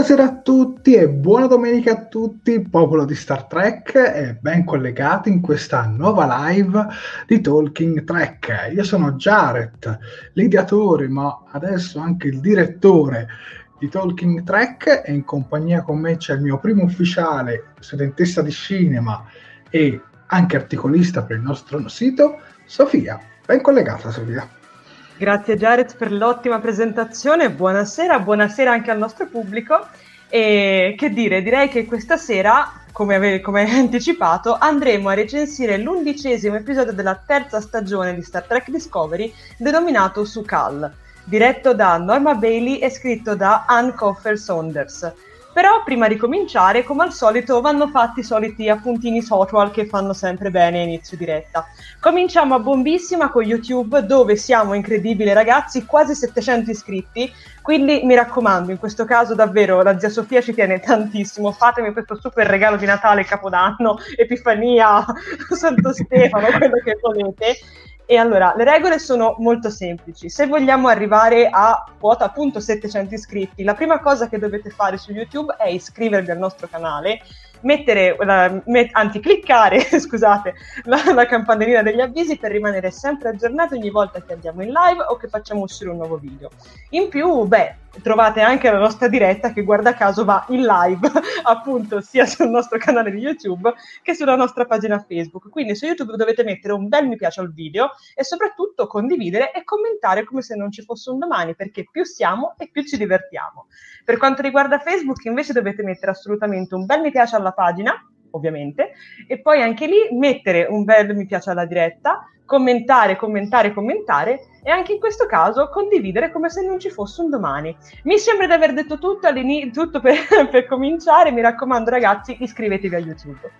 Buonasera a tutti e buona domenica a tutti, popolo di Star Trek e ben collegati in questa nuova live di Talking Trek. Io sono Jared, l'ideatore ma adesso anche il direttore di Talking Trek e in compagnia con me c'è il mio primo ufficiale, studentessa di cinema e anche articolista per il nostro sito, Sofia. Ben collegata Sofia. Grazie Jared per l'ottima presentazione, buonasera, buonasera anche al nostro pubblico. E che dire, direi che questa sera, come, ave- anticipato, andremo a recensire l'undicesimo episodio della terza stagione di Star Trek Discovery, denominato Sukal, diretto da Norma Bailey e scritto da Ann Coffer Saunders. Però prima di cominciare, come al solito, vanno fatti i soliti appuntini social che fanno sempre bene inizio diretta. Cominciamo a bombissima con YouTube, dove siamo incredibili ragazzi, quasi 700 iscritti. Quindi mi raccomando, in questo caso davvero la zia Sofia ci tiene tantissimo. Fatemi questo super regalo di Natale, Capodanno, Epifania, Santo Stefano, quello che volete. E allora, le regole sono molto semplici. Se vogliamo arrivare a quota appunto 700 iscritti, la prima cosa che dovete fare su YouTube è iscrivervi al nostro canale mettere, la, met, anzi cliccare, scusate, la, la, campanellina degli avvisi per rimanere sempre aggiornati ogni volta che andiamo in live o che facciamo uscire un nuovo video. In più, beh, trovate anche la nostra diretta che guarda caso va in live appunto sia sul nostro canale di YouTube che sulla nostra pagina Facebook. Quindi su YouTube dovete mettere un bel mi piace al video e soprattutto condividere e commentare come se non ci fosse un domani, perché più siamo e più ci divertiamo. Per quanto riguarda Facebook invece dovete mettere assolutamente un bel mi piace alla pagina ovviamente, e poi anche lì mettere un bel mi piace alla diretta, commentare, commentare, commentare e anche in questo caso condividere come se non ci fosse un domani. Mi sembra di aver detto tutto, tutto per, per cominciare, mi raccomando ragazzi iscrivetevi a YouTube.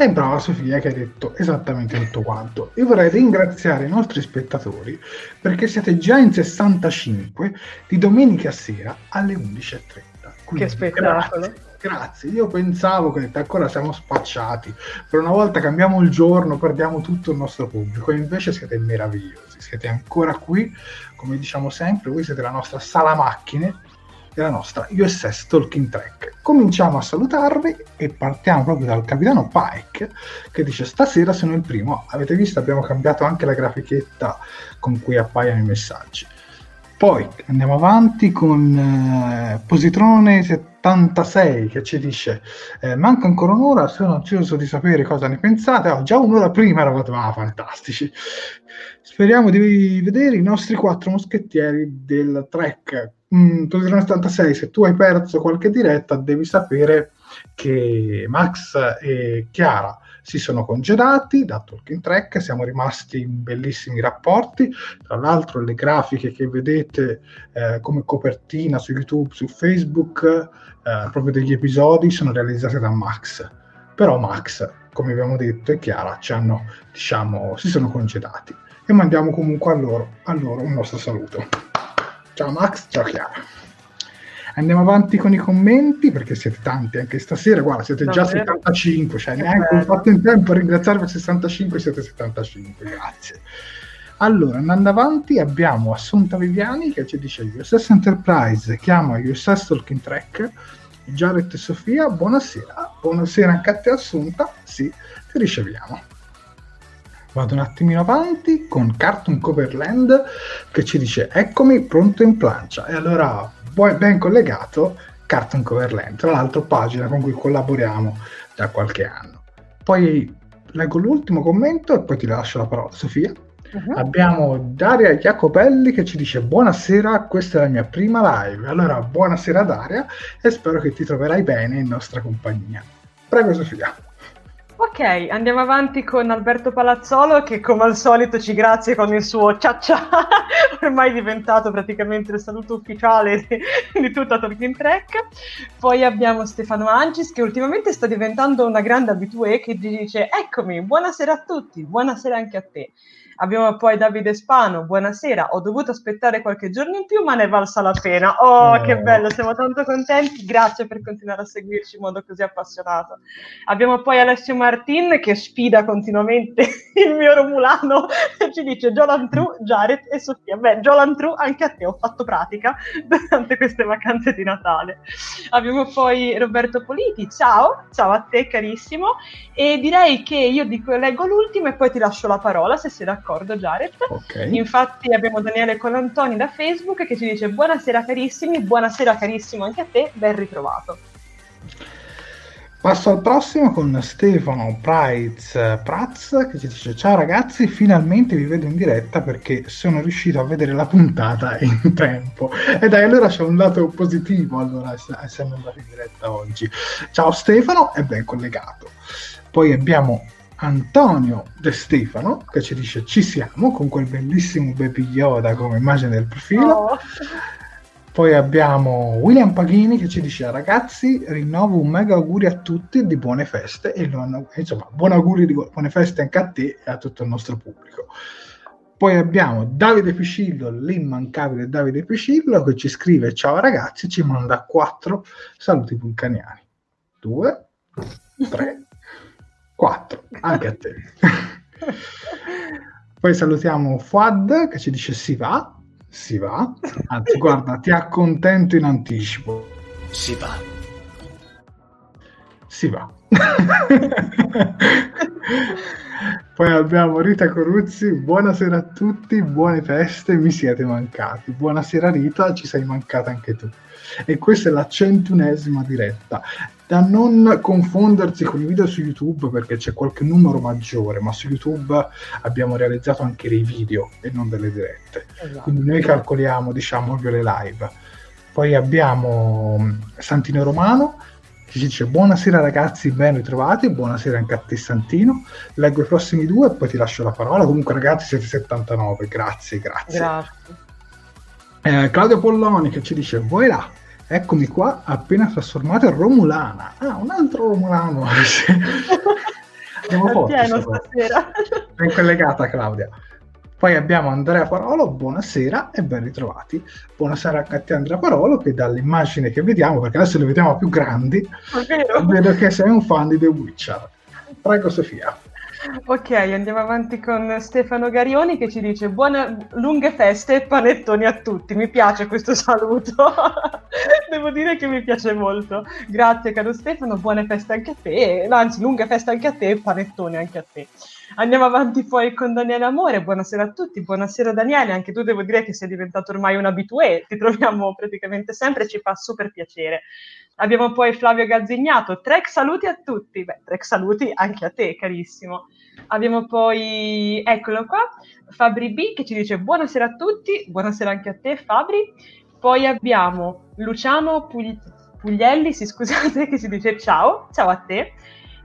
E brava Sofia che hai detto esattamente tutto quanto. Io vorrei ringraziare i nostri spettatori perché siete già in 65 di domenica sera alle 11.30. Quindi, che spettacolo! Grazie grazie. Io pensavo che ancora siamo spacciati. Per una volta cambiamo il giorno, perdiamo tutto il nostro pubblico. E invece siete meravigliosi. Siete ancora qui, come diciamo sempre, voi siete la nostra sala macchine della nostra USS Talking Track. Cominciamo a salutarvi e partiamo proprio dal capitano Pike che dice stasera sono il primo. Avete visto abbiamo cambiato anche la grafichetta con cui appaiono i messaggi. Poi andiamo avanti con eh, Positrone 76 che ci dice eh, manca ancora un'ora, sono ansioso di sapere cosa ne pensate. Oh, già un'ora prima eravate ah, fantastici. Speriamo di vedere i nostri quattro moschettieri del track. Mm, Positrone 76, se tu hai perso qualche diretta devi sapere che Max e Chiara si sono congedati da Talking Track, siamo rimasti in bellissimi rapporti, tra l'altro le grafiche che vedete eh, come copertina su YouTube, su Facebook, eh, proprio degli episodi sono realizzate da Max, però Max, come abbiamo detto, e Chiara ci hanno, diciamo, si sono congedati e mandiamo comunque a loro, a loro un nostro saluto. Ciao Max, ciao Chiara. Andiamo avanti con i commenti perché siete tanti anche stasera. Guarda, siete già Davvero? 75, cioè che neanche ho fatto in tempo a ringraziarvi 65, siete 75, grazie. Allora, andando avanti, abbiamo Assunta Viviani che ci dice USS Enterprise chiama USS Talking Track. Jared e Sofia, buonasera. Buonasera anche a te Assunta. Sì, ti riceviamo. Vado un attimino avanti con Cartoon Coverland che ci dice eccomi pronto in plancia. E allora ben collegato Cartoon Coverland, tra l'altro pagina con cui collaboriamo da qualche anno. Poi leggo l'ultimo commento e poi ti lascio la parola, Sofia. Uh-huh. Abbiamo Daria Jacopelli che ci dice buonasera, questa è la mia prima live. Allora, buonasera Daria e spero che ti troverai bene in nostra compagnia. Prego Sofia. Ok, andiamo avanti con Alberto Palazzolo che come al solito ci grazia con il suo cia cia, ormai diventato praticamente il saluto ufficiale di, di tutta Talking Track. Poi abbiamo Stefano Angis che ultimamente sta diventando una grande abitudine che dice eccomi, buonasera a tutti, buonasera anche a te. Abbiamo poi Davide Spano, buonasera, ho dovuto aspettare qualche giorno in più ma ne è valsa la pena. Oh, oh, che bello, siamo tanto contenti, grazie per continuare a seguirci in modo così appassionato. Abbiamo poi Alessio Martin che sfida continuamente il mio Romulano e ci dice Jolan True, Jared e Sofia. Beh, Jolan True, anche a te ho fatto pratica durante queste vacanze di Natale. Abbiamo poi Roberto Politi, ciao, ciao a te carissimo e direi che io dico, leggo l'ultimo e poi ti lascio la parola se sei d'accordo d'accordo Jared. Okay. Infatti abbiamo Daniele Colantoni da Facebook che ci dice buonasera carissimi, buonasera carissimo anche a te, ben ritrovato. Passo al prossimo con Stefano Price eh, Praz che ci dice ciao ragazzi, finalmente vi vedo in diretta perché sono riuscito a vedere la puntata in tempo. E dai, allora c'è un lato positivo allora essendo andato in diretta oggi. Ciao Stefano, è ben collegato. Poi abbiamo Antonio De Stefano che ci dice ci siamo con quel bellissimo Baby Yoda come immagine del profilo. Oh. Poi abbiamo William Paghini che ci dice ragazzi rinnovo un mega auguri a tutti di buone feste e insomma buoni auguri di buone feste anche a te e a tutto il nostro pubblico. Poi abbiamo Davide Piscillo, l'immancabile Davide Piscillo che ci scrive ciao ragazzi, ci manda quattro saluti vulcaniani. Due, tre, 4, anche a te. Poi salutiamo Fuad che ci dice si va, si va. Anzi, guarda, ti accontento in anticipo. Si va. Si va. Poi abbiamo Rita Coruzzi, buonasera a tutti, buone feste, mi siete mancati. Buonasera Rita, ci sei mancata anche tu. E questa è la centunesima diretta da non confondersi con i video su YouTube perché c'è qualche numero maggiore, ma su YouTube abbiamo realizzato anche dei video e non delle dirette. Esatto. Quindi noi calcoliamo, diciamo, le live. Poi abbiamo mm, Santino Romano che ci dice buonasera ragazzi, ben ritrovati, buonasera anche a te Santino. Leggo i prossimi due e poi ti lascio la parola. Comunque ragazzi siete 79, grazie, grazie. Grazie. Eh, Claudio Polloni che ci dice vuoi là Eccomi qua, appena trasformato in Romulana. Ah, un altro Romulano. Andiamo forte stasera. Ben collegata Claudia. Poi abbiamo Andrea Parolo, buonasera e ben ritrovati. Buonasera anche a te Andrea Parolo che dall'immagine che vediamo, perché adesso le vediamo più grandi, vedo che sei un fan di The Witcher. Prego Sofia. Ok, andiamo avanti con Stefano Garioni che ci dice buone lunghe feste e panettoni a tutti. Mi piace questo saluto. Devo dire che mi piace molto. Grazie caro Stefano, buone feste anche a te. Anzi, lunghe feste anche a te e panettoni anche a te. Andiamo avanti poi con Daniele Amore. Buonasera a tutti. Buonasera Daniele, anche tu devo dire che sei diventato ormai un abitué. Ti troviamo praticamente sempre e ci fa super piacere. Abbiamo poi Flavio Gazzignato, Trek saluti a tutti, beh, Trek saluti anche a te, carissimo. Abbiamo poi, eccolo qua, Fabri B che ci dice buonasera a tutti, buonasera anche a te Fabri. Poi abbiamo Luciano Pugli- Puglielli, sì, scusate, che ci dice ciao, ciao a te.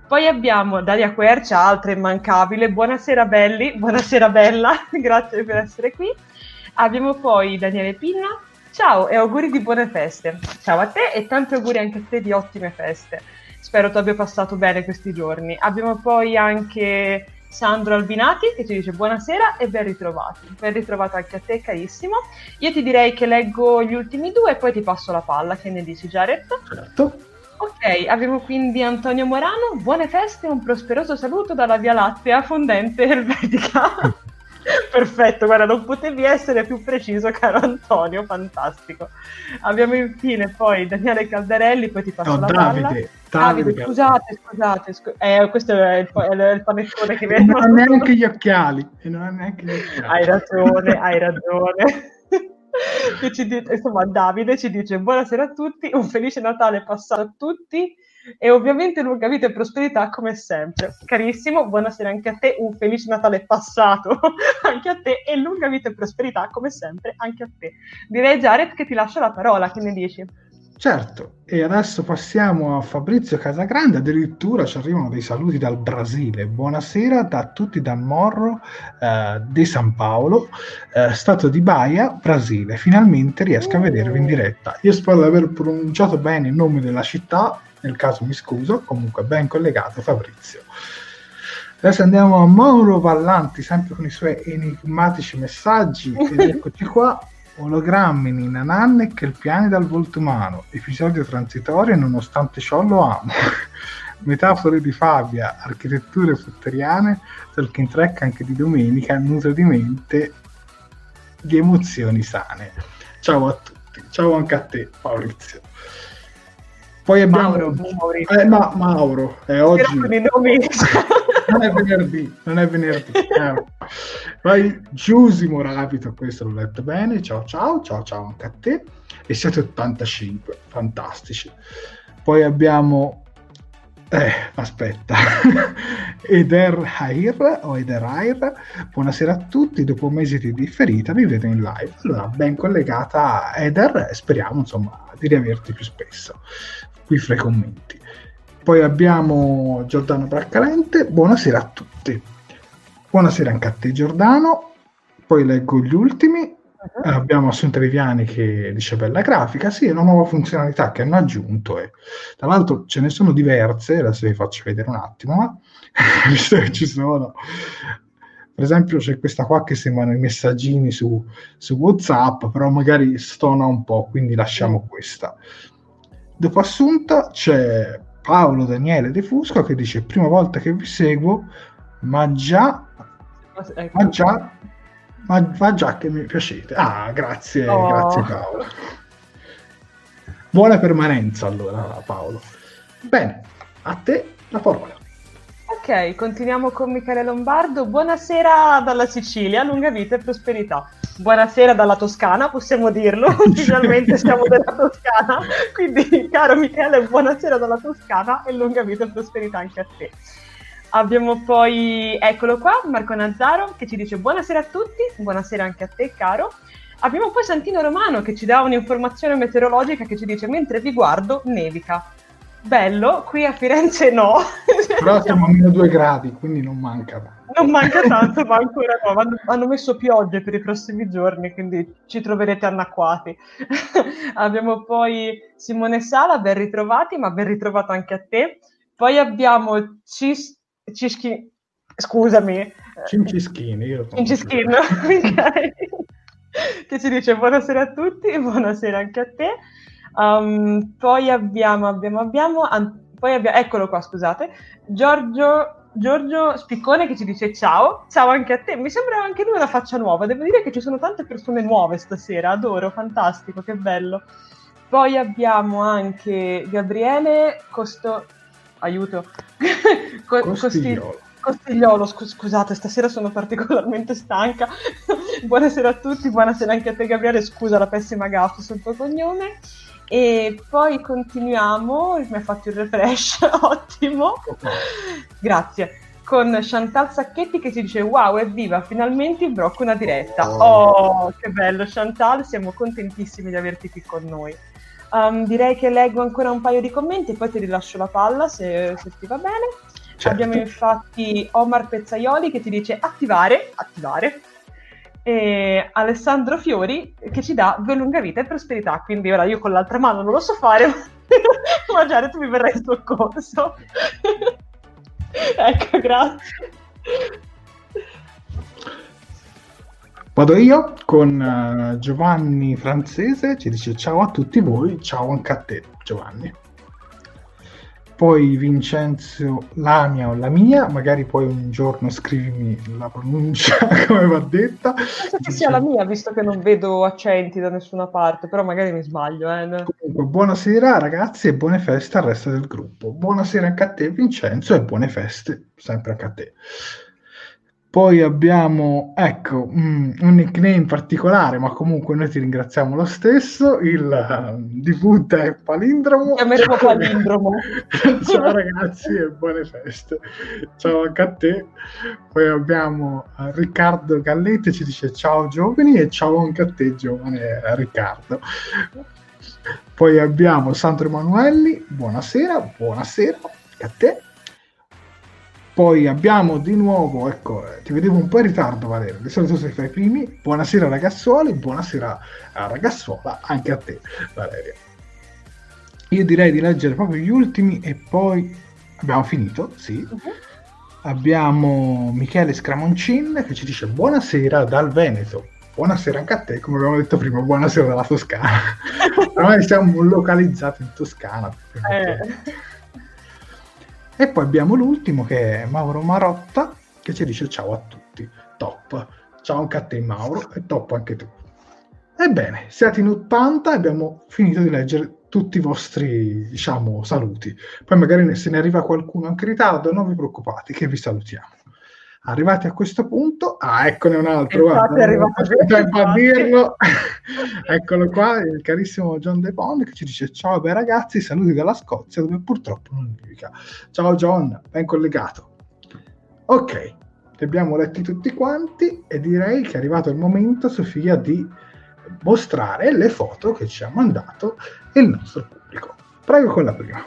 Poi abbiamo Daria Quercia, altra immancabile, buonasera belli, buonasera bella, grazie per essere qui. Abbiamo poi Daniele Pinna, Ciao e auguri di buone feste. Ciao a te e tanti auguri anche a te di ottime feste. Spero tu abbia passato bene questi giorni. Abbiamo poi anche Sandro Albinati che ci dice buonasera e ben ritrovati. Ben ritrovato anche a te carissimo. Io ti direi che leggo gli ultimi due e poi ti passo la palla. Che ne dici Jared? Certo. Ok, abbiamo quindi Antonio Morano. Buone feste e un prosperoso saluto dalla Via Lattea fondente Elvetica. Perfetto, guarda, non potevi essere più preciso, caro Antonio, fantastico. Abbiamo infine poi Daniele Caldarelli, poi ti passo no, la Davide, palla. Davide, Davide, scusate, scusate, scu- eh, questo è il, è il panettone che vedo. Non ha neanche gli occhiali. Non ha neanche gli occhiali. Hai ragione, hai ragione. Dice, insomma, Davide ci dice buonasera a tutti, un felice Natale passato a tutti E ovviamente lunga vita e prosperità come sempre. Carissimo, buonasera anche a te, un felice Natale passato anche a te e lunga vita e prosperità come sempre anche a te. Direi Jared che ti lascio la parola, che ne dici? Certo, e adesso passiamo a Fabrizio Casagrande, addirittura ci arrivano dei saluti dal Brasile. Buonasera da tutti da Morro eh, di San Paolo, eh, stato di Baia, Brasile. Finalmente riesco a vedervi in diretta. Io spero di aver pronunciato bene il nome della città, nel caso mi scuso, comunque ben collegato Fabrizio. Adesso andiamo a Mauro Vallanti, sempre con i suoi enigmatici messaggi, ed eccoci qua ologrammi in Nanek e il piani dal volto umano, episodio transitorio nonostante ciò lo amo. Metafore di Fabia, architetture futteriane, Talking Track anche di domenica, nutre di mente di emozioni sane. Ciao a tutti, ciao anche a te Maurizio. Poi abbiamo Mauro, Maurizio. Eh, ma, Mauro, è oggi Con i nomi. Non è venerdì, non è venerdì. Eh. Vai Giusimo Rapito, questo l'ho letto bene. Ciao ciao, ciao ciao anche a te. E siete 85, fantastici. Poi abbiamo eh, aspetta. Eder Hair o Eder Hair. Buonasera a tutti, dopo mesi di differita vi vedo in live. Allora, ben collegata Eder, speriamo insomma di riaverti più spesso qui fra i commenti. Poi abbiamo Giordano Braccalente, buonasera a tutti. Buonasera anche a te Giordano. Poi leggo gli ultimi. Uh-huh. Abbiamo Assunta Viviani che dice bella grafica, sì, è una nuova funzionalità che hanno aggiunto e tra l'altro ce ne sono diverse, adesso vi faccio vedere un attimo, ma visto che ci sono per esempio c'è questa qua che sembrano i messaggini su, su WhatsApp, però magari stona un po', quindi lasciamo questa. Dopo Assunta c'è Paolo Daniele De Fusco che dice prima volta che vi seguo, ma già, ecco. ma già, ma, ma, già che mi piacete. Ah, grazie, oh. grazie Paolo. Buona permanenza allora Paolo. Bene, a te la parola. Ok, continuiamo con Michele Lombardo. Buonasera dalla Sicilia, lunga vita e prosperità. Buonasera dalla Toscana, possiamo dirlo, ufficialmente siamo della Toscana. Quindi, caro Michele, buonasera dalla Toscana e lunga vita e prosperità anche a te. Abbiamo poi, eccolo qua, Marco Nazzaro che ci dice buonasera a tutti, buonasera anche a te, caro. Abbiamo poi Santino Romano che ci dà un'informazione meteorologica che ci dice mentre vi guardo nevica bello, qui a Firenze no. Però siamo a meno due gradi, quindi non manca. Non manca tanto, ma ancora no. Hanno, hanno, messo piogge per i prossimi giorni, quindi ci troverete annacquati. abbiamo poi Simone Sala, ben ritrovati, ma ben ritrovato anche a te. Poi abbiamo Cis... Cischi... Scusami. Cincischini. Io Cincischini, ok. che ci dice buonasera a tutti, buonasera anche a te. Um, poi abbiamo, abbiamo, abbiamo, an- poi abbiamo, eccolo qua, scusate, Giorgio, Giorgio Spiccone che ci dice ciao, ciao anche a te, mi sembra anche lui una faccia nuova, devo dire che ci sono tante persone nuove stasera, adoro, fantastico, che bello. Poi abbiamo anche Gabriele Costo... aiuto, Co- Costigliolo. Costigliolo, scusate, stasera sono particolarmente stanca. buonasera a tutti, buonasera anche a te Gabriele, scusa la pessima gaffa sul tuo cognome. E poi continuiamo, mi ha fatto il refresh, ottimo, grazie, con Chantal Sacchetti che ci dice wow evviva, finalmente il brocco una diretta. Oh. oh, che bello Chantal, siamo contentissimi di averti qui con noi. Um, direi che leggo ancora un paio di commenti e poi ti rilascio la palla se, se ti va bene. Certo. Abbiamo infatti Omar Pezzaioli che ti dice attivare, attivare, e Alessandro Fiori che ci dà due lunga vita e prosperità. Quindi ora io con l'altra mano non lo so fare, ma Giare tu mi verrai in soccorso. ecco, grazie. Vado io con uh, Giovanni Francese, ci dice ciao a tutti voi, ciao anche a te Giovanni poi Vincenzo la mia o la mia, magari poi un giorno scrivimi la pronuncia come va detta. Penso che sia la mia, visto che non vedo accenti da nessuna parte, però magari mi sbaglio. Eh. Comunque, buonasera ragazzi e buone feste al resto del gruppo. Buonasera anche a te Vincenzo e buone feste sempre anche a te. Poi abbiamo, ecco, mm, un nickname particolare, ma comunque noi ti ringraziamo lo stesso. Il di punta è Palindromo. Chiameremo Palindromo. Ciao ragazzi e buone feste. Ciao anche a te. Poi abbiamo uh, Riccardo Galletti ci dice ciao giovani e ciao anche a te giovane Riccardo. Poi abbiamo Sandro Emanuelli, buonasera, buonasera a te. Poi abbiamo di nuovo, ecco, ti vedevo un po' in ritardo Valerio, di solito sei fra i primi. Buonasera ragazzuoli, buonasera a ragazzuola, anche a te Valeria. Io direi di leggere proprio gli ultimi e poi abbiamo finito, sì. Uh-huh. Abbiamo Michele Scramoncin che ci dice buonasera dal Veneto. Buonasera anche a te, come abbiamo detto prima, buonasera dalla Toscana. Ormai siamo localizzati in Toscana. Eh. E poi abbiamo l'ultimo che è Mauro Marotta che ci dice ciao a tutti. Top. Ciao anche a te Mauro e top anche tu. Ebbene, siete in 80 e abbiamo finito di leggere tutti i vostri, diciamo, saluti. Poi magari se ne arriva qualcuno anche in ritardo, non vi preoccupate che vi salutiamo. Arrivati a questo punto, ah, eccone un altro, guarda, tempo a dirlo. Eccolo qua, il carissimo John De Pond che ci dice ciao bei ragazzi, saluti dalla Scozia dove purtroppo non nevica. Ciao John, ben collegato. Ok, li abbiamo letti tutti quanti e direi che è arrivato il momento, Sofia, di mostrare le foto che ci ha mandato il nostro pubblico. Prego con la prima.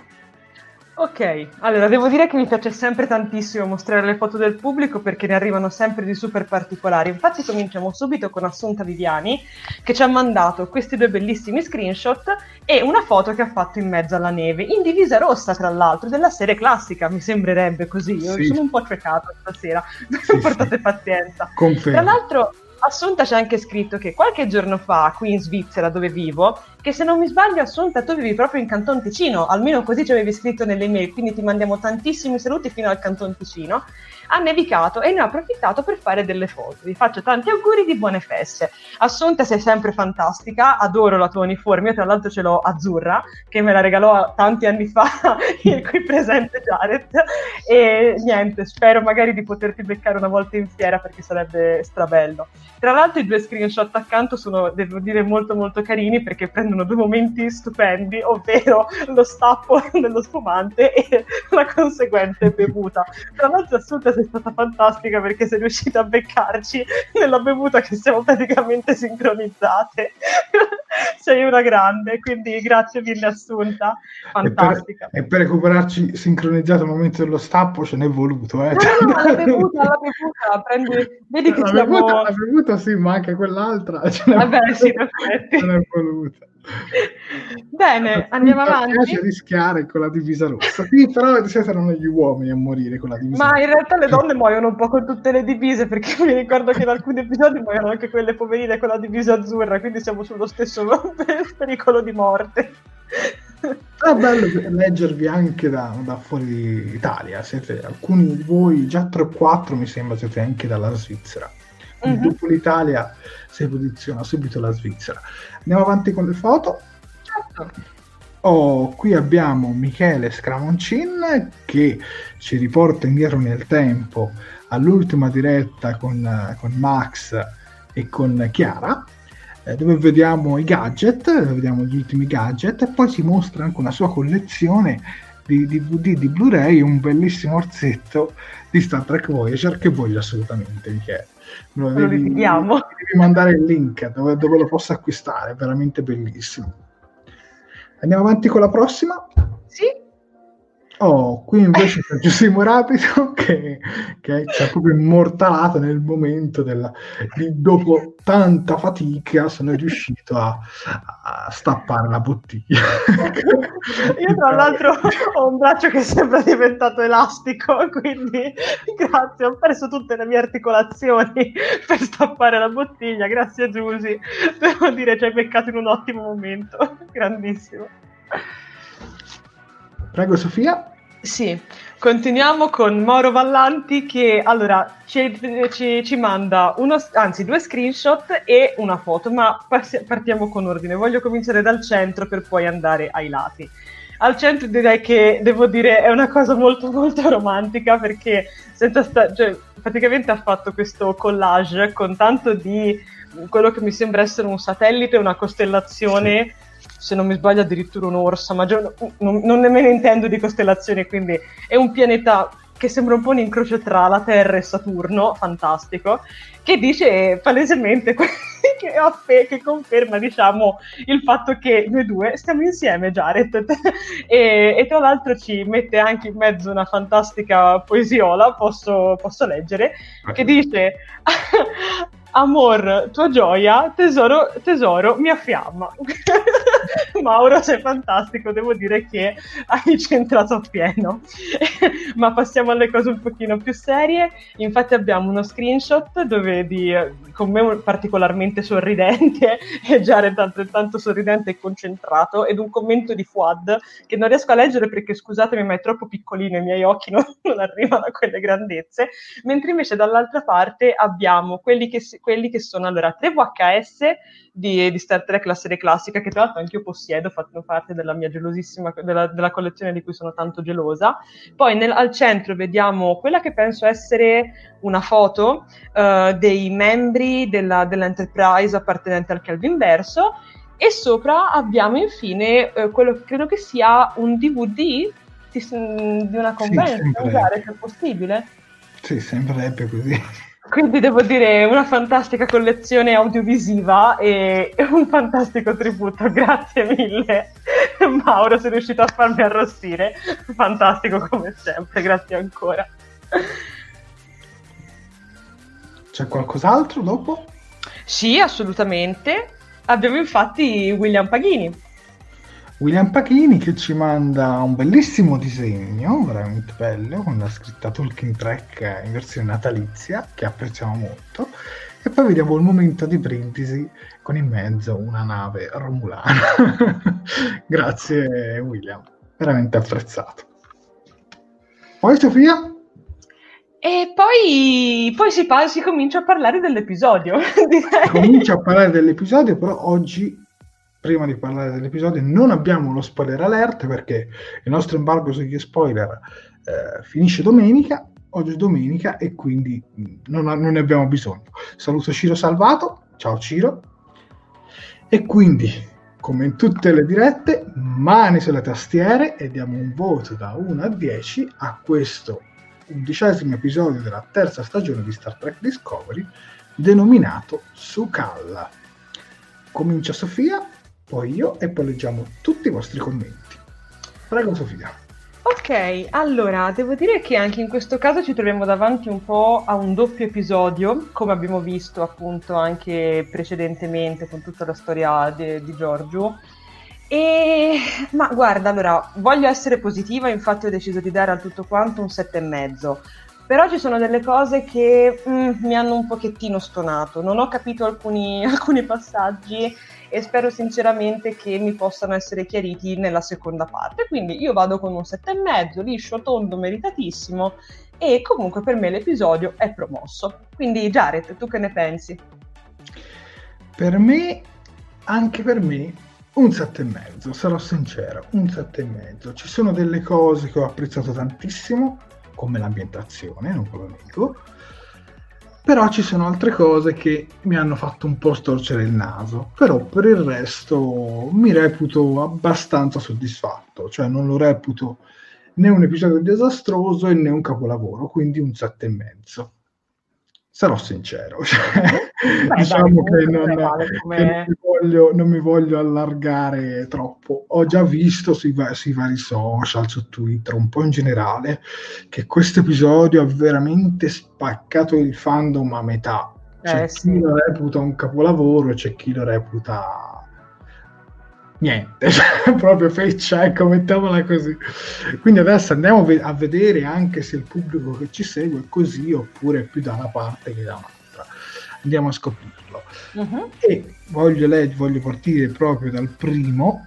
Ok, allora devo dire che mi piace sempre tantissimo mostrare le foto del pubblico perché ne arrivano sempre di super particolari. Infatti cominciamo subito con Assunta Viviani che ci ha mandato questi due bellissimi screenshot e una foto che ha fatto in mezzo alla neve, in divisa rossa tra l'altro, della serie classica, mi sembrerebbe così. Io sì. sono un po' ciecato stasera, sì, portate sì. pazienza. Confermo. Tra l'altro Assunta c'è anche scritto che qualche giorno fa, qui in Svizzera dove vivo, che se non mi sbaglio Assunta tu vivi proprio in Canton Ticino, almeno così ci avevi scritto nelle mail, quindi ti mandiamo tantissimi saluti fino al Canton Ticino ha nevicato e ne ho approfittato per fare delle foto. Vi faccio tanti auguri di buone feste. Assunta sei sempre fantastica, adoro la tua uniforme, io tra l'altro ce l'ho azzurra, che me la regalò tanti anni fa qui presente Jared e niente, spero magari di poterti beccare una volta in fiera perché sarebbe strabello. Tra l'altro i due screenshot accanto sono, devo dire, molto molto carini perché prendono due momenti stupendi, ovvero lo stappo dello spumante e la conseguente bevuta. Tra l'altro Assunta sei stata fantastica perché sei riuscita a beccarci nella bevuta che siamo praticamente sincronizzate. sei una grande, quindi grazie mille Assunta, fantastica. E per, e per recuperarci sincronizzato al momento dello stappo ce n'è voluto. Eh. No, no, la bevuta, la bevuta, prendi, vedi che la siamo... Bevuta, la bevuta sì, ma anche quell'altra ce n'è, Vabbè, sì, ce n'è voluta. Bene, andiamo avanti. Mi piace rischiare con la divisa rossa. Sì, però erano gli uomini a morire con la divisa Ma rossa. in realtà le donne muoiono un po' con tutte le divise, perché mi ricordo che in alcuni episodi muoiono anche quelle poverine con la divisa azzurra, quindi siamo sullo stesso pericolo di morte. È bello leggervi anche da, da fuori Italia. Siete, alcuni di voi, già 3 o 4 mi sembra, siete anche dalla Svizzera. Mm-hmm. Dopo l'Italia si posiziona subito la Svizzera. Andiamo avanti con le foto. Certo. Oh, qui abbiamo Michele Scramoncin che ci riporta indietro nel tempo all'ultima diretta con, con Max e con Chiara eh, dove vediamo i gadget, dove vediamo gli ultimi gadget e poi si mostra anche una sua collezione di DVD di Blu-ray un bellissimo orsetto di Star Trek Voyager che voglio assolutamente Michele lo devi, devi mandare il link dove, dove lo posso acquistare, è veramente bellissimo. Andiamo avanti con la prossima? Sì. Oh, qui invece c'è Giuseppe Rapido che, che ci ha proprio immortalato nel momento della, di, dopo tanta fatica sono riuscito a, a stappare la bottiglia. Io tra l'altro ho un braccio che sembra diventato elastico, quindi grazie, ho perso tutte le mie articolazioni per stappare la bottiglia, grazie Giusy, devo dire ci hai beccato in un ottimo momento, grandissimo. Prego Sofia. Sì, continuiamo con Mauro Vallanti che allora ci, ci, ci, manda uno, anzi due screenshot e una foto, ma partiamo con ordine. Voglio cominciare dal centro per poi andare ai lati. al centro direi che devo dire è una cosa molto molto romantica perché sta- cioè, praticamente ha fatto questo collage con tanto di quello che mi sembra essere un satellite, una costellazione, sì. Se non mi sbaglio addirittura un'orsa, ma già, non, non nemmeno intendo di costellazioni, quindi è un pianeta che sembra un po' un incrocio tra la Terra e Saturno, fantastico, che dice palesemente che, affe- che conferma diciamo, il fatto che noi due stiamo insieme, Jared, e, e, tra l'altro ci mette anche in mezzo una fantastica poesiola, posso, posso leggere, che dice amor, tua gioia, tesoro, tesoro, mia fiamma. Mauro, sei fantastico, devo dire che hai centrato appieno. Ma passiamo alle cose un pochino più serie. Infatti abbiamo uno screenshot dove di, con me particolarmente sorridente e Jared altrettanto sorridente e concentrato ed un commento di Fuad che non riesco a leggere perché scusatemi ma è troppo piccolino, i miei occhi non, non arrivano a quelle grandezze, mentre invece dall'altra parte abbiamo quelli che, quelli che sono allora 3 VHS di, di, Star Trek, la serie classica, che tra l'altro anche io possiedo, fanno parte della mia gelosissima, della, della collezione di cui sono tanto gelosa. Poi nel, al centro vediamo quella che penso essere una foto uh, dei membri della, dell'Enterprise appartenente al Kelvin Verso e sopra abbiamo infine uh, quello che credo che sia un DVD di, di una convention, sì, se è possibile. Sì, sembrerebbe così. Quindi devo dire una fantastica collezione audiovisiva e un fantastico tributo. Grazie mille, Mauro, sei riuscito a farmi arrossire. Fantastico come sempre, grazie ancora. C'è qualcos'altro dopo? Sì, assolutamente. Abbiamo infatti William Paghini. William Pachini che ci manda un bellissimo disegno, veramente bello, con la scritta Talking Track in versione natalizia, che apprezziamo molto. E poi vediamo il momento di brindisi con in mezzo una nave romulana. Grazie William, veramente apprezzato. Poi Sofia? E poi, poi si, pa- si, comincia a parlare dell'episodio. Comincia a parlare dell'episodio, però oggi prima di parlare dell'episodio, non abbiamo lo spoiler alert perché il nostro embargo sugli spoiler eh, finisce domenica, oggi è domenica e quindi non, non, ne abbiamo bisogno. Saluto Ciro Salvato, ciao Ciro. E quindi, come in tutte le dirette, mani sulle tastiere e diamo un voto da 1 a 10 a questo undicesimo episodio della terza stagione di Star Trek Discovery denominato Sukalla. Comincia Sofia poi io e poi leggiamo tutti i vostri commenti. Prego Sofia. Ok, allora devo dire che anche in questo caso ci troviamo davanti un po' a un doppio episodio, come abbiamo visto appunto anche precedentemente con tutta la storia de- di Giorgio. E ma guarda, allora voglio essere positiva, infatti ho deciso di dare a tutto quanto un e mezzo. Però ci sono delle cose che mm, mi hanno un pochettino stonato. Non ho capito alcuni, alcuni passaggi e spero sinceramente che mi possano essere chiariti nella seconda parte. Quindi io vado con un 7,5, liscio, tondo, meritatissimo e comunque per me l'episodio è promosso. Quindi Jared, tu che ne pensi? Per me, anche per me, un 7,5, sarò sincero, un 7,5. Ci sono delle cose che ho apprezzato tantissimo, come l'ambientazione, non ve lo nego, però ci sono altre cose che mi hanno fatto un po' storcere il naso, però per il resto mi reputo abbastanza soddisfatto, cioè non lo reputo né un episodio disastroso né un capolavoro, quindi un sette e mezzo sarò sincero, cioè, Beh, diciamo dai, che, non, vale come... che non, mi voglio, non, mi voglio, allargare troppo. Ho già visto sui, sui, vari social, su Twitter, un po' in generale, che questo episodio ha veramente spaccato il fandom a metà. C'è eh, chi sì. lo reputa un capolavoro e c'è chi lo reputa niente, cioè, proprio feccia, ecco, mettiamola così. Quindi adesso andiamo a vedere anche se il pubblico che ci segue è così oppure più da una parte che da un'altra. Andiamo a scoprirlo. Uh-huh. E voglio, leg- voglio partire proprio dal primo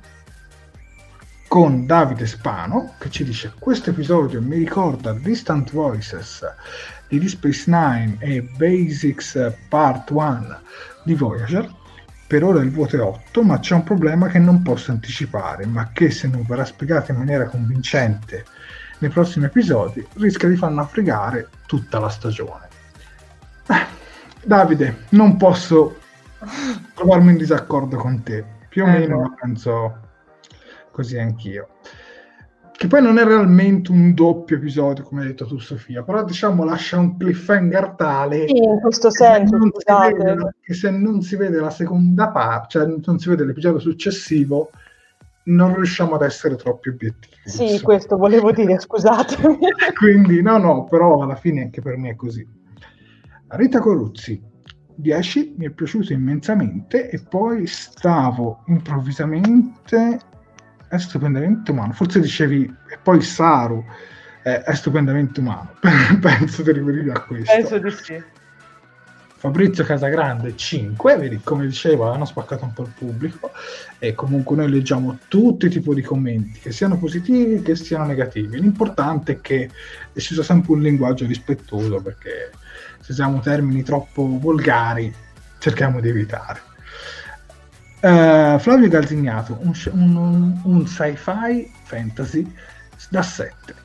con Davide Spano che ci dice questo episodio mi ricorda Distant Voices di Deep Space Nine e Basics Part 1 di Voyager Per ora il voto è 8, ma c'è un problema che non posso anticipare, ma che se non verrà spiegato in maniera convincente nei prossimi episodi rischia di far naufragare tutta la stagione. Eh, Davide, non posso trovarmi in disaccordo con te, più o Eh, meno no. penso così anch'io. Che poi non è realmente un doppio episodio, come hai detto tu, Sofia, però diciamo lascia un cliffhanger tale Sì, in questo che se senso, si scusate. vede- che se non si vede la seconda parte, cioè non si vede l'episodio successivo, non riusciamo ad essere troppi obiettivi. Sì, insomma. questo volevo dire, scusatemi. Quindi, no, no, però alla fine anche per me è così. Rita Coruzzi, 10, mi è piaciuto immensamente e poi stavo improvvisamente, è stupendamente umano, forse dicevi, e poi Saru eh, è stupendamente umano, penso ti riferivi a questo. Penso di sì. Fabrizio Casagrande 5, vedi come dicevo hanno spaccato un po' il pubblico e comunque noi leggiamo tutti i tipi di commenti, che siano positivi che siano negativi. L'importante è che ci sia sempre un linguaggio rispettoso perché se usiamo termini troppo volgari cerchiamo di evitare. Eh, Flavio Galzignato, un, un- un- sci-fi fantasy da 7.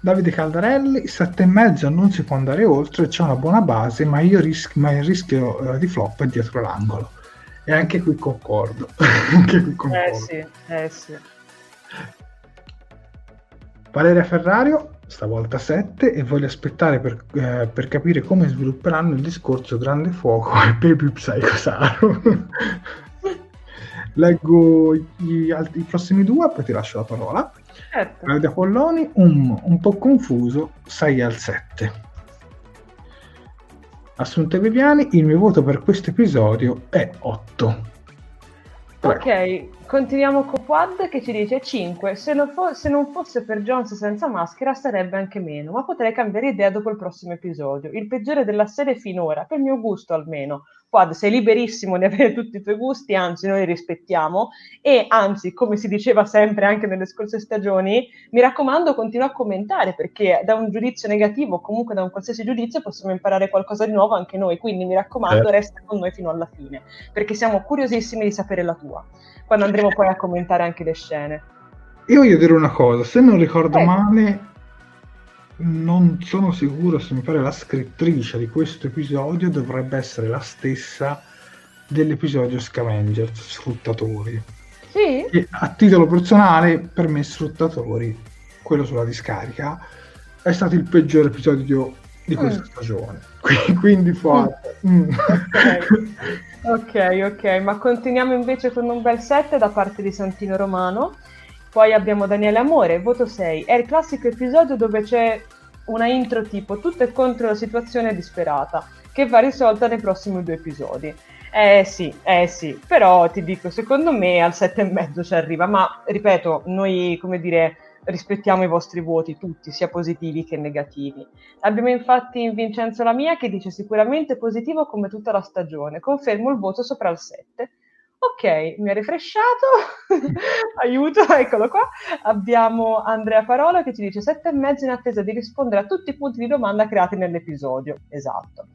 Davide Caldarelli, 7 e mezzo non si può andare oltre, c'è una buona base, ma io ris- ma il rischio eh, di flop è dietro l'angolo. E anche qui concordo. anche qui concordo. Eh sì, eh sì. Valeria Ferrario, stavolta 7, e voglio aspettare per, eh, per capire come svilupperanno il discorso Grande Fuoco e Baby Psycho Saru. Leggo altri- i prossimi due, poi ti lascio la parola. Certo. Claudia Polloni, un, un po' confuso, 6 al 7. Assunta Viviani, il mio voto per questo episodio è 8. Prego. Ok, continuiamo con Quad che ci dice 5. Se fo- se non fosse per Jones senza maschera sarebbe anche meno, ma potrei cambiare idea dopo il prossimo episodio. Il peggiore della serie finora, per mio gusto almeno. Quad, sei liberissimo di avere tutti i tuoi gusti, anzi noi li rispettiamo e anzi, come si diceva sempre anche nelle scorse stagioni, mi raccomando continua a commentare perché da un giudizio negativo o comunque da un qualsiasi giudizio possiamo imparare qualcosa di nuovo anche noi, quindi mi raccomando Certo. resta con noi fino alla fine perché siamo curiosissimi di sapere la tua quando andremo poi a commentare anche le scene. Io voglio dire una cosa, se non ricordo Eh. male, non sono sicuro se mi pare la scrittrice di questo episodio dovrebbe essere la stessa dell'episodio Scavengers, Sfruttatori. Sì? E a titolo personale, per me Sfruttatori, quello sulla discarica, è stato il peggior episodio di questa Mm. stagione. Qui- Quindi forte. Mm. Ok, ok, ma continuiamo invece con un bel set da parte di Santino Romano. Poi abbiamo Daniele Amore, voto 6. È il classico episodio dove c'è una intro tipo tutto è contro la situazione disperata, che va risolta nei prossimi due episodi. Eh sì, eh sì, però ti dico, secondo me al 7,5 ci arriva, ma ripeto, noi, come dire, rispettiamo i vostri voti tutti, sia positivi che negativi. Abbiamo infatti Vincenzo Lamia che dice sicuramente positivo come tutta la stagione, confermo il voto sopra il 7. Ok, mi ha rifresciato, aiuto, eccolo qua. Abbiamo Andrea Parola che ci dice 7,5 in attesa di rispondere a tutti i punti di domanda creati nell'episodio. Esatto.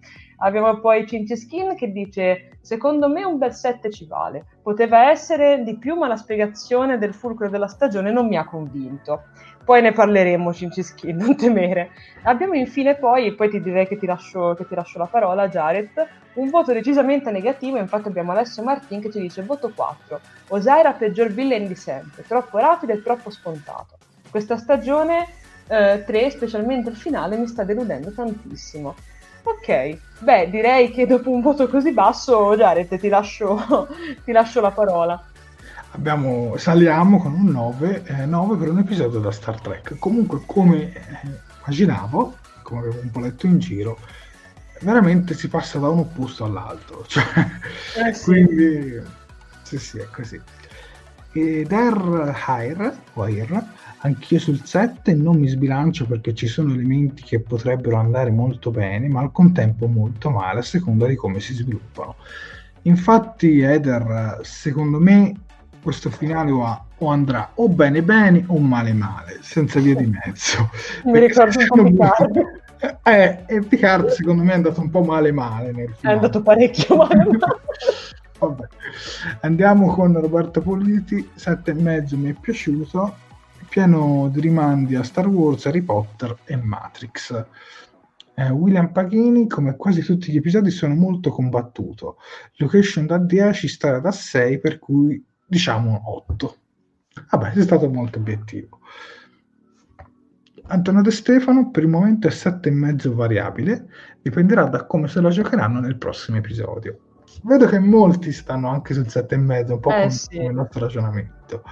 Abbiamo poi Cinci Skin che dice secondo me un bel 7 ci vale. Poteva essere di più ma la spiegazione del fulcro della stagione non mi ha convinto. Poi ne parleremo Cinci Skin, non temere. Abbiamo infine poi, e poi ti direi che ti lascio, che ti lascio la parola Jared, un voto decisamente negativo, infatti abbiamo Alessio Martin che ci dice voto 4. Osaira peggior villain di sempre, troppo rapido e troppo scontato. Questa stagione eh, 3, specialmente il finale, mi sta deludendo tantissimo. Ok, beh, direi che dopo un voto così basso, Jared, ti lascio, ti lascio la parola. Abbiamo, saliamo con un 9, eh, 9 per un episodio da Star Trek. Comunque, come eh, immaginavo, come avevo un po' letto in giro, veramente si passa da un opposto all'altro. Cioè, Eh sì. Quindi, sì, sì, è così. Ed Air Hire, o Air, anch'io sul 7 non mi sbilancio perché ci sono elementi che potrebbero andare molto bene, ma al contempo molto male a seconda di come si sviluppano. Infatti, Eder, secondo me, questo finale o, ha- o andrà o bene bene o male male, senza via di mezzo. Mi ricordo un po' Picard. Eh, e Picard secondo me è andato un po' male male nel È finale. andato parecchio male. Vabbè. Andiamo con Roberto Politi, sette e mezzo mi è piaciuto, pieno di rimandi a Star Wars, Harry Potter e Matrix. Eh, William Paghini, come quasi tutti gli episodi, sono molto combattuto. Location da 10, storia da 6, per cui diciamo 8. Vabbè, sei stato molto obiettivo. Antonio De Stefano per il momento è 7,5 variabile, dipenderà da come se la giocheranno nel prossimo episodio. Vedo che molti stanno anche sul 7,5, un po' Eh, come sì. il nostro ragionamento.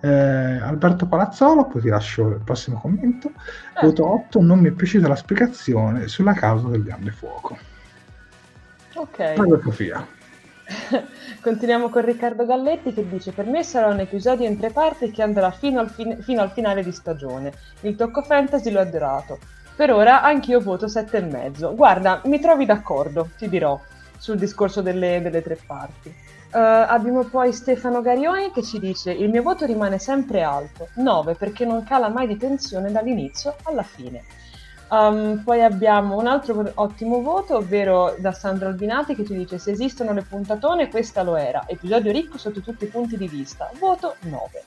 Eh, Alberto Palazzolo, poi ti lascio il prossimo commento. Eh. Voto 8, non mi è piaciuta la spiegazione sulla causa del grande fuoco. Ok. Prego Sofia. Continuiamo con Riccardo Galletti che dice per me sarà un episodio in tre parti che andrà fino al, fin- fino al finale di stagione. Il tocco fantasy l'ho adorato. Per ora anch'io voto sette e mezzo. Guarda, mi trovi d'accordo, ti dirò, sul discorso delle, delle tre parti. Eh, abbiamo poi Stefano Garioni che ci dice il mio voto rimane sempre alto, 9 perché non cala mai di tensione dall'inizio alla fine. Um, poi abbiamo un altro ottimo voto, ovvero da Sandro Albinati che ci dice se esistono le puntatone questa lo era, episodio ricco sotto tutti i punti di vista, voto 9.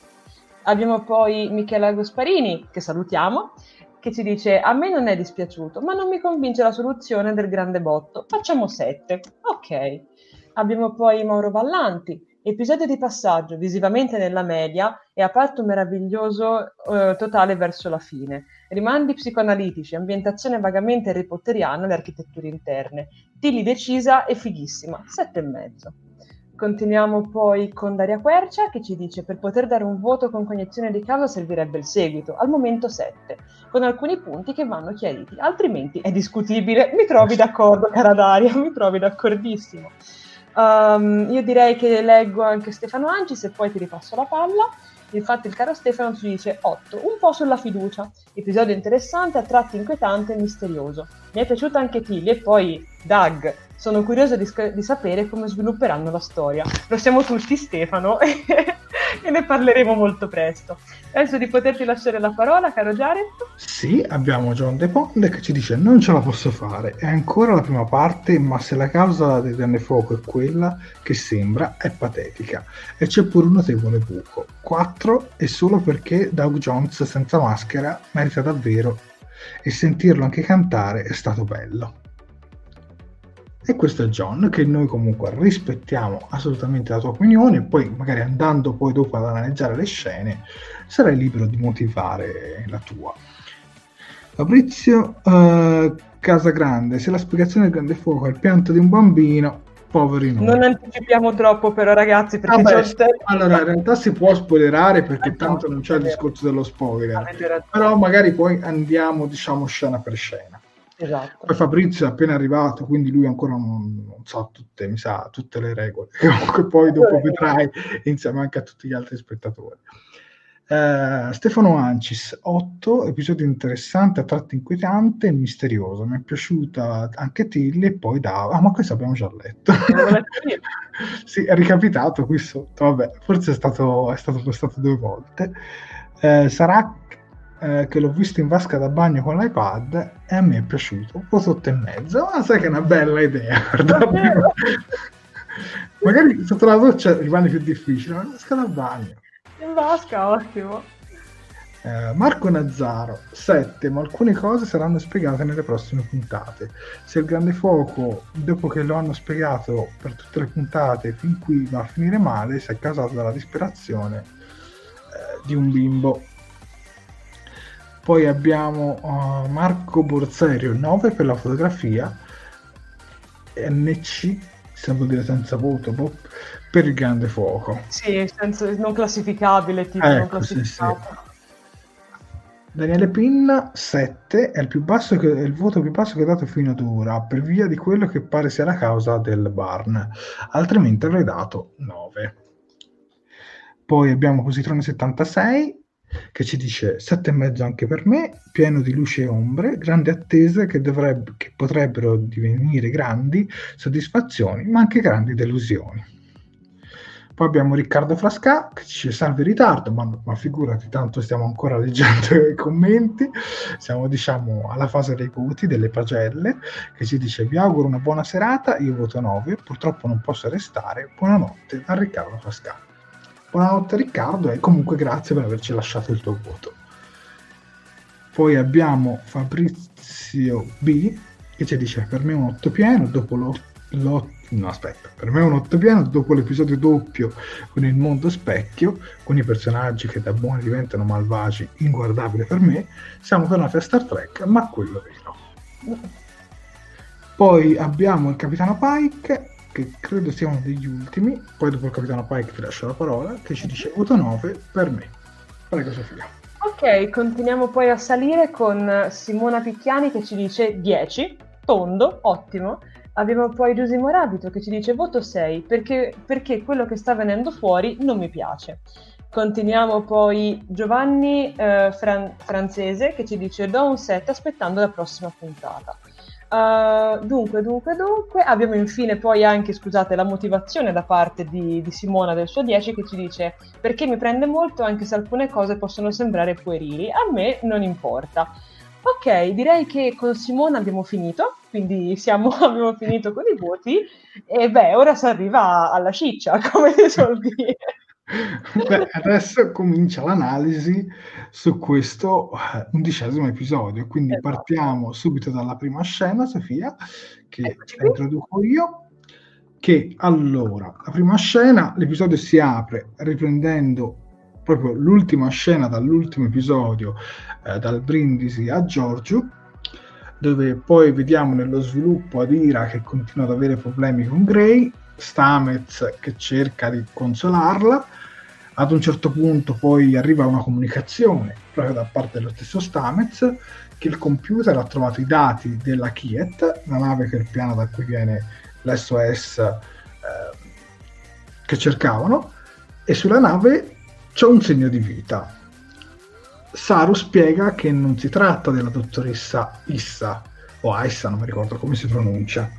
Abbiamo poi Michela Gasparini, che salutiamo, che ci dice a me non è dispiaciuto, ma non mi convince la soluzione del grande botto, facciamo 7. Ok. Abbiamo poi Mauro Vallanti, episodio di passaggio visivamente nella media e a patto meraviglioso eh, totale verso la fine. Rimandi psicoanalitici, ambientazione vagamente harry potteriana le architetture interne. Tilly decisa e fighissima, sette e mezzo. Continuiamo poi con Daria Quercia che ci dice per poter dare un voto con cognizione di causa servirebbe il seguito, al momento 7, con alcuni punti che vanno chiariti, altrimenti è discutibile. Mi trovi d'accordo, cara Daria, mi trovi d'accordissimo. Um, io direi che leggo anche Stefano Ancis e poi ti ripasso la palla. Infatti il caro Stefano ci dice 8, un po' sulla fiducia. Episodio interessante, a tratti inquietante e misterioso. Mi è piaciuta anche Tilly e poi Doug. Sono curioso di, sc- di sapere come svilupperanno la storia. Lo siamo tutti Stefano e ne parleremo molto presto. Penso di poterti lasciare la parola, caro Jared. Sì, abbiamo John De Pond che ci dice non ce la posso fare, è ancora la prima parte, ma se la causa del grande fuoco è quella che sembra, è patetica. E c'è pure un notevole buco. 4 e solo perché Doug Jones senza maschera merita davvero e sentirlo anche cantare è stato bello. E questo è John, che noi comunque rispettiamo assolutamente la tua opinione, e poi magari andando poi dopo ad analizzare le scene, sarai libero di motivare la tua. Fabrizio eh, Casagrande, se la spiegazione del grande fuoco è il pianto di un bambino, poveri noi. Non anticipiamo troppo però ragazzi perché Vabbè, c'è un allora in realtà si può spoilerare perché Eh, tanto no, non c'è il vero. discorso dello spoiler, però magari poi andiamo diciamo scena per scena. Esatto. Poi Fabrizio è appena arrivato, quindi lui ancora non, non sa tutte, mi sa, tutte le regole. Comunque poi dopo vedrai insieme anche a tutti gli altri spettatori. Eh, Stefano Ancis, 8, episodio interessante, a tratti inquietante e misterioso. Mi è piaciuta anche Tilly e poi da... Ah, ma questo abbiamo già letto. Sì, è ricapitato qui sotto. Vabbè, forse è stato, è stato postato due volte. Eh, sarà eh, che l'ho visto in vasca da bagno con l'iPad e a me è piaciuto. Un sotto e mezzo, ma sai che è una bella idea. guarda. Magari sotto la doccia rimane più difficile, ma in vasca da bagno. In vasca, ottimo. Eh, Marco Nazzaro 7 ma alcune cose saranno spiegate nelle prossime puntate se il grande fuoco dopo che lo hanno spiegato per tutte le puntate fin qui va a finire male si è causato dalla disperazione eh, di un bimbo poi abbiamo uh, Marco Borserio 9 per la fotografia. NC se vuol dire senza voto boh, per il grande fuoco. Sì, senza, non classificabile, tipo non Ecco, sì, sì. Daniele Pinna 7 è il, più basso che, il voto più basso che ho dato fino ad ora per via di quello che pare sia la causa del Barn altrimenti avrei dato 9 poi abbiamo Positrone 76 che ci dice 7,5 anche per me pieno di luce e ombre grandi attese che, dovrebbe, che potrebbero divenire grandi soddisfazioni ma anche grandi delusioni. Poi abbiamo Riccardo Frasca che ci dice salve in ritardo, ma, ma, figurati, tanto stiamo ancora leggendo i commenti, siamo diciamo alla fase dei voti, delle pagelle, che ci dice vi auguro una buona serata, io voto 9, purtroppo non posso restare, buonanotte a Riccardo Frasca. Buonanotte Riccardo e comunque grazie per averci lasciato il tuo voto. Poi abbiamo Fabrizio B che ci dice per me un 8 pieno dopo l'otto no aspetta per me è un 8 pieno dopo l'episodio doppio con il mondo specchio con i personaggi che da buoni diventano malvagi inguardabile per me siamo tornati a Star Trek ma quello vero poi abbiamo il capitano Pike che credo sia uno degli ultimi poi dopo il capitano Pike ti lascio la parola che ci dice voto 9 per me prego Sofia ok continuiamo poi a salire con Simona Picchiani che ci dice 10 tondo ottimo Abbiamo poi Giusimo Rabito che ci dice voto 6 perché, perché quello che sta venendo fuori non mi piace. Continuiamo poi Giovanni eh, Fran- Francese che ci dice do un 7 aspettando la prossima puntata. Uh, dunque, dunque, dunque, abbiamo infine poi anche, scusate, la motivazione da parte di, di, Simona del suo 10 che ci dice perché mi prende molto anche se alcune cose possono sembrare puerili, a me non importa. Ok, direi che con Simona abbiamo finito, quindi siamo, abbiamo finito con i voti e beh, ora si arriva alla ciccia, come si suol dire. Beh, adesso comincia l'analisi su questo eh, undicesimo episodio, quindi esatto. partiamo subito dalla prima scena, Sofia, che introduco io. Che allora, la prima scena, l'episodio si apre riprendendo proprio l'ultima scena dall'ultimo episodio, eh, dal brindisi a Giorgio, dove poi vediamo nello sviluppo Adira che continua ad avere problemi con Gray, Stamez che cerca di consolarla, ad un certo punto poi arriva una comunicazione proprio da parte dello stesso Stamez che il computer ha trovato i dati della Kiet, la nave che è il piano da cui viene l'SOS eh, che cercavano, e sulla nave c'è un segno di vita. Saru spiega che non si tratta della dottoressa Issa, o Aissa, non mi ricordo come si pronuncia,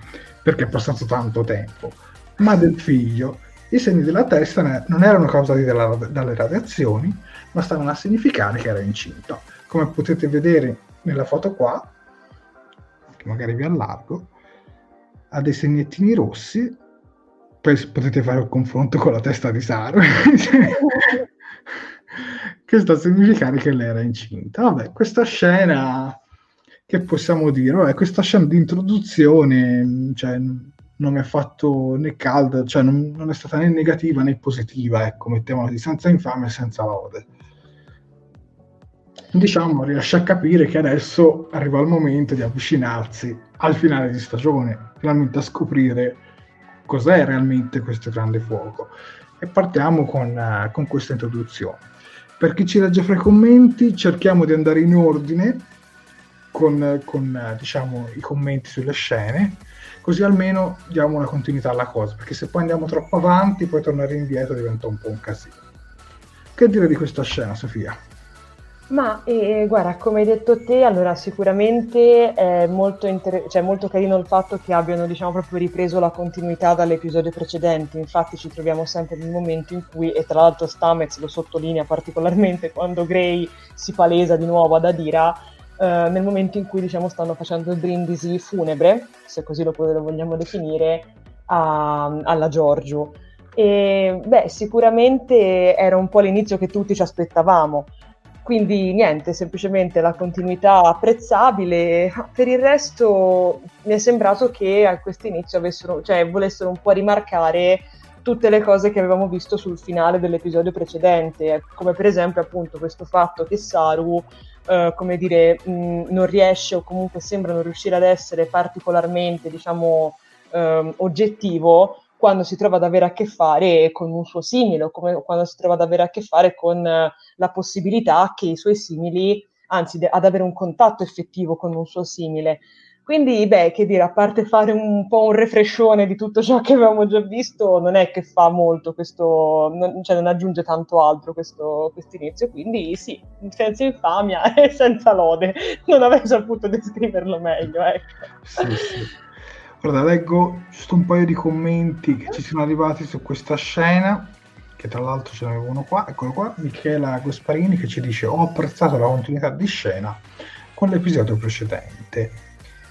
perché è passato tanto tempo, ma del figlio. I segni della testa non erano causati dalla, dalle radiazioni, ma stavano a significare che era incinta. Come potete vedere nella foto qua, che magari vi allargo, ha dei segnettini rossi, poi potete fare un confronto con la testa di Saru. che sta a significare che lei era incinta. Vabbè, questa scena, che possiamo dire? Vabbè, questa scena di introduzione, cioè, non mi ha fatto né caldo, cioè non, non, è stata né negativa né positiva, ecco, mettiamola di senza infame e senza lode. Diciamo, riesce a capire che adesso arriva il momento di avvicinarsi al finale di stagione, finalmente a scoprire cos'è realmente questo grande fuoco. E partiamo con, uh, con questa introduzione. Per chi ci legge fra i commenti, cerchiamo di andare in ordine con, con diciamo, i commenti sulle scene, così almeno diamo una continuità alla cosa, perché se poi andiamo troppo avanti, poi tornare indietro diventa un po' un casino. Che dire di questa scena, Sofia? Ma eh, guarda, come hai detto te, allora sicuramente è molto, inter- cioè, molto carino il fatto che abbiano diciamo, proprio ripreso la continuità dall'episodio precedente, infatti ci troviamo sempre nel momento in cui, e tra l'altro Stamez lo sottolinea particolarmente quando Gray si palesa di nuovo ad Adira, eh, nel momento in cui diciamo, stanno facendo il brindisi funebre, se così lo, lo vogliamo definire, a, alla Giorgio. E beh, sicuramente era un po' l'inizio che tutti ci aspettavamo quindi niente, semplicemente la continuità apprezzabile. Per il resto mi è sembrato che a questo inizio avessero, cioè, volessero un po' rimarcare tutte le cose che avevamo visto sul finale dell'episodio precedente, come per esempio appunto questo fatto che Saru, eh, come dire, mh, non riesce o comunque sembra non riuscire ad essere particolarmente, diciamo, eh, oggettivo quando si trova ad avere a che fare con un suo simile o come, quando si trova ad avere a che fare con uh, la possibilità che i suoi simili, anzi de- ad avere un contatto effettivo con un suo simile. Quindi, beh, che dire, a parte fare un po' un refrescione di tutto ciò che avevamo già visto, non è che fa molto questo, non, cioè non aggiunge tanto altro questo inizio. Quindi sì, senza infamia e senza lode, non avrei saputo descriverlo meglio, ecco. Sì, sì. Guarda, leggo giusto un paio di commenti che ci sono arrivati su questa scena. che tra l'altro ce n'avevo uno qua, eccolo qua, Michela Gasparini che ci dice ho apprezzato la continuità di scena con l'episodio precedente,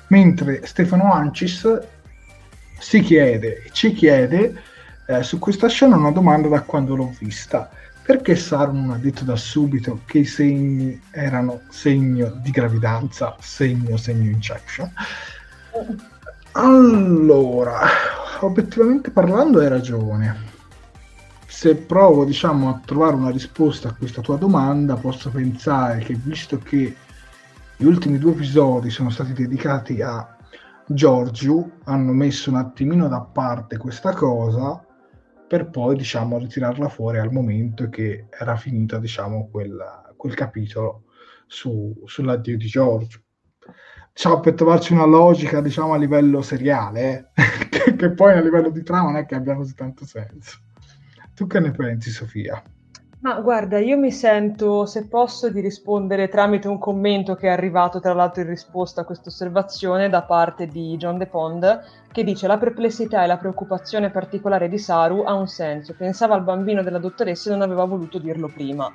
mentre Stefano Ancis si chiede, ci chiede eh, su questa scena una domanda da quando l'ho vista. Perché Saru non ha detto da subito che i segni erano segno di gravidanza, segno, segno injection? Allora, obiettivamente parlando hai ragione. Se provo, diciamo, a trovare una risposta a questa tua domanda, posso pensare che visto che gli ultimi due episodi sono stati dedicati a Giorgio, hanno messo un attimino da parte questa cosa per poi, diciamo, ritirarla fuori al momento che era finito, diciamo, quel, quel capitolo su, sull'addio di Giorgio diciamo, per trovarci una logica diciamo, a livello seriale, eh? che, poi a livello di trama non è che abbia così tanto senso. Tu che ne pensi, Sofia? Ma guarda, io mi sento, se posso, di rispondere tramite un commento che è arrivato tra l'altro in risposta a questa osservazione da parte di John De Pond, che dice la perplessità e la preoccupazione particolare di Saru ha un senso. Pensava al bambino della dottoressa e non aveva voluto dirlo prima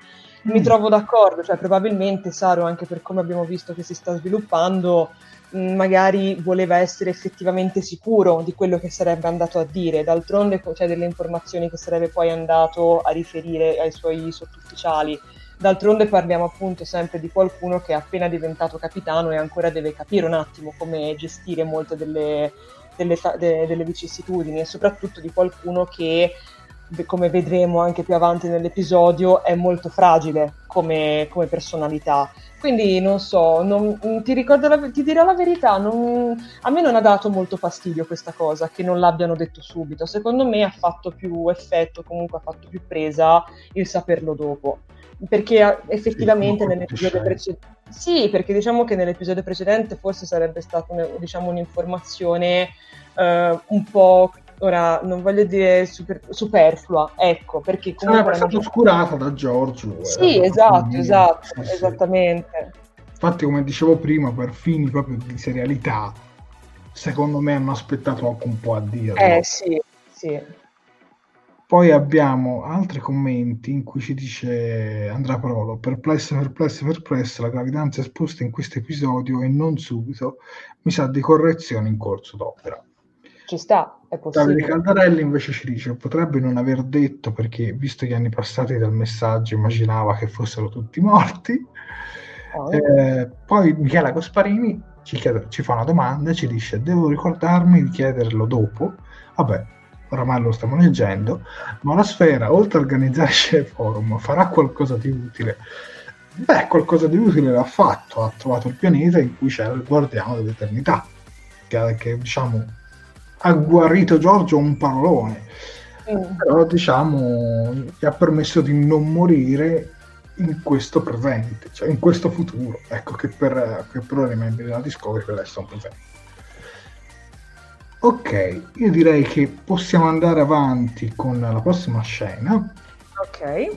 mi mm. trovo d'accordo, cioè probabilmente Saro, anche per come abbiamo visto che si sta sviluppando, magari voleva essere effettivamente sicuro di quello che sarebbe andato a dire, d'altronde c'è delle informazioni che sarebbe poi andato a riferire ai suoi sottufficiali. D'altronde parliamo appunto sempre di qualcuno che è appena diventato capitano e ancora deve capire un attimo come gestire molte delle, delle, de, delle vicissitudini e soprattutto di qualcuno che come vedremo anche più avanti nell'episodio, è molto fragile come, come personalità. Quindi non so, non, ti, la, ti dirò la verità, non, a me non ha dato molto fastidio questa cosa, che non l'abbiano detto subito. Secondo me ha fatto più effetto, comunque ha fatto più presa il saperlo dopo. Perché effettivamente nell'episodio precedente... Sì, perché diciamo che nell'episodio precedente forse sarebbe stata diciamo, un'informazione uh, un po' ora non voglio dire super, superflua, ecco, perché comunque... È stata oscurata da Giorgio. Eh, sì, eh, esatto, esatto, sì, esattamente. Infatti, come dicevo prima, per fini proprio di serialità, secondo me hanno aspettato anche un po' a dirlo. Eh, sì, sì. Poi abbiamo altri commenti in cui ci dice Andrea Parolo, perplesso, perplesso, perplesso, la gravidanza esposta in questo episodio e non subito, mi sa di correzione in corso d'opera. Ci sta, è possibile. Davide Caldarelli invece ci dice potrebbe non aver detto perché visto gli anni passati dal messaggio immaginava che fossero tutti morti. Oh. Eh, poi Michela Gasparini ci, chiede, ci fa una domanda e ci dice devo ricordarmi di chiederlo dopo. Vabbè, oramai lo stiamo leggendo, ma la sfera, oltre a organizzare Share Forum, farà qualcosa di utile? Beh, qualcosa di utile l'ha fatto, ha trovato il pianeta in cui c'era il guardiano dell'eternità, che, che diciamo ha guarito Giorgio un parolone, mm. però diciamo gli ha permesso di non morire in questo presente, cioè in questo futuro, ecco che per, che per i membri della Discovery per sono presenti. Ok, io direi che possiamo andare avanti con la prossima scena. Ok.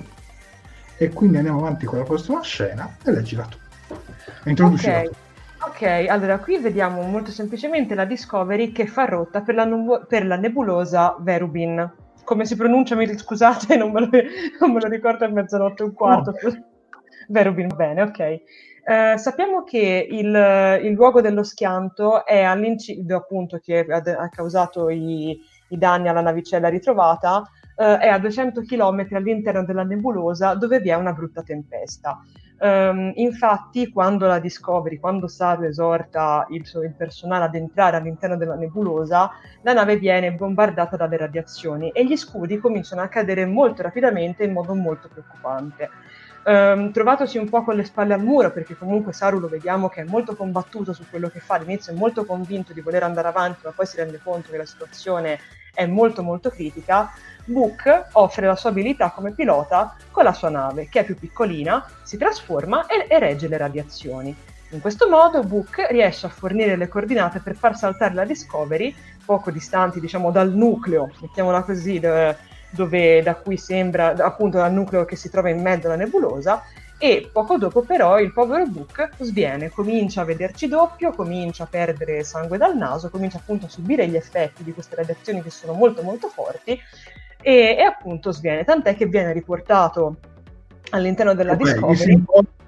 E quindi andiamo avanti con la prossima scena e leggila tu. Introducila okay. Ok, allora qui vediamo molto semplicemente la Discovery che fa rotta per la, nu- per la nebulosa Verubin. Come si pronuncia? Mi scusate, non me lo, non me lo ricordo a mezzanotte e un quarto. Oh. Verubin, bene, ok. Uh, sappiamo che il, il, luogo dello schianto è all'incido, appunto, che ha, ha causato i, i, danni alla navicella ritrovata, uh, è a 200 km all'interno della nebulosa dove vi è una brutta tempesta. Um, infatti, quando la Discovery, quando Saru esorta il, il, personale ad entrare all'interno della nebulosa, la nave viene bombardata dalle radiazioni e gli scudi cominciano a cadere molto rapidamente in modo molto preoccupante. Um, trovatosi un po' con le spalle al muro, perché comunque Saru lo vediamo che è molto combattuto su quello che fa, all'inizio è molto convinto di voler andare avanti, ma poi si rende conto che la situazione è molto molto critica, Book offre la sua abilità come pilota con la sua nave, che è più piccolina, si trasforma e, e regge le radiazioni. In questo modo Book riesce a fornire le coordinate per far saltare la Discovery, poco distanti diciamo dal nucleo, mettiamola così, dove, dove da cui sembra appunto dal nucleo che si trova in mezzo alla nebulosa, e poco dopo però il povero Book sviene, comincia a vederci doppio, comincia a perdere sangue dal naso, comincia appunto a subire gli effetti di queste radiazioni che sono molto molto forti e, e appunto sviene, tant'è che viene riportato all'interno della Ok, Discovery.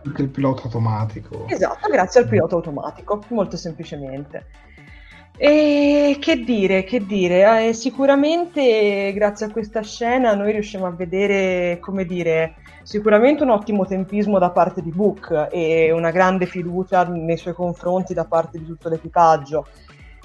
anche il pilota automatico. Esatto, grazie al pilota automatico, molto semplicemente. E che dire, che dire, eh, sicuramente grazie a questa scena noi riusciamo a vedere, come dire, sicuramente un ottimo tempismo da parte di Book e una grande fiducia nei suoi confronti da parte di tutto l'equipaggio,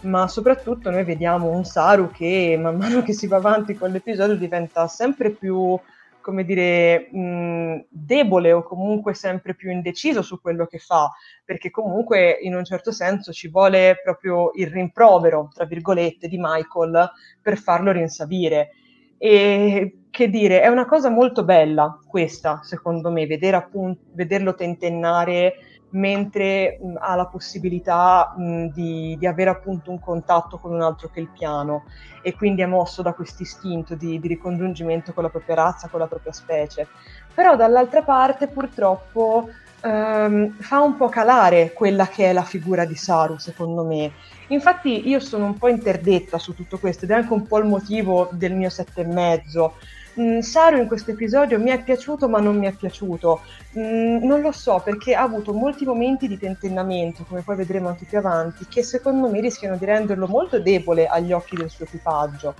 ma soprattutto noi vediamo un Saru che man mano che si va avanti con l'episodio diventa sempre più come dire, mh, debole o comunque sempre più indeciso su quello che fa, perché comunque in un certo senso ci vuole proprio il rimprovero, tra virgolette, di Michael per farlo rinsavire. E che dire, è una cosa molto bella questa, secondo me, vedere appunto, vederlo tentennare mentre mh, ha la possibilità mh, di, di, avere appunto un contatto con un altro che il piano e quindi è mosso da questo istinto di, di ricongiungimento con la propria razza, con la propria specie. Però dall'altra parte purtroppo ehm, fa un po' calare quella che è la figura di Saru, secondo me. Infatti io sono un po' interdetta su tutto questo ed è anche un po' il motivo del mio sette e mezzo Mm, Saru in questo episodio mi è piaciuto ma non mi è piaciuto. Mm, non lo so perché ha avuto molti momenti di tentennamento, come poi vedremo anche più avanti, che secondo me rischiano di renderlo molto debole agli occhi del suo equipaggio.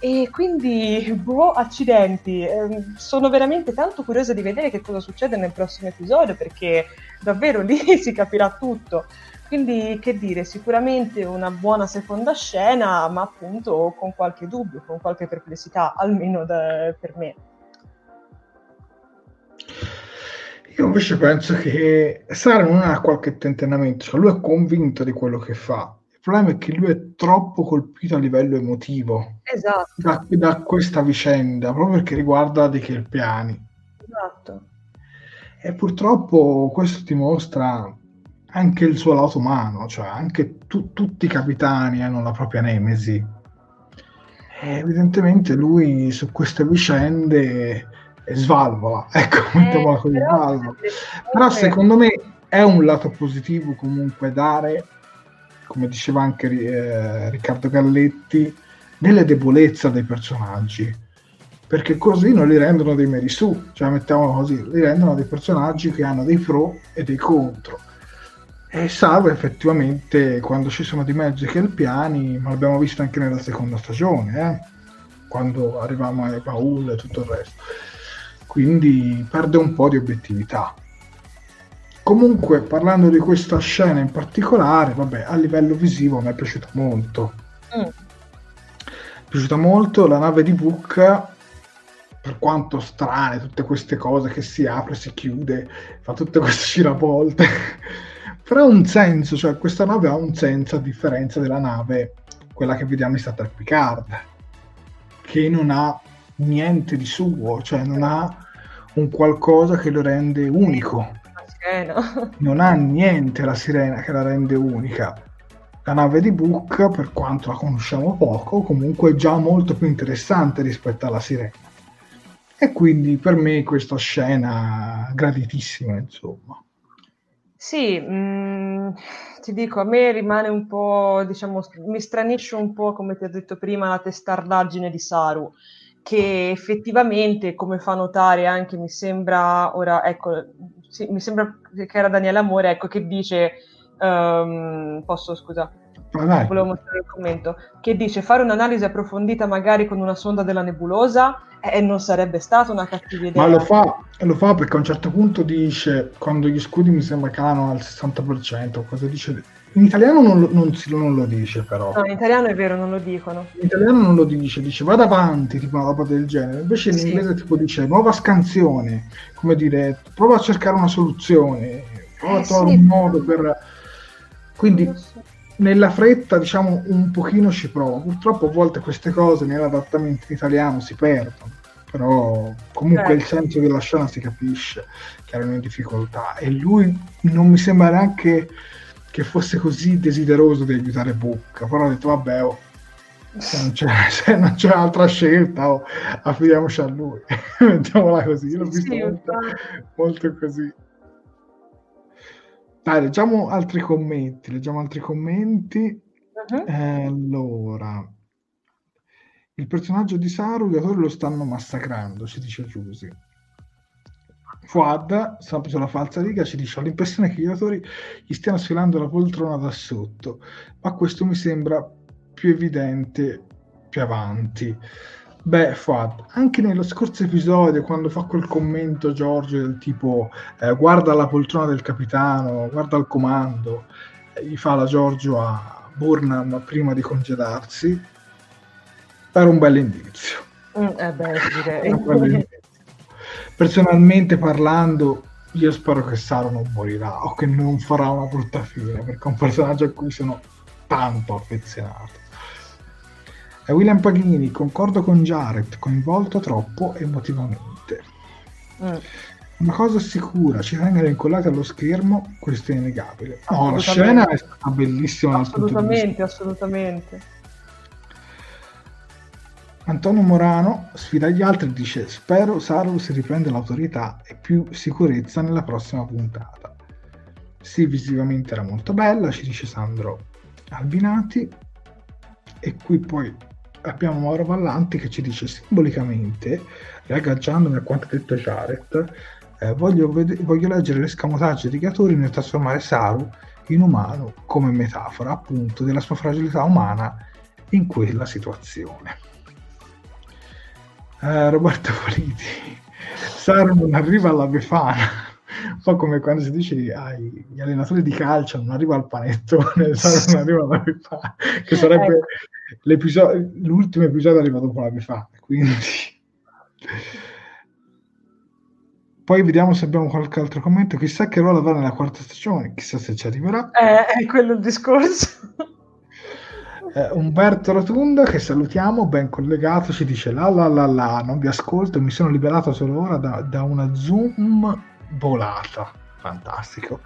E quindi, boh, accidenti, eh, sono veramente tanto curiosa di vedere che cosa succede nel prossimo episodio perché davvero lì si capirà tutto. Quindi, che dire, sicuramente una buona seconda scena, ma appunto con qualche dubbio, con qualche perplessità, almeno da, per me. Io invece penso che Sara non ha qualche tentennamento, cioè lui è convinto di quello che fa. Il problema è che lui è troppo colpito a livello emotivo esatto. da, da questa vicenda, proprio perché riguarda dei Kelpiani. Esatto. E purtroppo questo dimostra anche il suo lato umano, cioè anche tu, tutti i capitani hanno la propria nemesi. E evidentemente lui su queste vicende svalvola, ecco, mettiamola Eh, così, però, svalvola. Però comunque- secondo me è un lato positivo comunque dare, come diceva anche eh, Riccardo Galletti, delle debolezze dei personaggi. Perché così non li rendono dei meri su, cioè mettiamolo così, li rendono dei personaggi che hanno dei pro e dei contro. E Saru effettivamente quando ci sono di mezzo i Kelpiani, ma l'abbiamo visto anche nella seconda stagione, eh, quando arriviamo ai Paul e tutto il resto. Quindi perde un po' di obiettività. Comunque, parlando di questa scena in particolare, vabbè, a livello visivo mi è piaciuta molto. Mm. Mi è piaciuta molto la nave di Book, per quanto strane, tutte queste cose che si apre, si chiude, fa tutte queste giravolte. Però ha un senso, cioè questa nave ha un senso a differenza della nave, quella che vediamo in Star Trek Picard, che non ha niente di suo, cioè non ha un qualcosa che lo rende unico La sirena. non ha niente la sirena che la rende unica. La nave di Book, per quanto la conosciamo poco, comunque è già molto più interessante rispetto alla sirena. E quindi per me questa scena graditissima, insomma. Sì, mm, ti dico, a me rimane un po', diciamo, mi stranisce un po', come ti ho detto prima, la testardaggine di Saru, che effettivamente, come fa notare anche, mi sembra, ora, ecco, sì, mi sembra che era Daniele Amore, ecco, che dice, ehm, posso, scusa, volevo mostrare il commento, che dice fare un'analisi approfondita magari con una sonda della nebulosa e non sarebbe stata una cattiva idea. ma lo fa, lo fa perché a un certo punto dice, quando gli scudi mi sembra calano al 60%, cosa dice? In italiano non lo, non non lo dice però. No, in italiano è vero, non lo dicono. In italiano non lo dice, dice vada avanti, tipo una roba del genere. Invece in Sì. inglese tipo dice nuova scansione, come dire, prova a cercare una soluzione, prova Eh, a trovare sì. un modo per... Quindi so. Nella fretta, diciamo, un pochino ci prova. Purtroppo a volte queste cose nell'adattamento in italiano si perdono, però comunque il Certo. senso della scena si capisce che erano in difficoltà e lui non mi sembra neanche che fosse così desideroso di aiutare Book, però ha detto vabbè, oh, se non c'è, se non c'è altra scelta, oh, affidiamoci a lui. Mettiamola così, l'ho Sì, visto sì, molto, molto così. Dai, leggiamo altri commenti, leggiamo altri commenti. Eh, Allora, Il personaggio di Saru, i giocatori lo stanno massacrando, ci dice Giusy. Fuad, sempre sulla falsa riga, ci dice: Ho l'impressione che i giocatori gli stiano sfilando la poltrona da sotto, ma questo mi sembra più evidente più avanti. Beh, Fuad, anche nello scorso episodio, quando fa quel commento Giorgio del tipo eh, guarda la poltrona del capitano, guarda il comando, eh, gli fa la Giorgio a Burnham prima di congedarsi, era un bel indizio. Mm, eh beh, direi. Personalmente parlando, io spero che Saro non morirà o che non farà una brutta fine, perché è un personaggio a cui sono tanto affezionato. E William Paghini, concordo con Jared, coinvolto troppo emotivamente. Mm. Una cosa sicura, ci vengono incollati allo schermo, questo è innegabile. No, la scena è stata bellissima. Assolutamente, assolutamente. Antonio Morano sfida gli altri e dice spero Saru si riprende l'autorità e più sicurezza nella prossima puntata. Sì, visivamente era molto bella, ci dice Sandro Albinati. E qui poi abbiamo Mauro Vallanti che ci dice simbolicamente, riagganciandomi a quanto detto Jared, eh, voglio, ved- voglio, leggere l'escamotaggio di Gatori nel trasformare Saru in umano come metafora appunto della sua fragilità umana in quella situazione. Eh, Roberto Politi, Saru non arriva alla Befana un po' come quando si dice agli allenatori di calcio non arriva al panettone, non arriva alla Befana, che sarebbe ecco l'episodio, l'ultimo episodio arriva dopo la befana, quindi... Poi vediamo se abbiamo qualche altro commento. Chissà che ruolo avrà nella quarta stagione, chissà se ci arriverà. Eh, è quello il discorso. Eh, Umberto Rotunda, che salutiamo, ben collegato, ci dice la la la la, non vi ascolto, mi sono liberato solo ora da, da una Zoom volata fantastico.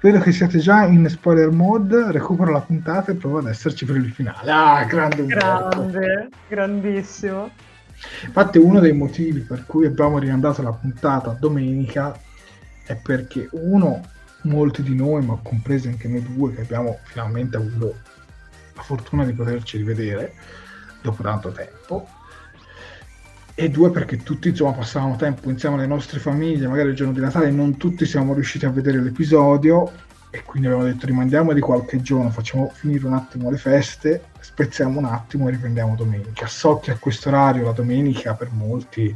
Vedo che siete già in spoiler mode, recupero la puntata e provo ad esserci per il finale. Ah, grande Grande, grandissimo. Infatti uno dei motivi per cui abbiamo rimandato la puntata domenica è perché uno, molti di noi, ma compresi anche noi due, che abbiamo finalmente avuto la fortuna di poterci rivedere dopo tanto tempo, e due perché tutti insomma passavamo tempo insieme alle nostre famiglie, magari il giorno di Natale non tutti siamo riusciti a vedere l'episodio e quindi abbiamo detto rimandiamo di qualche giorno, facciamo finire un attimo le feste, spezziamo un attimo e riprendiamo domenica. So che a questo orario la domenica per molti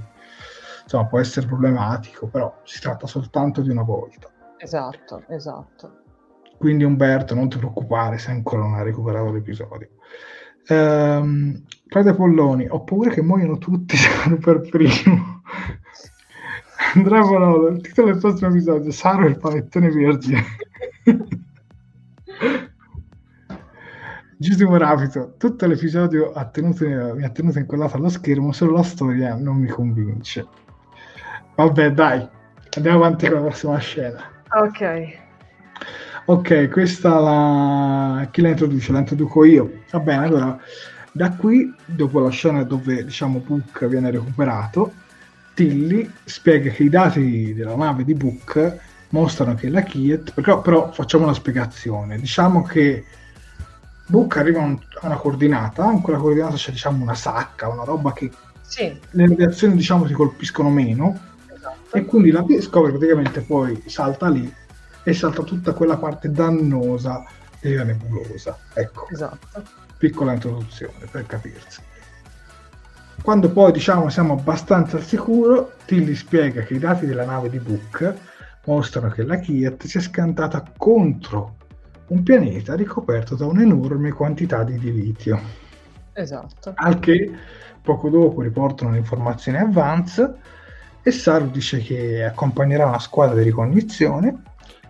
insomma può essere problematico, però si tratta soltanto di una volta. Esatto, esatto. Quindi Umberto, non ti preoccupare se ancora non hai recuperato l'episodio. Ehm, Prade Polloni, ho paura che muoiano tutti per primo. Andrea Bonolo, il titolo del prossimo episodio, Saro il panettone vergine. Giuseppe Rapito, tutto l'episodio ha tenuto, mi ha tenuto incollato allo schermo, solo la storia non mi convince. Vabbè, dai, andiamo avanti con la prossima scena. Ok. Ok, questa la... chi la introduce? La introduco io. Va bene, allora da qui, dopo la scena dove diciamo Book viene recuperato, Tilly spiega che i dati della nave di Book mostrano che la Kiet, però, però facciamo una spiegazione, diciamo che Book arriva a una coordinata, in quella coordinata c'è diciamo una sacca, una roba che sì. le radiazioni diciamo si colpiscono meno esatto. e quindi la Discovery praticamente poi salta lì e salta tutta quella parte dannosa della nebulosa. Ecco, esatto. piccola introduzione per capirsi. Quando poi diciamo siamo abbastanza al sicuro, Tilly spiega che i dati della nave di Book mostrano che la Kiet si è scantata contro un pianeta ricoperto da un'enorme quantità di dilitio. Esatto. Al che poco dopo riportano le informazioni a Vance e Saru dice che accompagnerà una squadra di ricognizione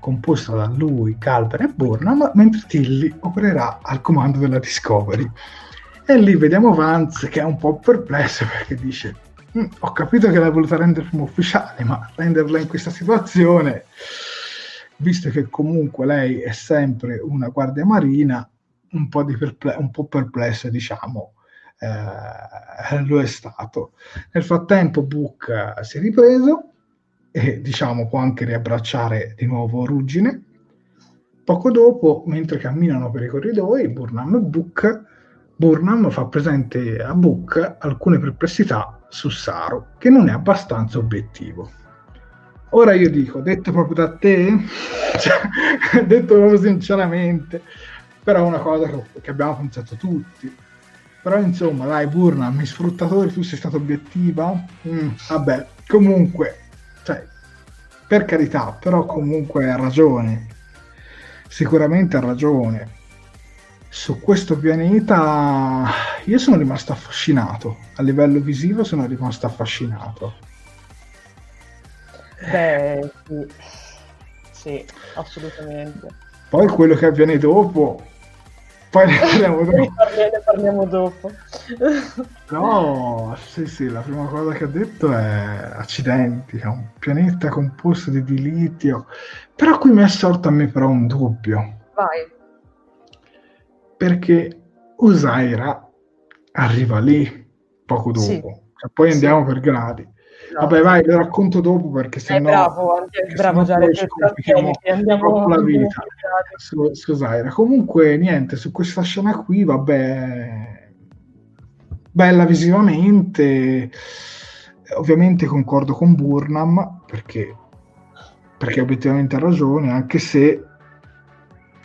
composta da lui, Calver e Burnham, mentre Tilly opererà al comando della Discovery. E lì vediamo Vance che è un po' perplesso perché dice mm, ho capito che l'hai voluta rendere prima ufficiale, ma renderla in questa situazione, visto che comunque lei è sempre una guardia marina, un po', perple- un po perplesso, diciamo, eh, lo è stato. Nel frattempo Book si è ripreso e diciamo può anche riabbracciare di nuovo Ruggine. Poco dopo, mentre camminano per i corridoi, Burnham e Book Burnham fa presente a Book alcune perplessità su Saru, che non è abbastanza obiettivo. Ora io dico, detto proprio da te, cioè, detto proprio sinceramente, però è una cosa che, che abbiamo pensato tutti. Però insomma, dai, Burnham, mi sfruttatore, tu sei stata obiettiva? Mm, vabbè, comunque, cioè, per carità, però comunque ha ragione. Sicuramente ha ragione. Su questo pianeta io sono rimasto affascinato. A livello visivo sono rimasto affascinato. Beh sì, sì assolutamente. Poi quello che avviene dopo poi ne parliamo dopo ne parliamo dopo no sì sì la prima cosa che ha detto è accidenti è un pianeta composto di dilitio però qui mi è sorto a me però un dubbio vai perché Osaira arriva lì poco dopo, sì. cioè, poi andiamo sì. per gradi. No. Vabbè, vai, lo racconto dopo perché se no. Bravo, bravo, già ci complichiamo andiamo la vita. Comunque, niente, su questa scena qui, vabbè, bella visivamente. Ovviamente concordo con Burnham perché, perché obiettivamente ha ragione, anche se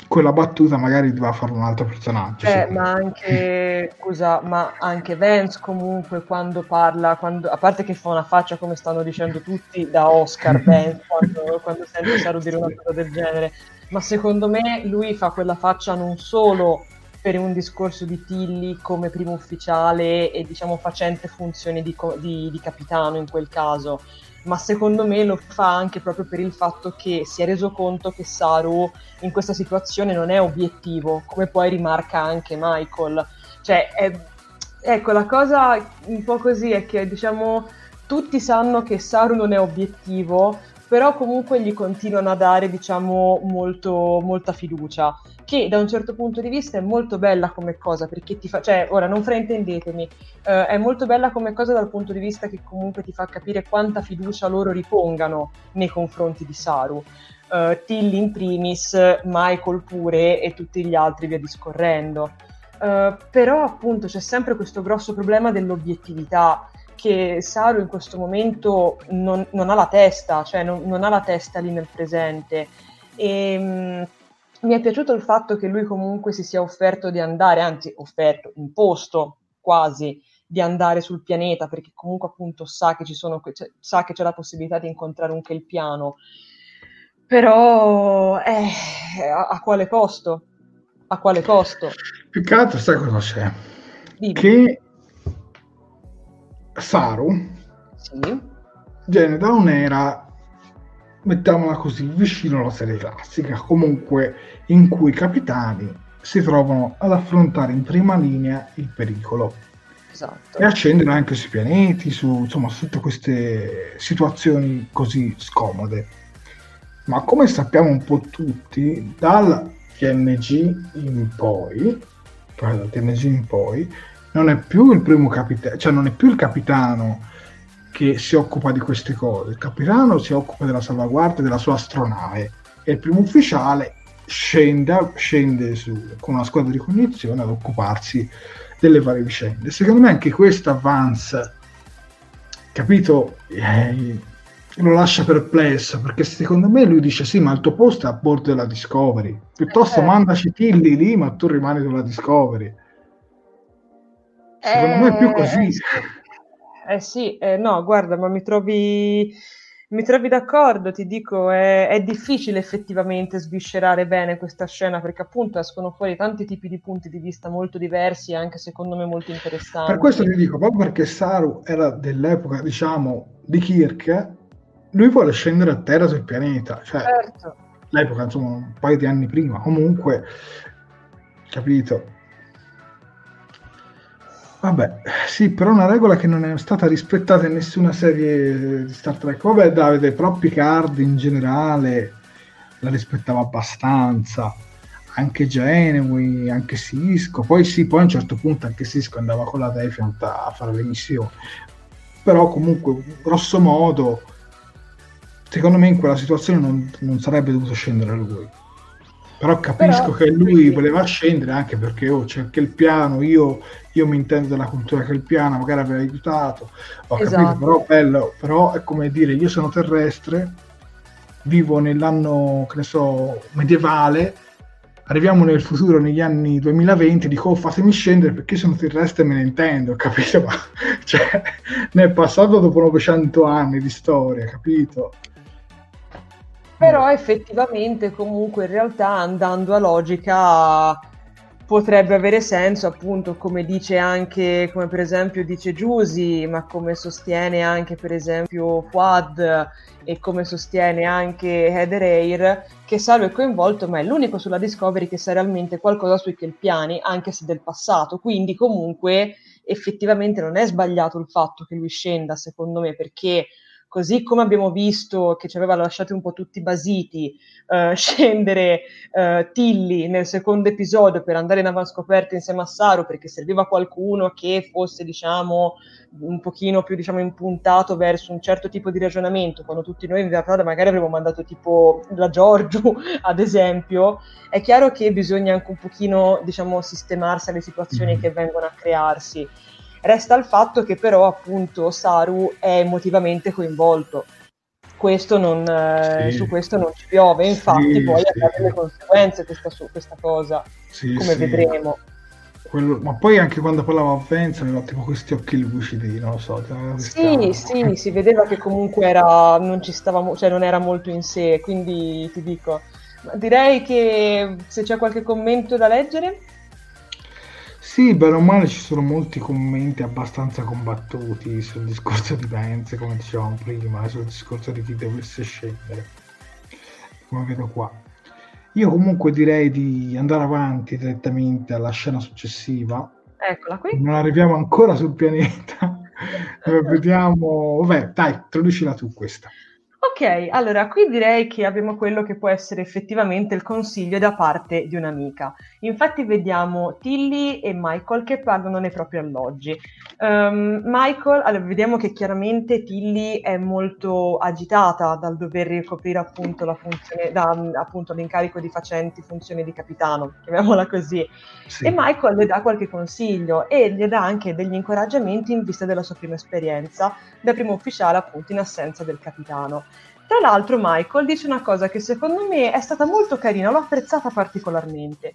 quella battuta magari doveva fare un altro personaggio. Eh, ma anche, scusa, ma anche Vance comunque quando parla, quando, a parte che fa una faccia come stanno dicendo tutti da Oscar Vance quando, quando sente Saru dire una cosa del genere, ma secondo me lui fa quella faccia non solo per un discorso di Tilly come primo ufficiale e diciamo facente funzioni di, di, di capitano in quel caso, ma secondo me lo fa anche proprio per il fatto che si è reso conto che Saru in questa situazione non è obiettivo, come poi rimarca anche Michael. Cioè, è, ecco, la cosa un po' così è che diciamo tutti sanno che Saru non è obiettivo, però comunque gli continuano a dare, diciamo, molto, molta fiducia, che da un certo punto di vista è molto bella come cosa, perché ti fa, cioè, ora non fraintendetemi, eh, è molto bella come cosa dal punto di vista che comunque ti fa capire quanta fiducia loro ripongano nei confronti di Saru. Uh, Tilly in primis, Michael pure e tutti gli altri via discorrendo. Uh, però appunto c'è sempre questo grosso problema dell'obiettività che Saru in questo momento non, non ha la testa, cioè non, non, ha la testa lì nel presente. E, mh, mi è piaciuto il fatto che lui comunque si sia offerto di andare, anzi offerto, imposto quasi, di andare sul pianeta, perché comunque appunto sa che, ci sono, cioè, sa che c'è la possibilità di incontrare un Kelpiano. Però eh, a, a, quale costo? A quale costo? Più che altro sai cosa c'è? Dimmi. Che Saru sì. viene da un'era mettiamola così vicino alla serie classica comunque in cui i capitani si trovano ad affrontare in prima linea il pericolo esatto. e accendere anche sui pianeti su, insomma, su tutte queste situazioni così scomode ma come sappiamo un po' tutti dal TNG in poi dal TNG in poi non è più il primo capitano, cioè non è più il capitano che si occupa di queste cose, il capitano si occupa della salvaguardia della sua astronave e il primo ufficiale scende, scende su, con una squadra di cognizione ad occuparsi delle varie vicende. Secondo me anche questo avance, capito, eh, lo lascia perplesso perché secondo me lui dice sì ma il tuo posto è a bordo della Discovery, piuttosto eh. mandaci Tilly lì ma tu rimani sulla Discovery Secondo eh, me è più così. Eh, eh sì, eh, no, guarda, ma mi trovi, mi trovi d'accordo, ti dico, è, è, difficile effettivamente sviscerare bene questa scena perché appunto escono fuori tanti tipi di punti di vista molto diversi e anche secondo me molto interessanti. Per questo ti dico, proprio perché Saru era dell'epoca, diciamo, di Kirk, lui vuole scendere a terra sul pianeta, cioè certo. l'epoca, insomma, un paio di anni prima, comunque, capito? Vabbè, sì, però una regola che non è stata rispettata in nessuna serie di Star Trek. Vabbè, Davide, però Picard in generale la rispettava abbastanza, anche Genui, anche Cisco. Poi sì, poi a un certo punto anche Cisco andava con la Defiant a fare le missioni. Però comunque, grosso modo, secondo me in quella situazione non, non sarebbe dovuto scendere lui. Però capisco Però, che lui sì. voleva scendere anche perché oh, c'è anche il piano, io, io, mi intendo della cultura che il piano magari aveva aiutato, ho esatto. capito, però bello, però è come dire, io sono terrestre, vivo nell'anno, che ne so, medievale, arriviamo nel futuro, negli anni 2020, dico oh, fatemi scendere perché sono terrestre e me ne intendo, capito? Ma cioè, ne è passato dopo 900 anni di storia, capito? Però effettivamente comunque in realtà andando a logica potrebbe avere senso appunto come dice anche, come per esempio dice Giusy, ma come sostiene anche per esempio Fuad e come sostiene anche Heather Air, che Saru è coinvolto ma è l'unico sulla Discovery che sa realmente qualcosa sui Kelpiani, anche se del passato, quindi comunque effettivamente non è sbagliato il fatto che lui scenda secondo me perché così come abbiamo visto che ci aveva lasciati un po' tutti basiti uh, scendere uh, Tilly nel secondo episodio per andare in avanscoperta insieme a Saru perché serviva qualcuno che fosse diciamo un pochino più diciamo impuntato verso un certo tipo di ragionamento quando tutti noi in realtà magari avremmo mandato tipo la Giorgio ad esempio è chiaro che bisogna anche un pochino diciamo sistemarsi alle situazioni mm-hmm. che vengono a crearsi Resta il fatto che però appunto Saru è emotivamente coinvolto. Questo non, eh, sì. Su questo non ci piove, infatti sì, poi sì. ha delle conseguenze questa, questa cosa, sì, come vedremo. Quello, ma poi anche quando parlava a Vance aveva tipo questi occhi lucidi, non lo so. Questa... Sì, sì, si vedeva che comunque era, non ci stava, cioè non era molto in sé, quindi ti dico, direi che se c'è qualche commento da leggere. Sì, bene o male ci sono molti commenti abbastanza combattuti sul discorso di Vance, come dicevamo prima, sul discorso di chi dovesse scendere, come vedo qua. Io comunque direi di andare avanti direttamente alla scena successiva. Eccola qui. Non arriviamo ancora sul pianeta. Vediamo... Vabbè, dai, introducila tu questa. Ok, allora qui direi che abbiamo quello che può essere effettivamente il consiglio da parte di un'amica. Infatti vediamo Tilly e Michael che parlano nei propri alloggi. Um, Michael, allora, vediamo che chiaramente Tilly è molto agitata dal dover ricoprire appunto, la funzione, da, appunto l'incarico di facenti funzione di capitano, chiamiamola così. Sì. E Michael le dà qualche consiglio e le dà anche degli incoraggiamenti in vista della sua prima esperienza da primo ufficiale appunto in assenza del capitano. Tra l'altro Michael dice una cosa che secondo me è stata molto carina, l'ho apprezzata particolarmente.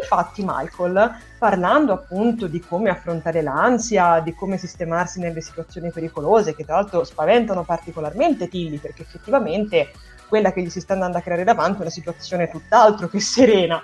Infatti Michael, parlando appunto di come affrontare l'ansia, di come sistemarsi nelle situazioni pericolose, che tra l'altro spaventano particolarmente Tilly, perché effettivamente quella che gli si sta andando a creare davanti è una situazione tutt'altro che serena.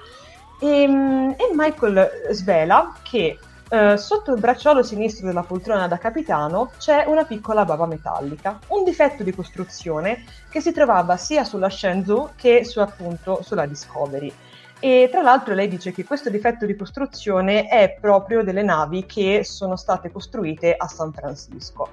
E, ehm, e Michael svela che Uh, sotto il bracciolo sinistro della poltrona da capitano c'è una piccola bava metallica, un difetto di costruzione che si trovava sia sulla Shenzhou che su, appunto sulla Discovery. E tra l'altro lei dice che questo difetto di costruzione è proprio delle navi che sono state costruite a San Francisco.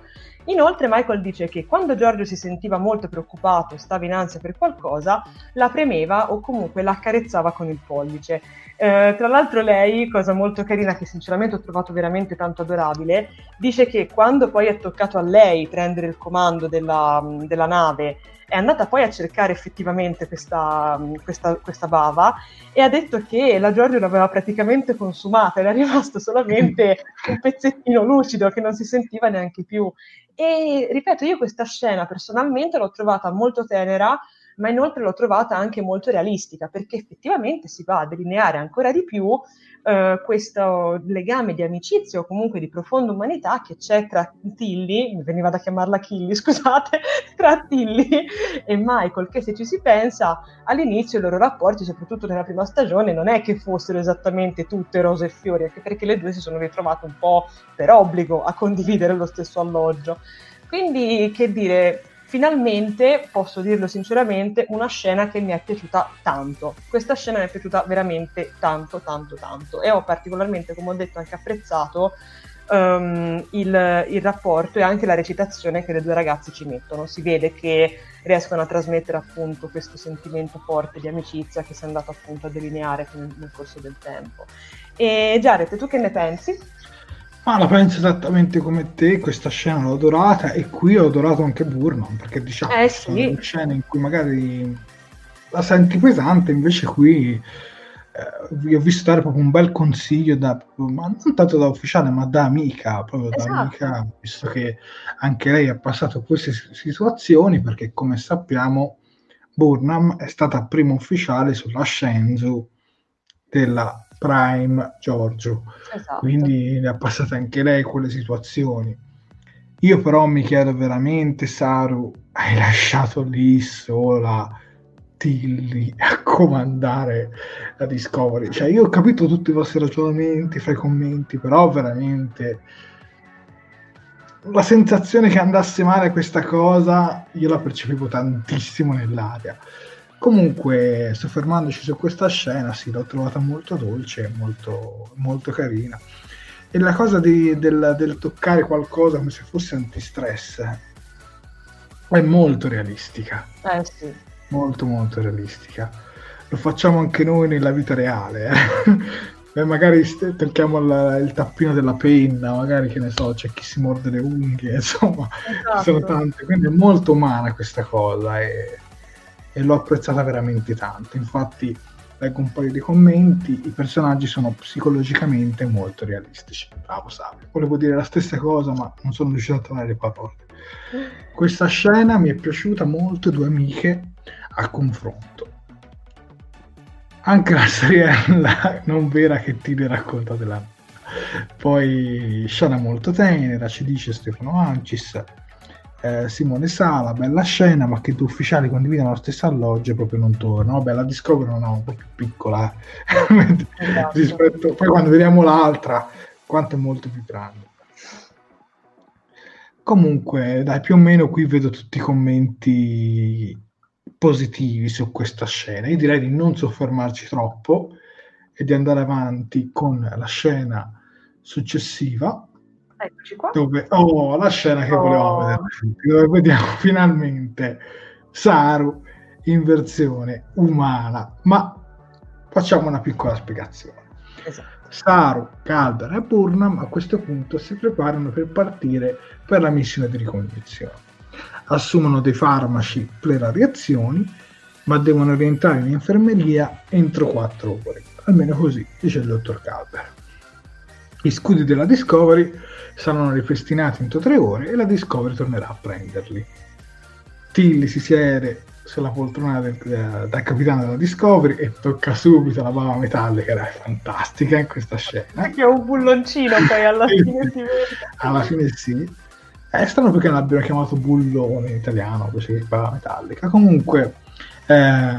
Inoltre Michael dice che quando Giorgio si sentiva molto preoccupato stava in ansia per qualcosa, la premeva o comunque la accarezzava con il pollice. Eh, tra l'altro lei, cosa molto carina che sinceramente ho trovato veramente tanto adorabile, dice che quando poi è toccato a lei prendere il comando della, della nave è andata poi a cercare effettivamente questa, questa, questa, bava e ha detto che la Giorgio l'aveva praticamente consumata, era rimasto solamente un pezzettino lucido che non si sentiva neanche più. E ripeto, io questa scena personalmente l'ho trovata molto tenera, ma inoltre l'ho trovata anche molto realistica, perché effettivamente si va a delineare ancora di più eh, questo legame di amicizia o comunque di profonda umanità che c'è tra Tilly, mi veniva da chiamarla Killy, scusate, tra Tilly e Michael, che se ci si pensa all'inizio i loro rapporti, soprattutto nella prima stagione, non è che fossero esattamente tutte rose e fiori, anche perché le due si sono ritrovate un po' per obbligo a condividere lo stesso alloggio. Quindi, che dire, finalmente, posso dirlo sinceramente, una scena che mi è piaciuta tanto. Questa scena mi è piaciuta veramente tanto, tanto, tanto. E ho particolarmente, come ho detto, anche apprezzato um, il, il, rapporto e anche la recitazione che le due ragazze ci mettono. Si vede che riescono a trasmettere appunto questo sentimento forte di amicizia che si è andato appunto a delineare nel corso del tempo. E Jared, tu che ne pensi? Ma la penso esattamente come te, questa scena l'ho adorata e qui ho adorato anche Burman, perché diciamo eh, sì. sono scene in cui magari la senti pesante, invece qui eh, vi ho visto dare proprio un bel consiglio, da, ma non tanto da ufficiale, ma da amica, proprio Esatto. da amica, visto che anche lei ha passato queste situazioni, perché come sappiamo Burnham è stata prima ufficiale sulla Shenzhou della Prime Giorgio, Esatto. quindi ne ha passate anche lei quelle situazioni. Io però mi chiedo veramente, Saru, hai lasciato lì sola Tilly a comandare la Discovery? Cioè, io ho capito tutti i vostri ragionamenti fra i commenti, però veramente la sensazione che andasse male questa cosa io la percepivo tantissimo nell'aria. Comunque, soffermandoci su questa scena, sì, l'ho trovata molto dolce, molto, molto carina. E la cosa di, del, del, toccare qualcosa come se fosse antistress è molto realistica. Eh sì. Molto, molto realistica. Lo facciamo anche noi nella vita reale. Eh? magari tocchiamo la, il tappino della penna, magari che ne so, c'è chi si morde le unghie, insomma, esatto. sono tante. Quindi è molto umana questa cosa e, e l'ho apprezzata veramente tanto. Infatti, leggo un paio di commenti, i personaggi sono psicologicamente molto realistici. Bravo Savio. Volevo dire la stessa cosa, ma non sono riuscito a trovare le parole. Questa scena mi è piaciuta molto, due amiche a confronto. Anche la storiella non vera che ti racconta della poi scena molto tenera, ci dice Stefano Ancis, eh, Simone Sala, bella scena, ma che due ufficiali condividono lo stesso alloggio e proprio non tornano. Vabbè, la Discovery non è un po' più piccola eh. esatto. rispetto, poi quando vediamo l'altra, quanto è molto più grande. Comunque, dai, più o meno qui vedo tutti i commenti positivi su questa scena. Io direi di non soffermarci troppo e di andare avanti con la scena successiva. Eccoci qua. Dove, oh, la scena che oh. volevamo vedere, dove vediamo finalmente Saru in versione umana. Ma facciamo una piccola spiegazione. Esatto. Saru, Calder e Burnham a questo punto si preparano per partire per la missione di ricognizione. Assumono dei farmaci per le reazioni, ma devono rientrare in infermeria entro 4 ore. Almeno così dice il dottor Calder. Gli scudi della Discovery saranno ripristinati entro 3 ore e la Discovery tornerà a prenderli. Tilly si siede sulla poltrona del, del, del, capitano della Discovery e tocca subito la bava metallica, era fantastica in questa scena. Che è un bulloncino poi alla fine si vede. Alla fine sì. È strano perché non l'abbiano chiamato bullone in italiano, invece che bava metallica. Comunque, eh,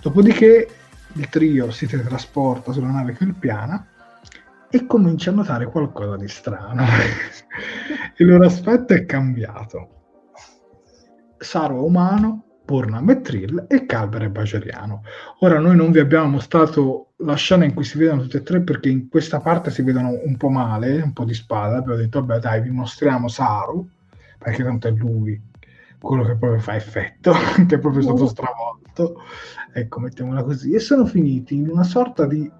dopodiché il trio si teletrasporta sulla nave Kelpiana e comincia a notare qualcosa di strano. il loro aspetto è cambiato. Saru è umano, Burnham e Trill e Calver è Bajeriano. Ora noi non vi abbiamo mostrato la scena in cui si vedono tutti e tre perché in questa parte si vedono un po' male, un po' di spada, abbiamo detto vabbè dai vi mostriamo Saru perché tanto è lui quello che proprio fa effetto, che è proprio stato stravolto, ecco mettiamola così, e sono finiti in una sorta di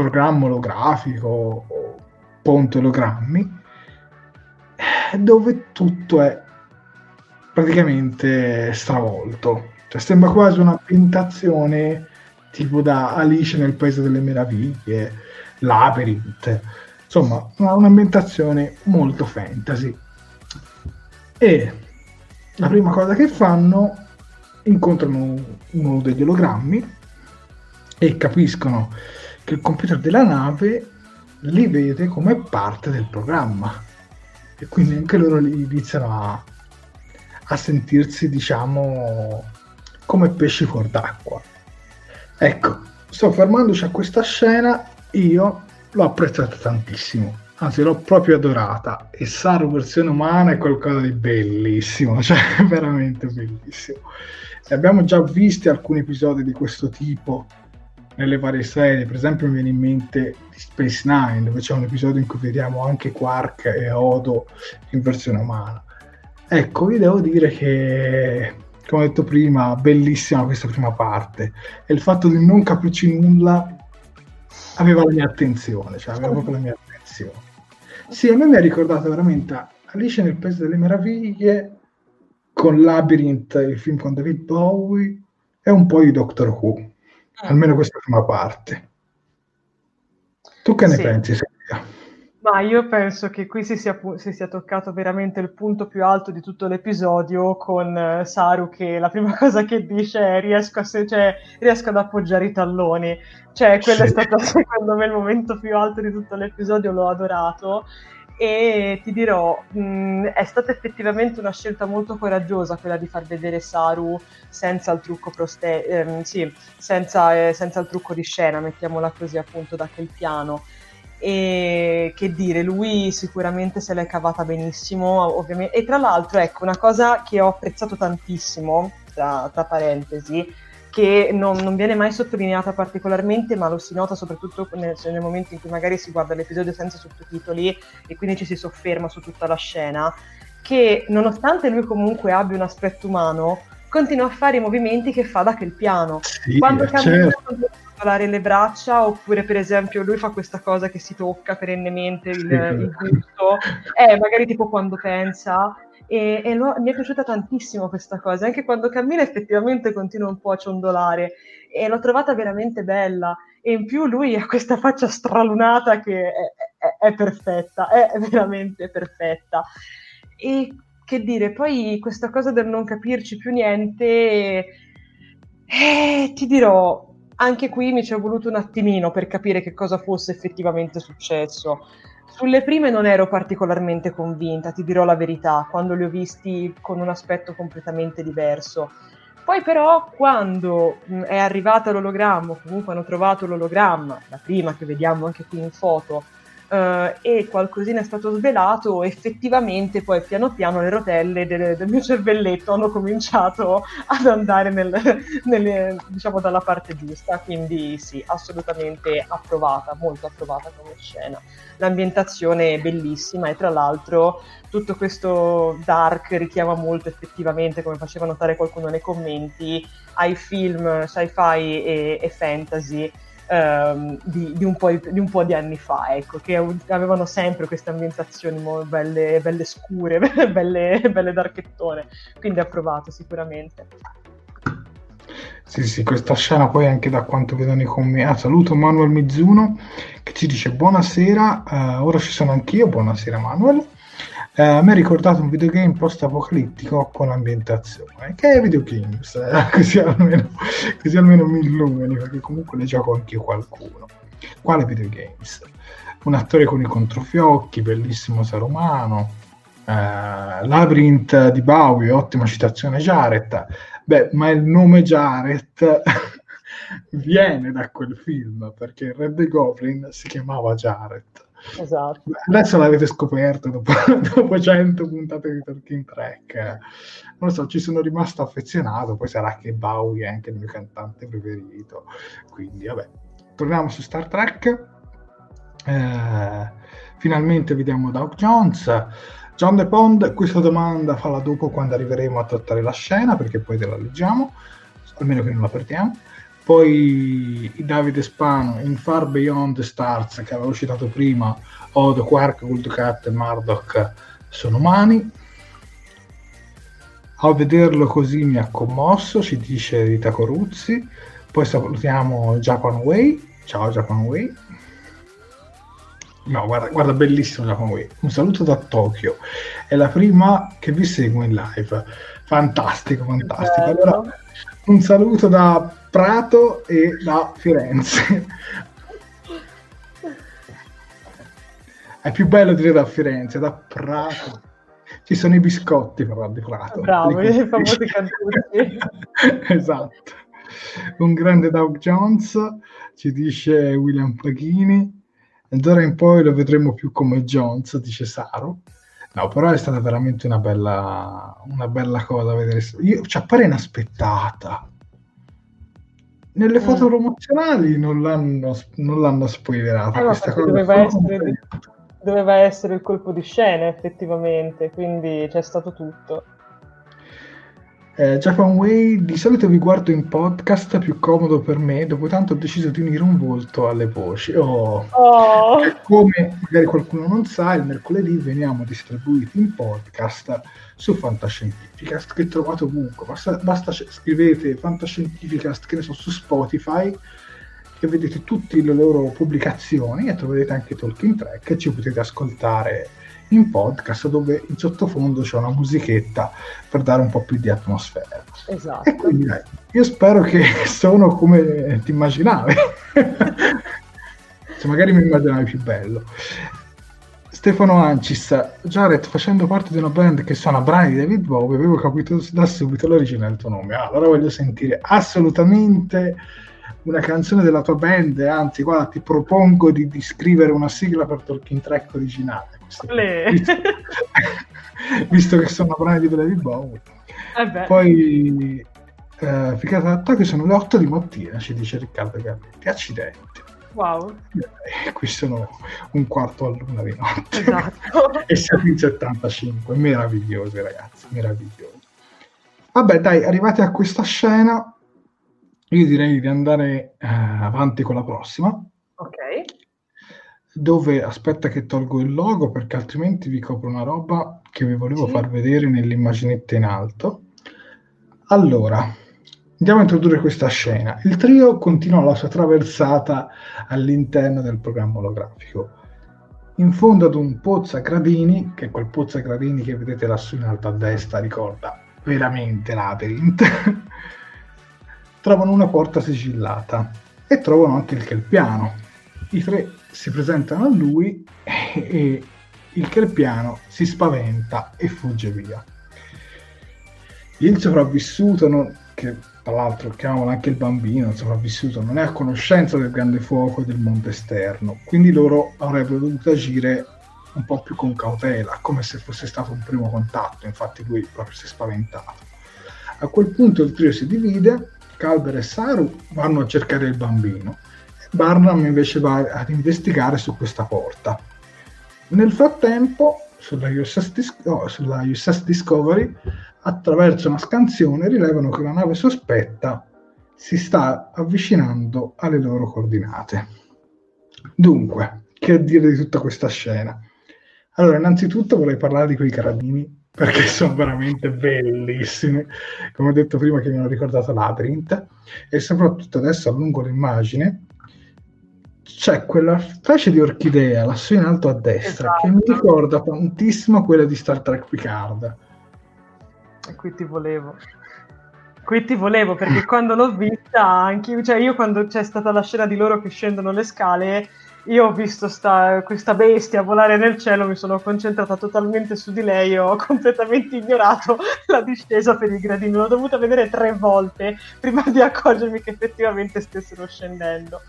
programma olografico o ponte ologrammi dove tutto è praticamente stravolto. Cioè, sembra quasi un'ambientazione tipo da Alice nel Paese delle Meraviglie, Labyrinth, insomma, una, un'ambientazione molto fantasy. E la prima cosa che fanno, incontrano uno degli ologrammi e capiscono che il computer della nave li vede come parte del programma. E quindi anche loro iniziano a, a sentirsi, diciamo, come pesci fuor d'acqua. Ecco, sto fermandoci a questa scena, io l'ho apprezzata tantissimo, anzi l'ho proprio adorata e Saru versione umana è qualcosa di bellissimo, cioè veramente bellissimo. E abbiamo già visto alcuni episodi di questo tipo nelle varie serie, per esempio mi viene in mente di Space Nine, dove c'è un episodio in cui vediamo anche Quark e Odo in versione umana. Ecco, vi devo dire che, come ho detto prima, bellissima questa prima parte. E il fatto di non capirci nulla aveva la mia attenzione, cioè aveva proprio la mia attenzione. Sì, a me mi ha ricordato veramente Alice nel Paese delle Meraviglie, con Labyrinth, il film con David Bowie, e un po' di Doctor Who. Almeno questa prima parte. Tu che ne sì. pensi, Silvia? Ma io penso che qui si sia, si sia, toccato veramente il punto più alto di tutto l'episodio con uh, Saru che la prima cosa che dice è riesco, a cioè, riesco ad appoggiare i talloni. Cioè, quello sì. è stato secondo me il momento più alto di tutto l'episodio, l'ho adorato. E ti dirò, mh, è stata effettivamente una scelta molto coraggiosa quella di far vedere Saru senza il trucco, proste- ehm, sì, senza, eh, senza il trucco di scena, mettiamola così appunto da quel piano e che dire, lui sicuramente se l'è cavata benissimo, ovviamente. E tra l'altro, ecco, una cosa che ho apprezzato tantissimo, tra, tra parentesi, che non, non, viene mai sottolineata particolarmente, ma lo si nota soprattutto nel, nel, momento in cui magari si guarda l'episodio senza sottotitoli e quindi ci si sofferma su tutta la scena, che nonostante lui comunque abbia un aspetto umano, continua a fare i movimenti che fa da quel piano. Sì, Quando cammina certo regolare le braccia, oppure per esempio lui fa questa cosa che si tocca perennemente il, il busto, eh, magari tipo quando pensa. E, e lo, mi è piaciuta tantissimo questa cosa, anche quando cammina effettivamente continua un po' a ciondolare e l'ho trovata veramente bella. E in più lui ha questa faccia stralunata che è, è, è perfetta, è veramente perfetta. E che dire, poi questa cosa del non capirci più niente, eh, ti dirò, anche qui mi ci è voluto un attimino per capire che cosa fosse effettivamente successo. Sulle prime non ero particolarmente convinta, ti dirò la verità, quando li ho visti con un aspetto completamente diverso. Poi però quando è arrivato l'ologramma, comunque hanno trovato l'ologramma, la prima che vediamo anche qui in foto, Uh, e qualcosina è stato svelato, effettivamente poi piano piano le rotelle del, del mio cervelletto hanno cominciato ad andare nel, nel, diciamo dalla parte giusta, quindi sì, assolutamente approvata, molto approvata come scena. L'ambientazione è bellissima e tra l'altro tutto questo dark richiama molto effettivamente, come faceva notare qualcuno nei commenti, ai film sci-fi e, e fantasy ehm, di, di, un di, di, un po di, anni fa, ecco, che avevano sempre queste ambientazioni belle, belle scure, belle, belle darchettone, quindi approvato sicuramente. Sì, sì, questa scena poi anche da quanto vedo nei commenti. Ah, saluto Manuel Mizzuno che ci dice buonasera, uh, ora ci sono anch'io, buonasera Manuel. Eh, a me ha ricordato un videogame post-apocalittico con ambientazione, che è videogames, eh, così, almeno, così almeno mi illumini, perché comunque ne gioco anche qualcuno. Quale videogames? Un attore con i controfiocchi, bellissimo sarumano, eh, Labyrinth di Bowie, ottima citazione Jared. Beh, ma il nome Jared viene da quel film, perché il Red Goblin si chiamava Jared Esatto. Adesso l'avete scoperto dopo, dopo 100 puntate di Talking Track. Non lo so, ci sono rimasto affezionato, poi sarà che Bowie è anche il mio cantante preferito. Quindi, vabbè, torniamo su Star Trek. Eh, finalmente vediamo Doug Jones. John De Pond, questa domanda falla dopo quando arriveremo a trattare la scena, perché poi te la leggiamo, almeno che non la perdiamo. Poi Davide Spano in Far Beyond the Stars, che avevo citato prima, Odo, Quark, Goldcat e Murdoch sono umani. A vederlo così mi ha commosso, ci dice Rita Coruzzi. Poi salutiamo Japan Way. Ciao Japan Way. No, guarda, guarda, bellissimo Japan Way. Un saluto da Tokyo. È la prima che vi seguo in live. Fantastico, fantastico. Allora, un saluto da Prato e da Firenze. È più bello dire da Firenze, da Prato. Ci sono i biscotti però di Prato. Bravo, i famosi cantucci. esatto. Un grande Doug Jones, ci dice William Paghini. E d'ora in poi lo vedremo più come Jones, dice Saro. No, però è stata veramente una bella, una bella cosa vedere. Io, ci appare inaspettata. Nelle mm. foto promozionali non l'hanno, non l'hanno spoilerata. Eh, questa cosa doveva essere, doveva essere il colpo di scena, effettivamente, quindi c'è stato tutto. Eh, Japan Way, di solito vi guardo in podcast, più comodo per me, dopo tanto ho deciso di unire un volto alle voci. Oh. Oh. Come magari qualcuno non sa, il mercoledì veniamo distribuiti in podcast su Fantascientificast che trovate ovunque. Basta, basta scrivete Fantascientificast, che ne so, su Spotify e vedete tutte le loro pubblicazioni e troverete anche Talking Track e ci potete ascoltare in podcast dove in sottofondo c'è una musichetta per dare un po' più di atmosfera. Esatto. E quindi dai, io spero che sono come ti immaginavi. Se magari mi immaginavi più bello. Stefano Ancis, Jared facendo parte di una band che suona brani di David Bowie, avevo capito da subito l'origine del tuo nome. allora voglio sentire assolutamente una canzone della tua band, anzi, guarda, ti propongo di, di scrivere una sigla per Talking Track originale. Visto, visto, che sono brani di David Bowie. Eh Poi, eh, ficata che sono le 8 di mattina, ci dice Riccardo Galletti. Accidenti. Wow. Eh, qui sono un quarto all'una di notte. Esatto. e siamo in 75. Meravigliosi, ragazzi, meravigliosi. Vabbè, dai, arrivati a questa scena, io direi di andare eh, avanti con la prossima. Dove aspetta che tolgo il logo perché altrimenti vi copro una roba che vi volevo sì. far vedere nell'immaginetta in alto. Allora, Andiamo a introdurre questa scena. Il trio continua la sua traversata all'interno del programma olografico. In fondo ad un pozzo a gradini, che è quel pozzo a gradini che vedete lassù in alto a destra, ricorda veramente Labyrinth, trovano una porta sigillata e trovano anche il Kelpiano. I tre si presentano a lui e il Kelpiano si spaventa e fugge via. Il sopravvissuto, non, che tra l'altro chiamavano anche il bambino, il sopravvissuto, non è a conoscenza del grande fuoco e del mondo esterno, quindi loro avrebbero dovuto agire un po' più con cautela, come se fosse stato un primo contatto, infatti lui proprio si è spaventato. A quel punto il trio si divide, Calber e Saru vanno a cercare il bambino, Barnum invece va ad investigare su questa porta. Nel frattempo, sulla USS, Dis- no, sulla USS Discovery, attraverso una scansione rilevano che la nave sospetta si sta avvicinando alle loro coordinate. Dunque, che dire di tutta questa scena? Allora, innanzitutto vorrei parlare di quei carabini perché sono veramente bellissimi, come ho detto prima che mi hanno ricordato Labyrinth, e soprattutto adesso allungo l'immagine, c'è quella specie di orchidea lassù in alto a destra esatto. che mi ricorda tantissimo quella di Star Trek Picard e qui ti volevo. Qui ti volevo perché quando l'ho vista, anche cioè io quando c'è stata la scena di loro che scendono le scale, io ho visto sta, questa bestia volare nel cielo, mi sono concentrata totalmente su di lei e ho completamente ignorato la discesa per i gradini. L'ho dovuta vedere tre volte prima di accorgermi che effettivamente stessero scendendo.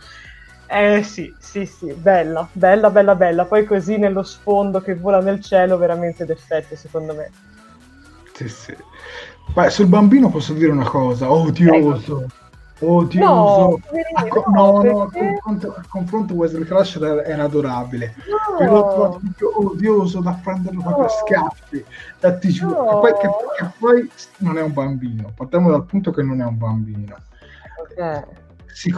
Eh sì, sì, sì, bella, bella, bella, bella. Poi così nello sfondo che vola nel cielo, veramente d'effetto secondo me. Sì, sì. Beh, sul bambino posso dire una cosa, odioso. Odioso. No, a, co- no, no, perché... a, confronto, a confronto Wesley Crusher era, era adorabile. No. Però trovato odioso da prenderlo no. per schiaffi. E ti giuro. No. Che, poi, che, che poi non è un bambino. Partiamo dal punto che non è un bambino. Ok. Si,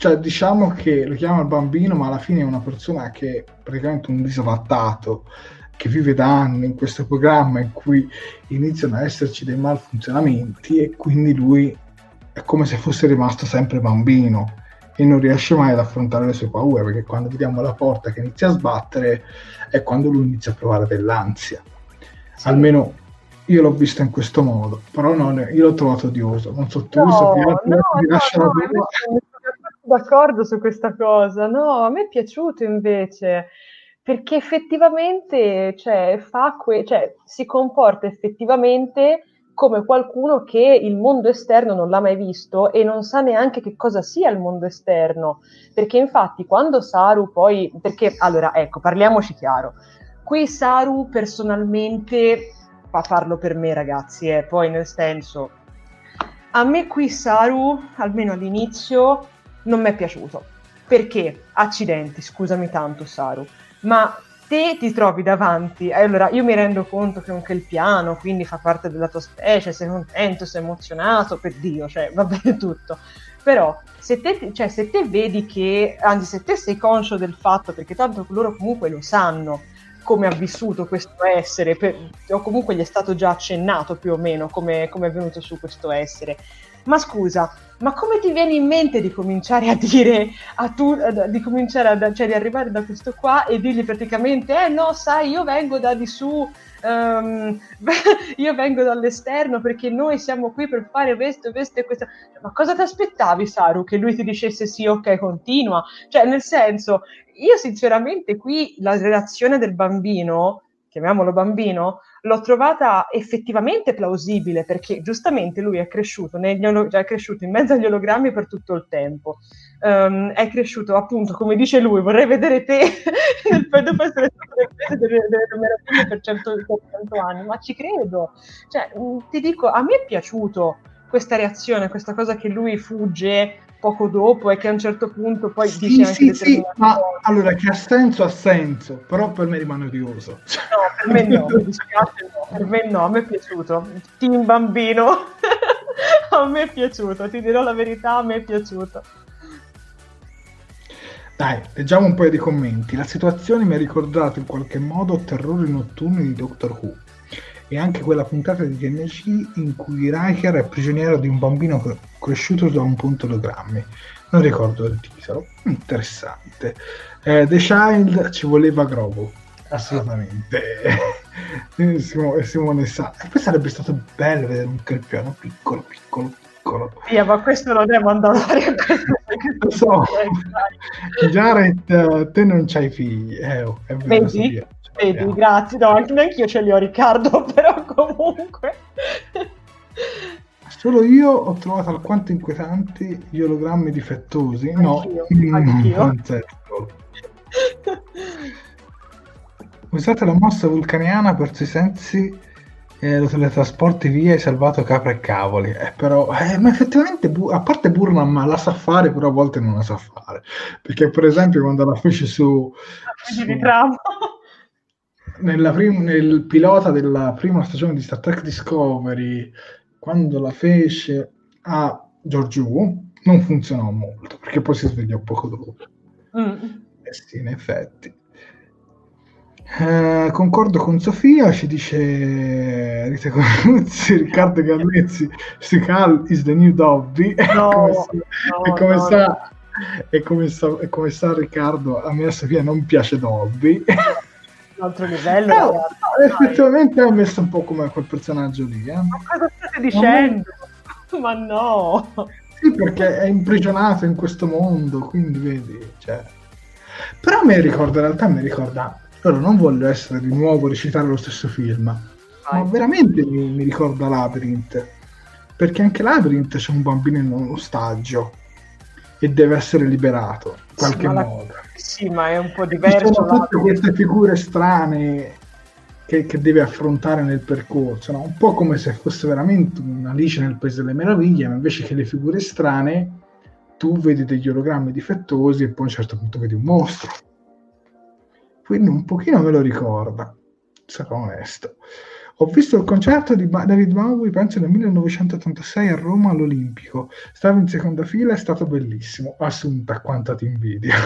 cioè, diciamo che lo chiama il bambino, ma alla fine è una persona che è praticamente un disavattato che vive da anni in questo programma in cui iniziano a esserci dei malfunzionamenti e quindi lui è come se fosse rimasto sempre bambino e non riesce mai ad affrontare le sue paure perché quando vediamo la porta che inizia a sbattere è quando lui inizia a provare dell'ansia. Sì. Almeno io l'ho visto in questo modo, però non, io l'ho trovato odioso. Non so tu no, ti, no, no, no, tua. D'accordo su questa cosa, no, a me è piaciuto invece perché effettivamente cioè, fa que- cioè, si comporta effettivamente come qualcuno che il mondo esterno non l'ha mai visto e non sa neanche che cosa sia il mondo esterno. Perché infatti quando Saru poi... Perché allora, ecco, parliamoci chiaro. Qui Saru personalmente, fa farlo per me ragazzi, eh, poi nel senso... A me qui Saru, almeno all'inizio, non mi è piaciuto. Perché? Accidenti, scusami tanto Saru ma te ti trovi davanti, allora io mi rendo conto che anche il piano, quindi fa parte della tua specie, sei contento, sei emozionato, per Dio, cioè va bene tutto. Però se te, cioè, se te vedi che, anzi se te sei conscio del fatto, perché tanto loro comunque lo sanno, come ha vissuto questo essere, per, o comunque gli è stato già accennato più o meno come, come è venuto su questo essere. Ma scusa, ma come ti viene in mente di cominciare a dire a tu, di cominciare a, cioè di arrivare da questo qua e dirgli praticamente, eh no, sai, io vengo da di su, um, io vengo dall'esterno perché noi siamo qui per fare questo, questo e questo. Ma cosa ti aspettavi, Saru, che lui ti dicesse sì, ok, continua? Cioè, nel senso, io sinceramente qui la relazione del bambino, chiamiamolo bambino, l'ho trovata effettivamente plausibile perché giustamente lui è cresciuto, negli, è cresciuto in mezzo agli ologrammi per tutto il tempo. Um, è cresciuto appunto, come dice lui, vorrei vedere te dopo essere stato nel delle, delle meraviglie per 100, 100 anni, ma ci credo. Cioè, ti dico, a me è piaciuto questa reazione, questa cosa che lui fugge poco dopo e che a un certo punto poi sì, dice anche sì, sì, ma cose. allora che ha senso ha senso però per me rimane odioso no per me no dispiace no per me no a me è piaciuto team bambino a me è piaciuto ti dirò la verità a me è piaciuto dai, leggiamo un paio di commenti. La situazione mi ha ricordato in qualche modo Terrori notturni di Doctor Who e anche quella puntata di TNG in cui Riker è prigioniero di un bambino cresciuto da un punto ologrammi. Non ricordo il titolo. Interessante. Eh, The Child ci voleva Grobo. Assolutamente. Simone, Simone sa. E poi sarebbe stato bello vedere un carpiano piccolo, piccolo, piccolo. Via, ma questo lo devo andare a questo. Lo so. Jared, te non c'hai figli. Eh, oh, è vero, Vedi? Vedi, grazie. No, anche neanche io ce li ho, Riccardo, però comunque. Solo io ho trovato alquanto inquietanti gli ologrammi difettosi. No, anch'io, anch'io. non certo. Usate la mossa vulcaniana per sui sensi e lo teletrasporti via e salvato capra e cavoli. Eh, però, eh, ma effettivamente, a parte Burnham la sa fare, però a volte non la sa fare. Perché, per esempio, quando la fece su... su prim- nel pilota della prima stagione di Star Trek Discovery, quando la fece a Giorgio, non funzionò molto, perché poi si svegliò poco dopo. Mm. Eh sì, in effetti. Eh, concordo con Sofia, ci dice Rita Cornuzzi, Riccardo Gallezzi, Stical is the new Dobby. No, e come, no, sa, e come, sa, e come sa Riccardo, a me a Sofia non piace Dobby altro livello. No, no, effettivamente ha messo un po' come quel personaggio lì. Eh. Ma cosa state dicendo? Ma no! Sì, perché è imprigionato in questo mondo, quindi vedi, cioè... Però mi ricorda, in realtà mi ricorda... Ora non voglio essere di nuovo recitare lo stesso film, Vai. ma veramente mi, mi ricorda Labyrinth. Perché anche Labyrinth c'è un bambino in uno ostaggio e deve essere liberato in qualche sì, modo. La sì, ma è un po' diverso. Ci sono tutte queste figure strane che, che deve affrontare nel percorso, no? un po' come se fosse veramente un'Alice nel Paese delle Meraviglie, ma invece che le figure strane tu vedi degli ologrammi difettosi e poi a un certo punto vedi un mostro. Quindi un pochino me lo ricorda, sarò onesto. Ho visto il concerto di David Bowie, penso nel 1986 a Roma all'Olimpico. Stavo in seconda fila, è stato bellissimo. Assunta, quanta ti invidio.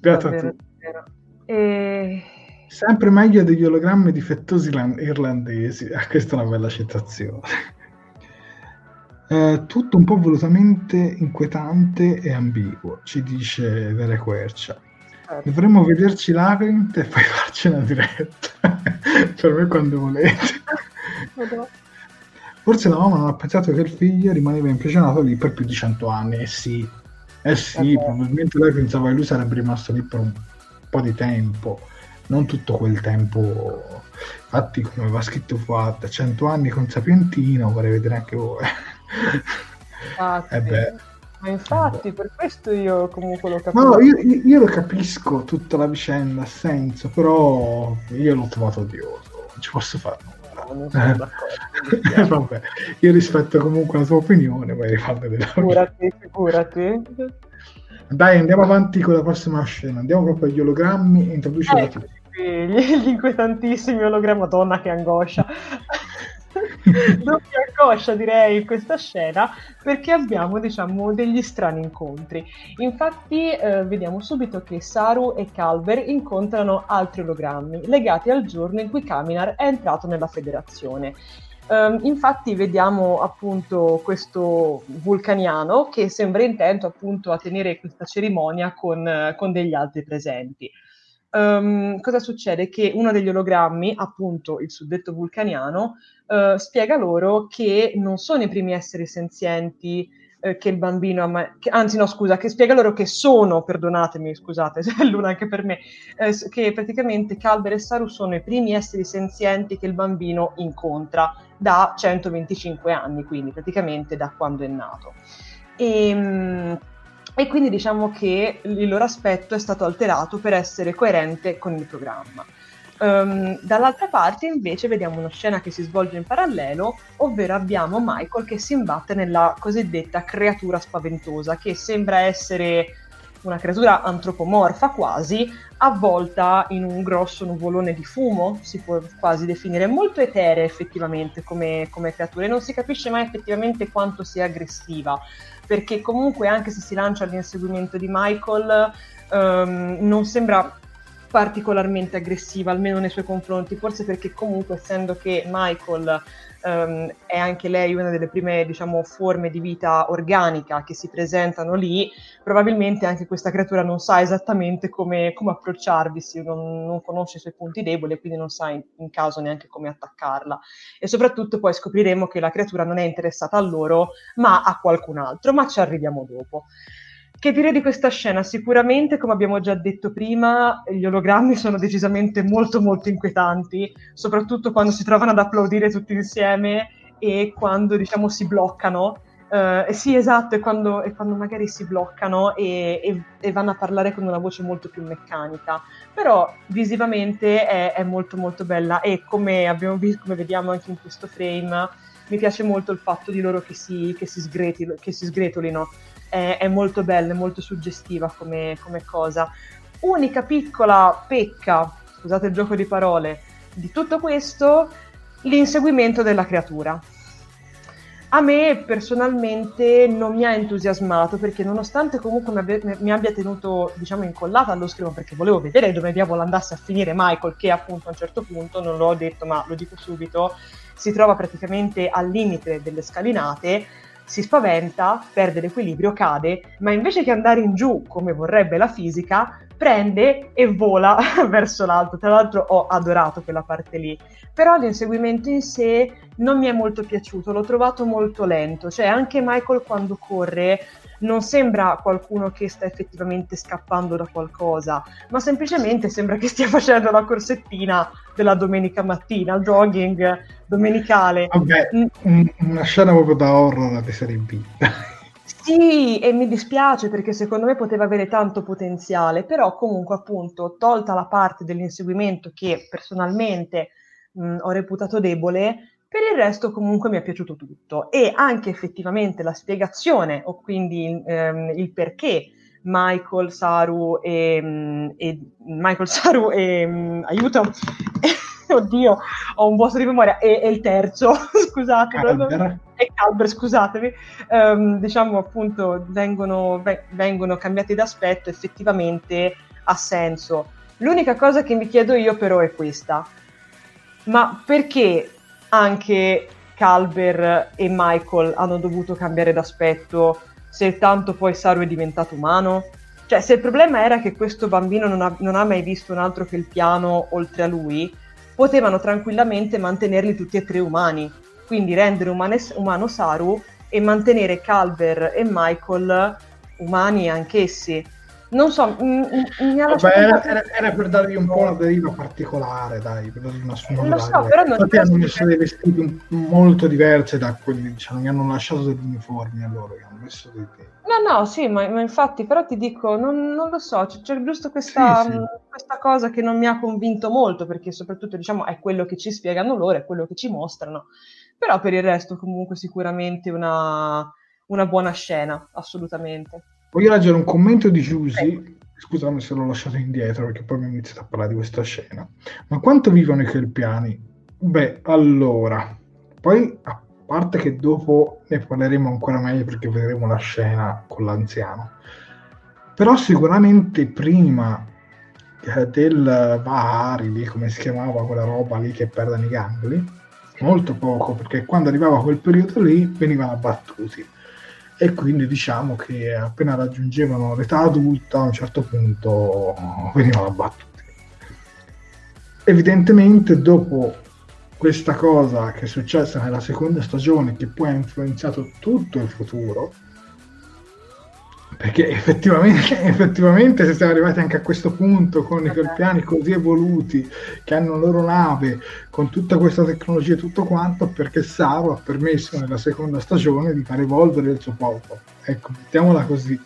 Beata tu. E... Sempre meglio degli ologrammi difettosi irlandesi. Ah, questa è una bella citazione. Eh, tutto un po' volutamente inquietante e ambiguo, ci dice Vera Quercia. Certo. Dovremmo vederci Labyrinth e poi farci una diretta. per me quando volete. Forse la mamma non ha pensato che il figlio rimaneva imprigionato lì per più di cento anni. Eh sì, eh sì, okay. probabilmente lei pensava che lui sarebbe rimasto lì per un po' di tempo, non tutto quel tempo. Infatti, come va scritto fatta, 100 anni con Sapientino, vorrei vedere anche voi. Ah, eh beh. Ma infatti, per questo io comunque lo capisco. No, io, io, lo capisco tutta la vicenda, ha senso, però io l'ho trovato odioso, non ci posso fare nulla. No, eh. Vabbè, io rispetto comunque la tua opinione, ma rifarne della Figurati, figurati. Dai, andiamo avanti con la prossima scena. Andiamo proprio agli ologrammi e introduciamo ecco, gli, gli inquietantissimi ologrammi, madonna che angoscia. doppia angoscia direi in questa scena perché abbiamo diciamo degli strani incontri infatti eh, vediamo subito che Saru e Calber incontrano altri ologrammi legati al giorno in cui Kaminar è entrato nella federazione Um, infatti vediamo appunto questo vulcaniano che sembra intento appunto a tenere questa cerimonia con, con degli altri presenti. Um, cosa succede? Che uno degli ologrammi, appunto il suddetto vulcaniano, uh, spiega loro che non sono i primi esseri senzienti uh, che il bambino ha mai... Che, anzi no, scusa, che spiega loro che sono, perdonatemi, scusate, è l'una anche per me, uh, che praticamente Calber e Saru sono i primi esseri senzienti che il bambino incontra da 125 anni, quindi praticamente da quando è nato. E, um, e quindi diciamo che il loro aspetto è stato alterato per essere coerente con il programma. Um, dall'altra parte invece vediamo una scena che si svolge in parallelo, ovvero abbiamo Michael che si imbatte nella cosiddetta creatura spaventosa, che sembra essere una creatura antropomorfa quasi, avvolta in un grosso nuvolone di fumo, si può quasi definire, molto eterea effettivamente come, come creatura e non si capisce mai effettivamente quanto sia aggressiva perché comunque anche se si lancia all'inseguimento di Michael um, non sembra particolarmente aggressiva, almeno nei suoi confronti, forse perché comunque essendo che Michael um, è anche lei una delle prime diciamo, forme di vita organica che si presentano lì, probabilmente anche questa creatura non sa esattamente come, come approcciarvisi, non, non, conosce i suoi punti deboli e quindi non sa in, in, caso neanche come attaccarla. E soprattutto poi scopriremo che la creatura non è interessata a loro, ma a qualcun altro, ma ci arriviamo dopo. Che dire di questa scena? Sicuramente, come abbiamo già detto prima, gli ologrammi sono decisamente molto molto inquietanti, soprattutto quando si trovano ad applaudire tutti insieme e quando diciamo si bloccano. Uh, sì, esatto, e quando, e quando, magari si bloccano e, e, e, vanno a parlare con una voce molto più meccanica. Però visivamente è, è molto molto bella e come, abbiamo visto, come vediamo anche in questo frame, mi piace molto il fatto di loro che si, che si, sgreti, che si sgretolino è, è molto bella, è molto suggestiva come, come cosa. Unica piccola pecca, scusate il gioco di parole, di tutto questo, l'inseguimento della creatura. A me personalmente non mi ha entusiasmato perché nonostante comunque mi abbia, mi abbia tenuto diciamo incollata allo schermo perché volevo vedere dove diavolo andasse a finire Michael che appunto a un certo punto, non l'ho detto ma lo dico subito, si trova praticamente al limite delle scalinate si spaventa, perde l'equilibrio, cade, ma invece che andare in giù come vorrebbe la fisica, prende e vola verso l'alto. Tra l'altro ho adorato quella parte lì. Però l'inseguimento in sé non mi è molto piaciuto, l'ho trovato molto lento. Cioè anche Michael quando corre non sembra qualcuno che sta effettivamente scappando da qualcosa, ma semplicemente sembra che stia facendo la corsettina della domenica mattina, il jogging domenicale. Vabbè, mm. una scena proprio da horror di serie B. Sì, e mi dispiace perché secondo me poteva avere tanto potenziale, però comunque appunto, tolta la parte dell'inseguimento che personalmente mh, ho reputato debole, per il resto comunque mi è piaciuto tutto e anche effettivamente la spiegazione o quindi ehm, il perché Michael, Saru e, mm, e Michael, Saru e mm, aiuto oddio ho un vuoto di memoria e, e il terzo scusate Calber. e Calber scusatemi. Um, diciamo appunto vengono, vengono cambiati d'aspetto effettivamente ha senso. L'unica cosa che mi chiedo io però è questa. Ma perché anche Calber e Michael hanno dovuto cambiare d'aspetto se tanto poi Saru è diventato umano? Cioè, se il problema era che questo bambino non ha, non ha mai visto un altro che il piano oltre a lui, potevano tranquillamente mantenerli tutti e tre umani. Quindi rendere umane, umano Saru e mantenere Calver e Michael umani anch'essi non so, mi, mi ha Vabbè, era, era, era, per dargli un po' una deriva particolare, dai, per dargli una sfumatura. Lo so, però non Infatti hanno messo dei vestiti molto diversi da quelli, diciamo, mi hanno lasciato degli uniformi a loro, hanno messo dei No, no, sì, ma, ma, infatti, però ti dico, non, non lo so, c'è, c'è giusto questa, sì, sì. questa, cosa che non mi ha convinto molto, perché soprattutto, diciamo, è quello che ci spiegano loro, è quello che ci mostrano, però per il resto comunque sicuramente una, una buona scena, assolutamente. Voglio leggere un commento di Giusy. Scusami se l'ho lasciato indietro perché poi mi ho iniziato a parlare di questa scena. Ma quanto vivono i Kelpiani? Beh, allora, poi a parte che dopo ne parleremo ancora meglio perché vedremo la scena con l'anziano. Però sicuramente prima eh, del Bahari, lì come si chiamava quella roba lì che perdono i gangli, molto poco, perché quando arrivava quel periodo lì venivano abbattuti. E quindi diciamo che appena raggiungevano l'età adulta a un certo punto venivano abbattuti. Evidentemente dopo questa cosa che è successa nella seconda stagione, che poi ha influenzato tutto il futuro, perché effettivamente, effettivamente se siamo arrivati anche a questo punto con i colpiani così evoluti che hanno la loro nave con tutta questa tecnologia e tutto quanto perché Saru ha permesso nella seconda stagione di far evolvere il suo popolo. Ecco mettiamola così.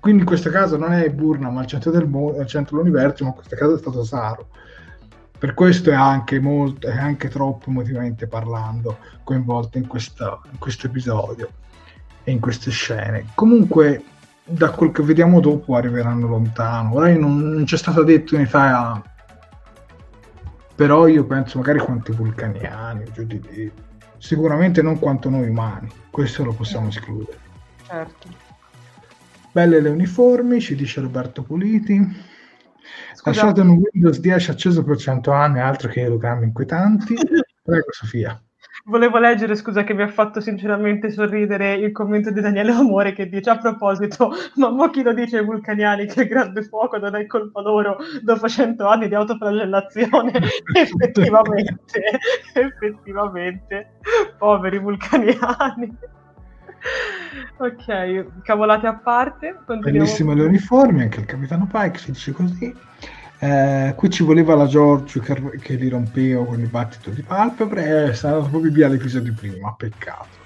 Quindi in questo caso non è Burnham al centro, del mondo, al centro dell'universo ma in questo caso è stato Saru per questo è anche, molto, è anche troppo emotivamente parlando coinvolto in, questa, in questo episodio in queste scene. Comunque, da quel che vediamo dopo, arriveranno lontano. Ora non, non c'è stato detto in Italia, però io penso magari quanti vulcaniani, giù di lì. Sicuramente non quanto noi umani, questo lo possiamo escludere. Certo. Belle le uniformi, ci dice Roberto Puliti. Lasciate un Windows 10 acceso per 100 anni, altro che ologrammi inquietanti. Prego, Sofia. Volevo leggere, scusa, che mi ha fatto sinceramente sorridere il commento di Daniele Amore che dice a proposito, ma mo chi lo dice ai vulcaniani che il grande fuoco non è colpa loro dopo cento anni di autoflagellazione? effettivamente, effettivamente, poveri vulcaniani. ok, cavolate a parte. Bellissime le uniformi, anche il capitano Pike si dice così. Eh, qui ci voleva la Giorgio che, che li rompeva con il battito di palpebre e sarà proprio via l'episodio prima, peccato.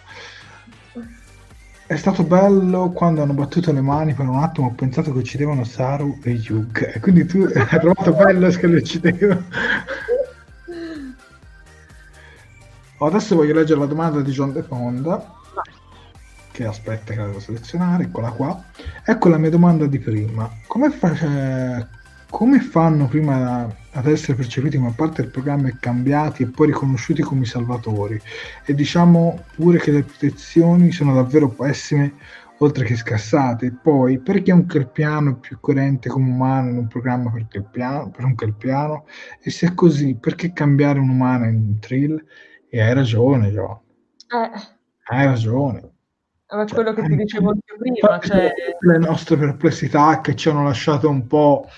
È stato bello quando hanno battuto le mani per un attimo ho pensato che uccidevano Saru e Yug. E quindi tu hai trovato bello che li uccidevano. Adesso voglio leggere la domanda di John De Ponda aspetta che la devo selezionare eccola qua. Ecco la mia domanda di prima. Come, fa, eh, come fanno prima ad essere percepiti come parte del programma e cambiati e poi riconosciuti come salvatori? E diciamo pure che le protezioni sono davvero pessime oltre che scassate. Poi, perché un Kelpiano è più coerente come umano in un programma per, Kelpiano, per un Kelpiano? E se è così, perché cambiare un umano in un trill? E hai ragione, Gio. Eh. Hai ragione. Ma cioè, quello che ti dicevo anche prima, cioè... le nostre perplessità che ci hanno lasciato un po'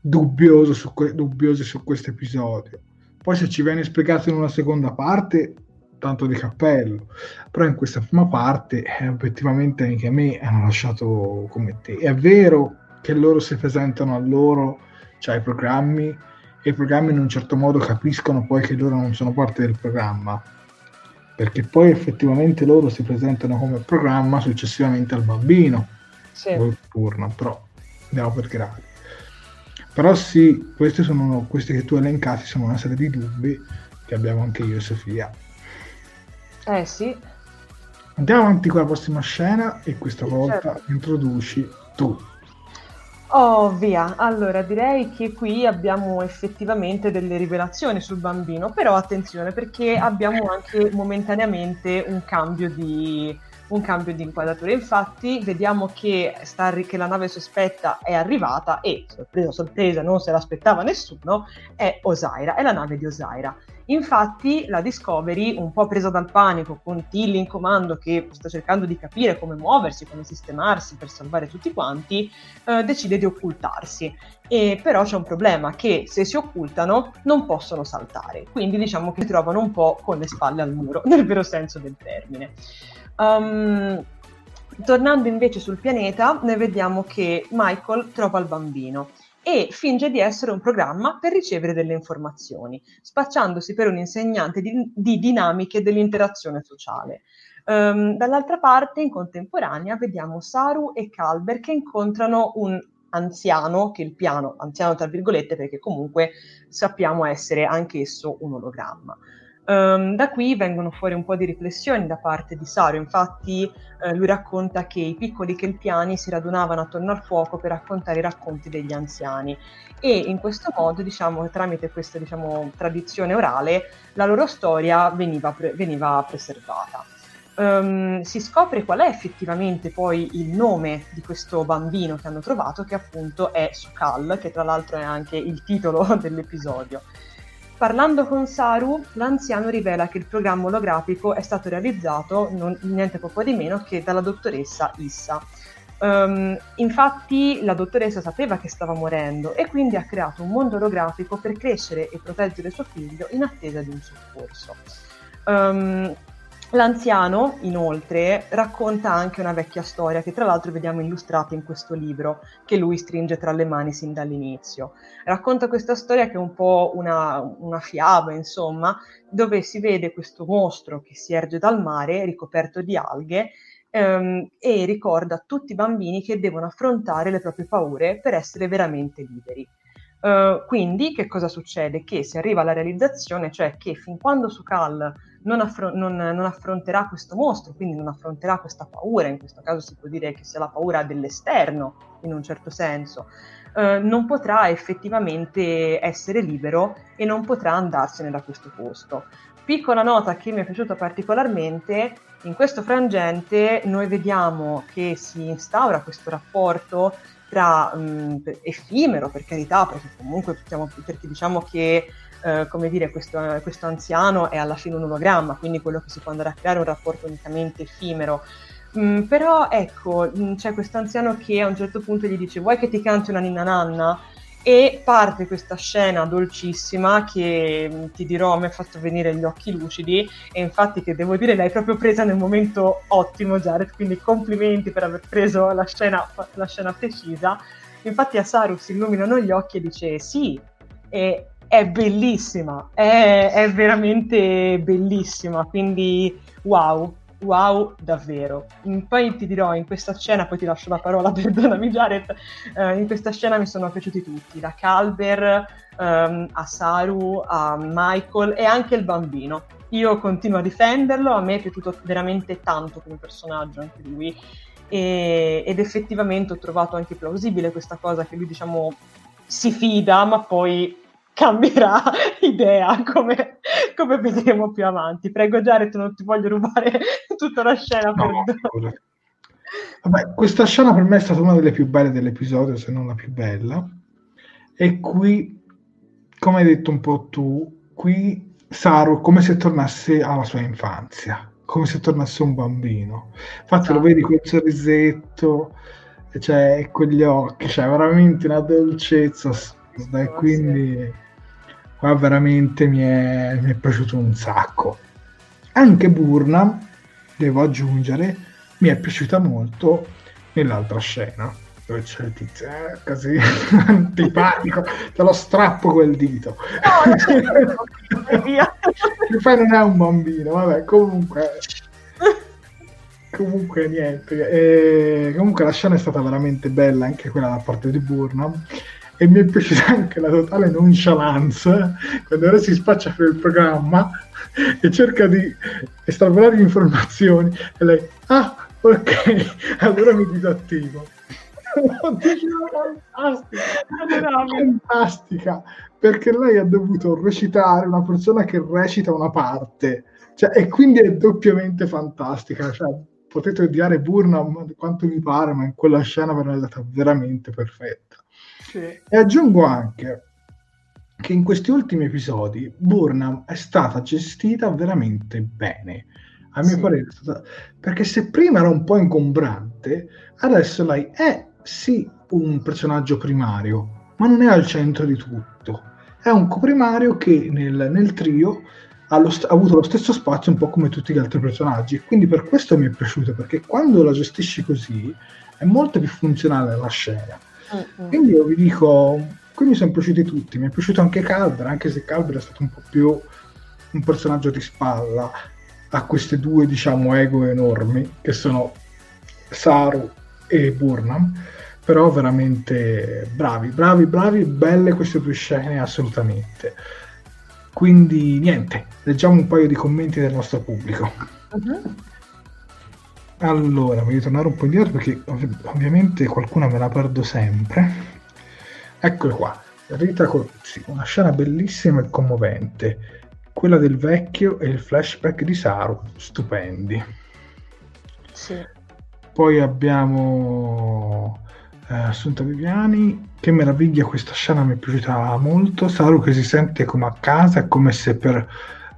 dubbioso su, que- dubbiosi su questo episodio. Poi se ci viene spiegato in una seconda parte, tanto di cappello, però in questa prima parte eh, obiettivamente anche a me hanno lasciato come te. È vero che loro si presentano a loro, cioè ai programmi, e i programmi in un certo modo capiscono poi che loro non sono parte del programma, perché poi effettivamente loro si presentano come programma successivamente al bambino, sì. però andiamo per gradi. Però sì, questi, sono, questi che tu elencati sono una serie di dubbi che abbiamo anche io e Sofia. Eh sì. Andiamo avanti con la prossima scena e questa volta certo. introduci tu. Oh, via. Allora, direi che qui abbiamo effettivamente delle rivelazioni sul bambino, però attenzione perché abbiamo anche momentaneamente un cambio di, un cambio di inquadratura. Infatti vediamo che, sta, che, la nave sospetta è arrivata e, sorpresa, sorpresa, non se l'aspettava nessuno, è Osaira, è la nave di Osaira. Infatti la Discovery, un po' presa dal panico, con Tilly in comando che sta cercando di capire come muoversi, come sistemarsi per salvare tutti quanti, eh, decide di occultarsi. E però c'è un problema, che se si occultano non possono saltare, quindi diciamo che si trovano un po' con le spalle al muro, nel vero senso del termine. Um, tornando invece sul pianeta, noi vediamo che Michael trova il bambino e finge di essere un programma per ricevere delle informazioni, spacciandosi per un insegnante di, di dinamiche dell'interazione sociale. Um, dall'altra parte, in contemporanea, vediamo Saru e Calber che incontrano un anziano, che il piano, anziano tra virgolette, perché comunque sappiamo essere anch'esso un ologramma. Um, da qui vengono fuori un po' di riflessioni da parte di Saru, infatti eh, lui racconta che i piccoli kelpiani si radunavano attorno al fuoco per raccontare i racconti degli anziani e in questo modo, diciamo, tramite questa diciamo, tradizione orale, la loro storia veniva, pre- veniva preservata. Um, si scopre qual è effettivamente poi il nome di questo bambino che hanno trovato, che appunto è Sukal, che tra l'altro è anche il titolo dell'episodio. Parlando con Saru, l'anziano rivela che il programma olografico è stato realizzato non, niente poco di meno che dalla dottoressa Issa. Um, infatti la dottoressa sapeva che stava morendo e quindi ha creato un mondo olografico per crescere e proteggere suo figlio in attesa di un soccorso. Um, L'anziano, inoltre, racconta anche una vecchia storia che tra l'altro vediamo illustrata in questo libro che lui stringe tra le mani sin dall'inizio. Racconta questa storia che è un po' una, una fiaba, insomma, dove si vede questo mostro che si erge dal mare ricoperto di alghe ehm, e ricorda a tutti i bambini che devono affrontare le proprie paure per essere veramente liberi. Uh, quindi che cosa succede? Che si arriva alla realizzazione, cioè che fin quando Sukal non, affron- non, non, affronterà questo mostro, quindi non affronterà questa paura, in questo caso si può dire che sia la paura dell'esterno in un certo senso, eh, non potrà effettivamente essere libero e non potrà andarsene da questo posto. Piccola nota che mi è piaciuta particolarmente, in questo frangente noi vediamo che si instaura questo rapporto tra mh, effimero per carità, perché comunque perché diciamo che eh, come dire, questo, questo, anziano è alla fine un ologramma, quindi quello che si può andare a creare è un rapporto unicamente effimero. Mm, però ecco, c'è questo anziano che a un certo punto gli dice vuoi che ti canti una ninna nanna? E parte questa scena dolcissima che mm, ti dirò mi ha fatto venire gli occhi lucidi e infatti che devo dire l'hai proprio presa nel momento ottimo Jared, quindi complimenti per aver preso la scena, la scena precisa. Infatti a Saru si illuminano gli occhi e dice sì, e è bellissima, è, è veramente bellissima, quindi wow, wow davvero. Poi ti dirò, in questa scena, poi ti lascio la parola, perdonami Jared, eh, in questa scena mi sono piaciuti tutti, da Calber um, a Saru, a Michael e anche il bambino. Io continuo a difenderlo, a me è piaciuto veramente tanto come personaggio anche lui e, ed effettivamente ho trovato anche plausibile questa cosa che lui diciamo si fida ma poi cambierà idea come, come, vedremo più avanti. Prego Jared, non ti voglio rubare tutta la scena. No, Vabbè, questa scena per me è stata una delle più belle dell'episodio, se non la più bella. E qui, come hai detto un po' tu, qui Saru come se tornasse alla sua infanzia, come se tornasse un bambino. Infatti esatto. lo vedi quel sorrisetto, cioè, quegli occhi, cioè veramente una dolcezza e quindi qua veramente mi è, mi è piaciuto un sacco. Anche Burnham, devo aggiungere, mi è piaciuta molto nell'altra scena dove c'è il tizio eh, così antipatico te lo strappo quel dito. No, che poi non è un bambino vabbè comunque comunque niente e, comunque la scena è stata veramente bella anche quella da parte di Burnham e mi è piaciuta anche la totale nonchalance quando ora si spaccia per il programma e cerca di estrapolare informazioni e lei, ah, ok, allora mi disattivo. fantastica, fantastica, perché lei ha dovuto recitare una persona che recita una parte, cioè, e quindi è doppiamente fantastica. Cioè, potete odiare Burnham quanto mi pare, ma in quella scena è stata veramente perfetta. Sì. E aggiungo anche che in questi ultimi episodi Burnham è stata gestita veramente bene. A mio sì. parere, stata... perché se prima era un po' ingombrante, adesso lei è sì un personaggio primario, ma non è al centro di tutto. È un coprimario che nel, nel trio ha, st- ha, avuto lo stesso spazio un po' come tutti gli altri personaggi. Quindi per questo mi è piaciuto, perché quando la gestisci così è molto più funzionale la scena. Uh-uh. Quindi io vi dico, qui mi sono piaciuti tutti, mi è piaciuto anche Calder, anche se Calder è stato un po' più un personaggio di spalla a queste due, diciamo, ego enormi, che sono Saru e Burnham, però veramente bravi, bravi, bravi, belle queste due scene assolutamente. Quindi niente, leggiamo un paio di commenti del nostro pubblico. Mhm. Allora, voglio tornare un po' indietro perché ov- ovviamente qualcuna me la perdo sempre. Eccole qua. Rita Corsi, una scena bellissima e commovente. Quella del vecchio e il flashback di Saru, stupendi. Sì. Poi abbiamo eh, Assunta Viviani. Che meraviglia questa scena, mi è piaciuta molto. Saru che si sente come a casa, è come se per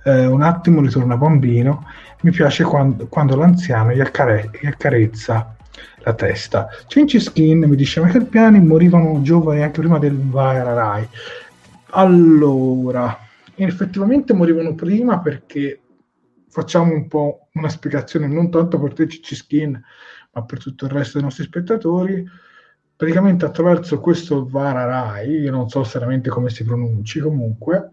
eh, un attimo ritorna bambino. Mi piace quando, quando l'anziano gli, accare- gli accarezza la testa. Cinci Skin mi dice: Ma che piani morivano giovani anche prima del Rai. Allora, effettivamente morivano prima perché facciamo un po' una spiegazione non tanto per te Cicci Skin, ma per tutto il resto dei nostri spettatori. Praticamente attraverso questo Vararai, io non so seriamente come si pronunci, comunque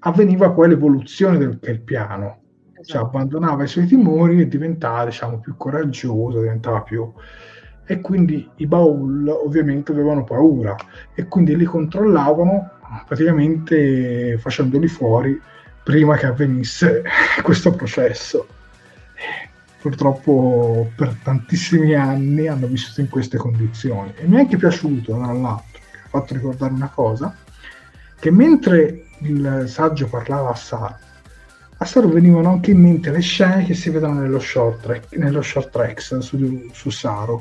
avveniva poi l'evoluzione del del piano cioè Esatto. abbandonava i suoi timori e diventava diciamo più coraggioso, diventava più e quindi i Baul ovviamente avevano paura e quindi li controllavano praticamente facendoli fuori prima che avvenisse questo processo. Purtroppo per tantissimi anni hanno vissuto in queste condizioni e mi è anche piaciuto tra l'altro, che ha fatto ricordare una cosa, che mentre il saggio parlava a Sara, a Saru venivano anche in mente le scene che si vedono nello short track, nello short tracks su, su Saru,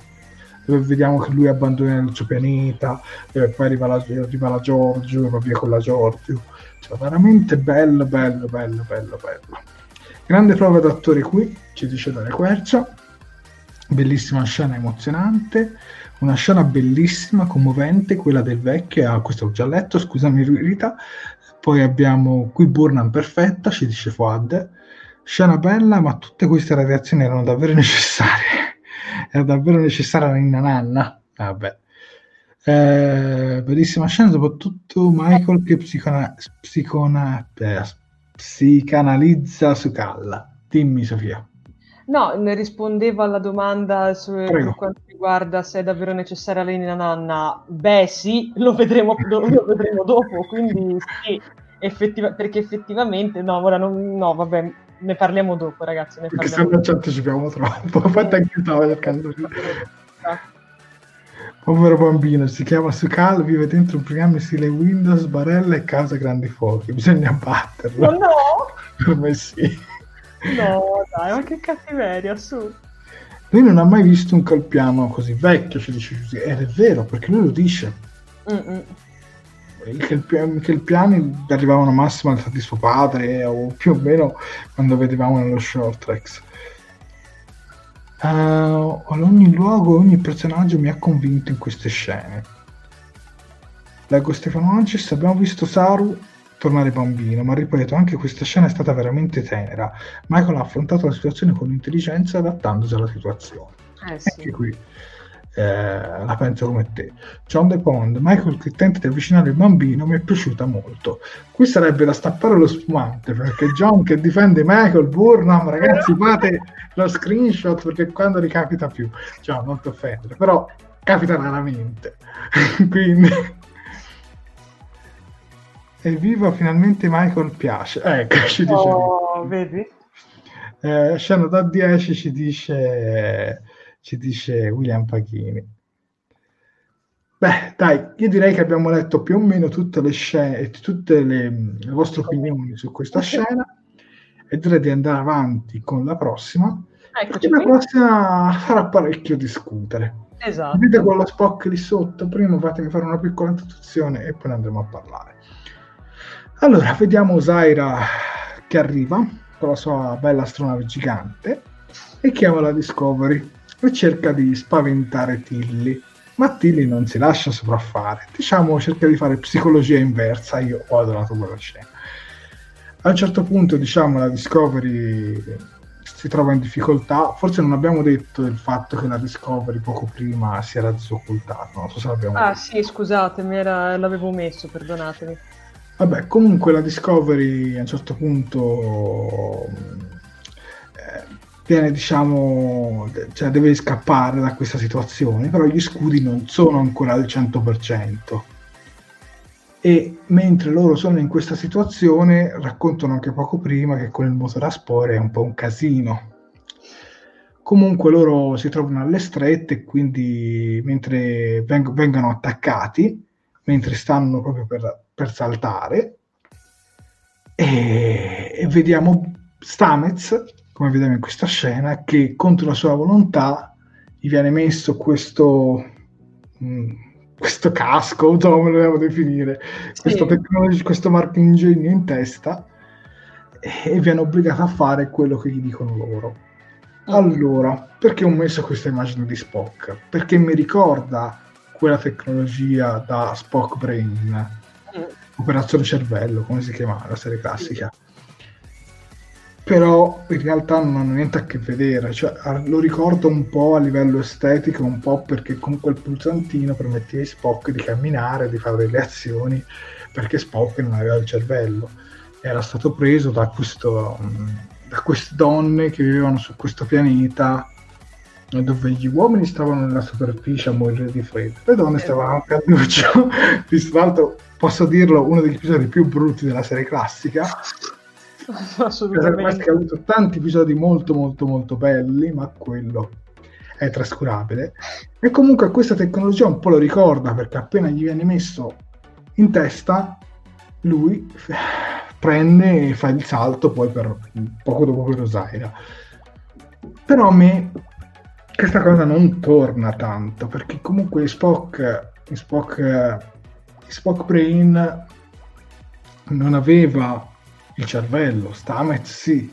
dove vediamo che lui abbandona il suo pianeta, dove poi arriva la, arriva la Giorgio e va via con la Giorgio. Cioè, veramente bello, bello, bello, bello, bello. Grande prova d'attore qui, ci dice Daria Quercia. Bellissima scena emozionante. Una scena bellissima, commovente, quella del vecchio. Ah, questo l'ho già letto, scusami Rita. Poi abbiamo qui Burnham perfetta, ci dice Fuad. Scena bella, ma tutte queste radiazioni erano davvero necessarie. Era davvero necessaria la ninna nanna. Vabbè. Eh, bellissima scena, soprattutto Michael che psicona- psicona- eh, psicanalizza su Calla. Dimmi Sofia. No, ne rispondeva alla domanda su, per quanto riguarda se è davvero necessaria la linea nanna. Beh, sì, lo vedremo, lo, vedremo dopo, quindi sì, effettiva- perché effettivamente, no, ora non, no, vabbè, ne parliamo dopo, ragazzi, ne Perché parliamo se no ci anticipiamo troppo. Infatti anche io stavo cercando di... Povero bambino, si chiama Sukal, vive dentro un programma in stile Windows, barella e causa grandi fuochi. Bisogna batterlo. No, no, Per me sì. No, dai, ma che cattiveria, assurdo. Lui non ha mai visto un calpiano così vecchio, ci dice così. Ed è vero, perché lui lo dice. Mm-mm. I calpi- calpiani arrivavano massimo all'età di suo padre, o più o meno quando vedevamo nello short tracks. Eh, ad ogni luogo, ogni personaggio mi ha convinto in queste scene. Leggo Stefano Ancis, abbiamo visto Saru tornare bambino, ma ripeto, anche questa scena è stata veramente tenera. Michael ha affrontato la situazione con intelligenza adattandosi alla situazione. Eh Anche sì. qui eh, la penso come te. John De Pond, Michael che tenta di avvicinare il bambino, mi è piaciuta molto. Qui sarebbe da stappare lo spumante perché John che difende Michael Burnham, ragazzi, fate lo screenshot perché quando ricapita più, John, non ti offendere, però capita raramente. Quindi. Evviva, finalmente Michael piace. Ecco, ci dice. Oh, vedi? Eh, scena da 10 ci dice, ci dice William Pachini. Beh, dai, io direi che abbiamo letto più o meno tutte le scene, tutte le, le vostre opinioni su questa scena e direi di andare avanti con la prossima. Eccoci la prossima farà parecchio discutere. Esatto. Vedete quello Spock lì sotto? Prima fatemi fare una piccola introduzione e poi ne andremo a parlare. Allora, vediamo Zaira che arriva con la sua bella astronave gigante e chiama la Discovery e cerca di spaventare Tilly. Ma Tilly non si lascia sopraffare, diciamo cerca di fare psicologia inversa, io ho adorato quella scena. A un certo punto, diciamo, la Discovery si trova in difficoltà. Forse non abbiamo detto il fatto che la Discovery poco prima si era disoccultata. Non so se l'abbiamo Ah detto. sì, scusatemi, era- l'avevo messo, perdonatemi. Vabbè, comunque la Discovery a un certo punto eh, viene, diciamo, cioè deve scappare da questa situazione, però gli scudi non sono ancora al 100%. e mentre loro sono in questa situazione raccontano anche poco prima che con il motore a spore è un po' un casino. Comunque loro si trovano alle strette quindi mentre veng- vengono attaccati, mentre stanno proprio per, per saltare, e, e vediamo Stamez, come vediamo in questa scena, che contro la sua volontà gli viene messo questo... Mh, mm, questo casco, come lo devo definire, sì. questo, tecnolog- questo marco ingegno in testa e viene obbligato a fare quello che gli dicono loro. Allora, perché ho messo questa immagine di Spock? Perché mi ricorda quella tecnologia da Spock Brain, mm. Operazione Cervello, come si chiama la serie classica. Però in realtà non hanno niente a che vedere, cioè, lo ricordo un po' a livello estetico, un po' perché con quel pulsantino permetteva a Spock di camminare, di fare delle azioni, perché Spock non aveva il cervello, era stato preso da, questo, da queste donne che vivevano su questo pianeta dove gli uomini stavano nella superficie a morire di freddo, le donne stavano a cannuccio, tra l'altro posso dirlo, uno degli episodi più brutti della serie classica, Assolutamente. ha avuto tanti episodi molto molto molto belli, ma quello è trascurabile. E comunque questa tecnologia un po' lo ricorda perché appena gli viene messo in testa, lui prende e fa il salto poi per poco dopo per Osaira. Però a me questa cosa non torna tanto perché comunque Spock, Spock, Spock Brain non aveva il cervello, Stamets sì.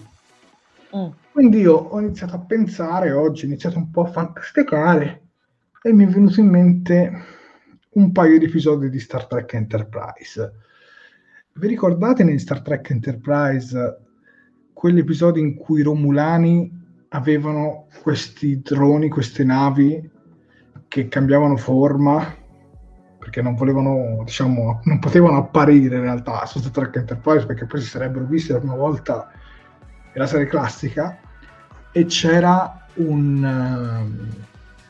Mm. Quindi io ho iniziato a pensare oggi, ho iniziato un po' a fantasticare e mi è venuto in mente un paio di episodi di Star Trek Enterprise. Vi ricordate in Star Trek Enterprise quegli episodi in cui i Romulani avevano questi droni, queste navi che cambiavano forma perché non volevano, diciamo, non potevano apparire in realtà su Star Trek Enterprise perché poi si sarebbero visti la prima volta nella serie classica e c'era un,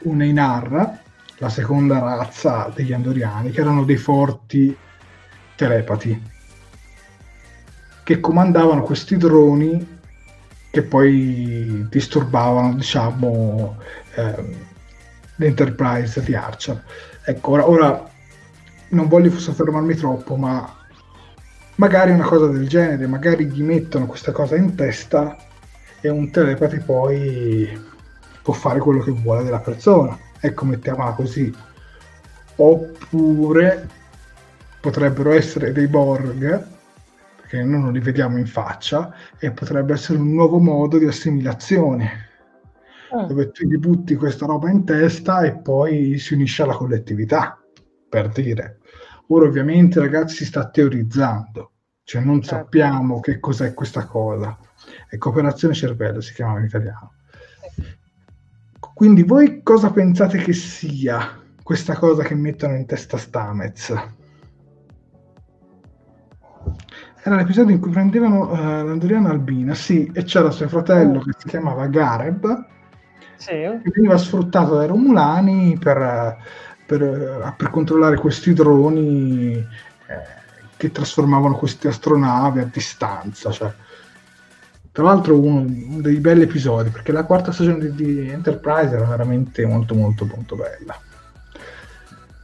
uh, un Einar, la seconda razza degli Andoriani, che erano dei forti telepati che comandavano questi droni che poi disturbavano, diciamo, ehm, l'Enterprise di Archer. Ecco, ora, ora non voglio soffermarmi troppo, ma magari una cosa del genere, magari gli mettono questa cosa in testa e un telepati poi può fare quello che vuole della persona. Ecco, mettiamola così. Oppure potrebbero essere dei Borg, perché noi non li vediamo in faccia, e potrebbe essere un nuovo modo di assimilazione, mm. dove tu gli butti questa roba in testa e poi si unisce alla collettività, per dire. Ora ovviamente ragazzi si sta teorizzando, cioè non certo. sappiamo che cos'è questa cosa. È cooperazione cervello si chiama in italiano. Quindi voi cosa pensate che sia questa cosa che mettono in testa Stamez? Era l'episodio in cui prendevano uh, l'Andoriana Albina, sì, e c'era suo fratello che si chiamava Gareb, sì. che veniva sfruttato dai Romulani per... Uh, per, eh, per controllare questi droni eh, che trasformavano queste astronavi a distanza. Cioè. Tra l'altro uno, uno, dei belli episodi, perché la quarta stagione di, di Enterprise era veramente molto molto molto bella.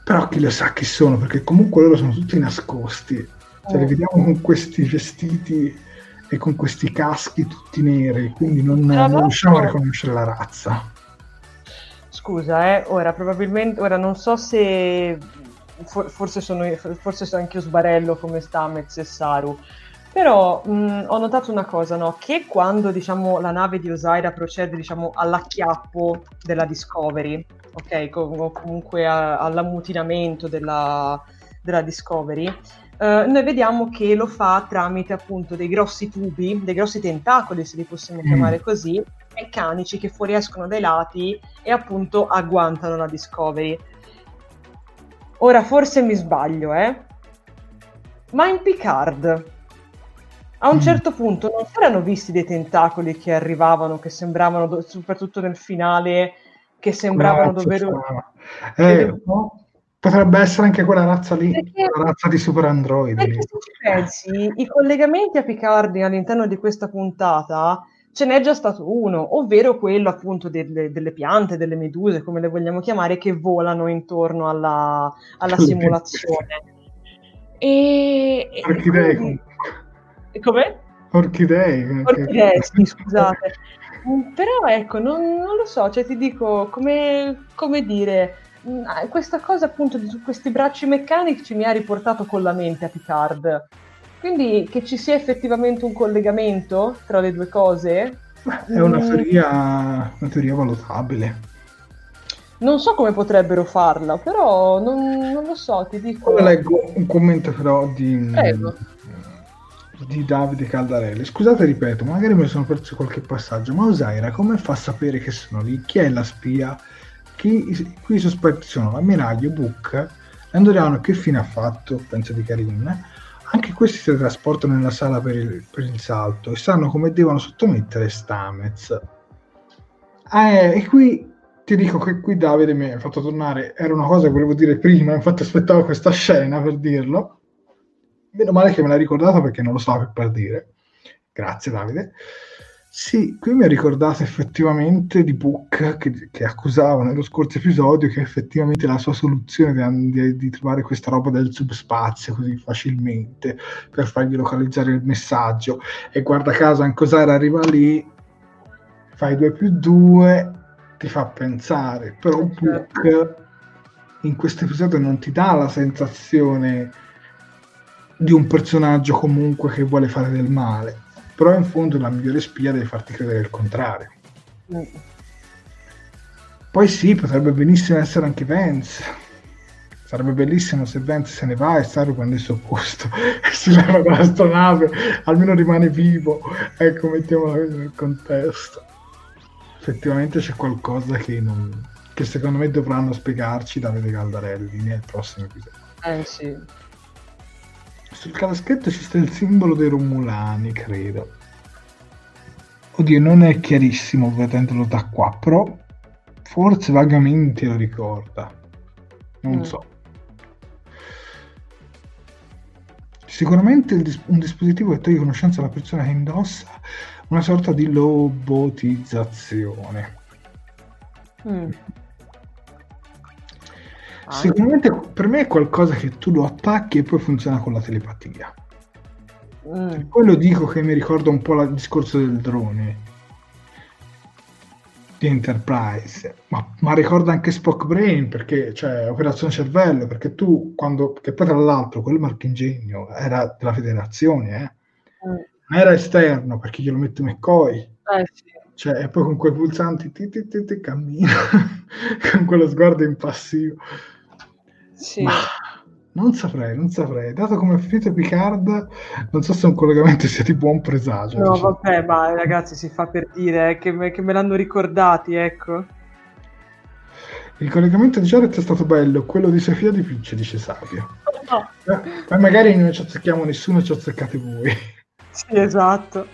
Però chi lo sa chi sono, perché comunque loro sono tutti nascosti. Cioè, li vediamo con questi vestiti e con questi caschi tutti neri, quindi non, non riusciamo a riconoscere la razza. Scusa, eh, ora probabilmente, ora non so se for, forse sono forse sono anche io sbarello come Stamez e Saru, però mh, ho notato una cosa, no? che quando diciamo, la nave di Osaira procede diciamo, all'acchiappo della Discovery, ok, o comunque a, all'ammutinamento della, della Discovery, Uh, noi vediamo che lo fa tramite appunto dei grossi tubi, dei grossi tentacoli, se li possiamo mm. chiamare così, meccanici che fuoriescono dai lati e appunto agguantano la Discovery. Ora forse mi sbaglio, eh? Ma in Picard a un mm. certo punto non si erano visti dei tentacoli che arrivavano, che sembravano, soprattutto nel finale, che sembravano no, davvero... Eh, no, Potrebbe essere anche quella razza lì, Perché- la razza di super androidi. Perché se ci pensi, i collegamenti a Picardi all'interno di questa puntata ce n'è già stato uno, ovvero quello appunto delle, delle piante, delle meduse, come le vogliamo chiamare, che volano intorno alla, alla simulazione. E, Orchidee quindi-. Come? Orchidee. Orchidee, sì, scusate. Mm, Però ecco, non, non lo so, cioè ti dico, come, come dire, questa cosa appunto di su questi bracci meccanici mi ha riportato con la mente a Picard. Quindi che ci sia effettivamente un collegamento tra le due cose, È una Mm. teoria, una teoria valutabile. non so come potrebbero farla, però non, non lo so, ti dico. Ora leggo un commento però di, Prego. di Davide Caldarelli. Scusate, ripeto, magari mi sono perso qualche passaggio, ma Osaira come fa a sapere che sono lì? Chi è la spia? Chi, qui sono l'ammiraglio, Book, l'andoriano che fine ha fatto? Penso di Karin. Anche questi si trasportano nella sala per il, per il salto e sanno come devono sottomettere Stamez. Ah, eh, e qui ti dico che qui Davide mi ha fatto tornare, era una cosa che volevo dire prima, infatti aspettavo questa scena per dirlo. Meno male che me l'ha ricordato perché non lo so per dire. Grazie Davide. Sì, qui mi ha ricordato effettivamente di Book che, che accusava nello scorso episodio che effettivamente la sua soluzione di, di- trovare questa roba del subspazio così facilmente per fargli localizzare il messaggio. E guarda caso anche Osara arriva lì, fai 2 più 2, ti fa pensare, però Book in questo episodio non ti dà la sensazione di un personaggio comunque che vuole fare del male, però in fondo la migliore spia deve farti credere il contrario. Mm. Poi sì, potrebbe benissimo essere anche Vance. Sarebbe bellissimo se Vance se ne va e Saru prende il suo posto e si leva con l'astronave, almeno rimane vivo. Ecco, mettiamola nel contesto. Effettivamente c'è qualcosa che, non- che secondo me dovranno spiegarci Davide Caldarelli nel prossimo episodio. Eh sì. Sul calaschetto ci sta il simbolo dei Romulani, credo. Oddio, non è chiarissimo vedendolo da qua, però forse vagamente lo ricorda. Non Mm. so. Sicuramente dis- un dispositivo che toglie conoscenza alla persona che indossa una sorta di lobotizzazione. Mm. Sicuramente per me è qualcosa che tu lo attacchi e poi funziona con la telepatia. Mm. Poi lo dico che mi ricorda un po' il discorso del drone di Enterprise, ma, ma ricorda anche Spock Brain perché cioè operazione cervello, perché tu quando che poi tra l'altro quel marchingegno era della federazione, eh? Mm. era esterno perché glielo mette McCoy, Eh sì. cioè e poi con quei pulsanti ti, ti, ti, ti cammina con quello sguardo impassivo. Sì. Ma non saprei, non saprei. Dato come è finito Picard, non so se un collegamento sia di buon presagio. No, diciamo. vabbè, ma ragazzi, si fa per dire eh, che, me, che me l'hanno ricordati, ecco. Il collegamento di Jared è stato bello, quello di Sofia di Pince, dice Savio. No. Eh, Ma magari non ci azzecchiamo nessuno, ci azzeccate voi. Sì, esatto.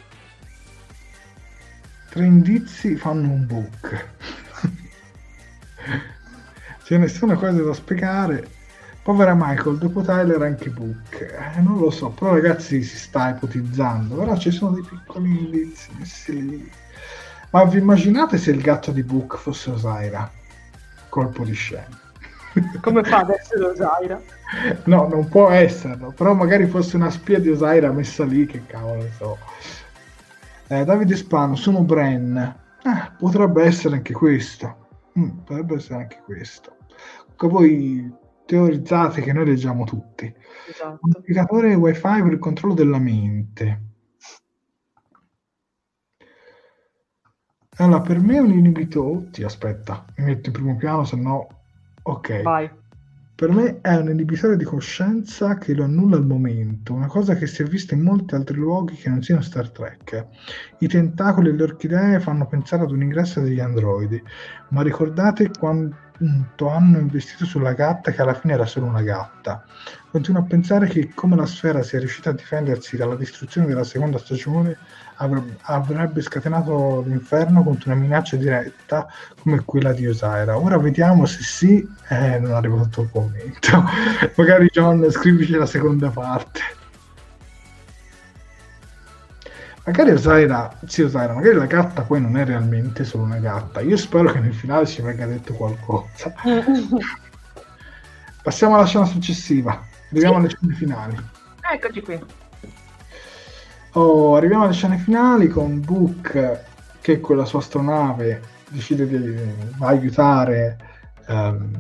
Tre indizi fanno un book. C'è nessuna cosa da spiegare. Povera Michael, dopo Tyler anche Book. Eh, non lo so, però ragazzi si sta ipotizzando. Però ci sono dei piccoli indizi messi lì. Ma vi immaginate se il gatto di Book fosse Osaira? Colpo di scena. Come fa ad essere Osaira? No, non può esserlo, però magari fosse una spia di Osaira messa lì, che cavolo so. Eh, Davide Spano, sono Bren. Ah, potrebbe essere anche questo. Mm, potrebbe essere anche questo. Che voi teorizzate che noi leggiamo tutti. Esatto. Modificatore wifi per il controllo della mente. Allora, per me è un inibitore... Oddio, aspetta, mi metto in primo piano, se no... Ok. Vai. Per me è un inibitore di coscienza che lo annulla al momento, una cosa che si è vista in molti altri luoghi che non siano Star Trek. I tentacoli e le orchidee fanno pensare ad un ingresso degli androidi, ma ricordate quan- punto hanno investito sulla gatta che alla fine era solo una gatta. Continuo a pensare che come la sfera sia riuscita a difendersi dalla distruzione della seconda stagione avrebbe scatenato l'inferno contro una minaccia diretta come quella di Osaira. Ora vediamo se sì, eh, non arrivo tutto il commento. Magari John scrivici la seconda parte. Magari Osaira, sì Osaira, magari la gatta poi non è realmente solo una gatta. Io spero che nel finale ci venga detto qualcosa. Passiamo alla scena successiva. Arriviamo sì. alle scene finali. Eccoci qui. Oh, arriviamo alle scene finali con Book che con la sua astronave decide di aiutare um,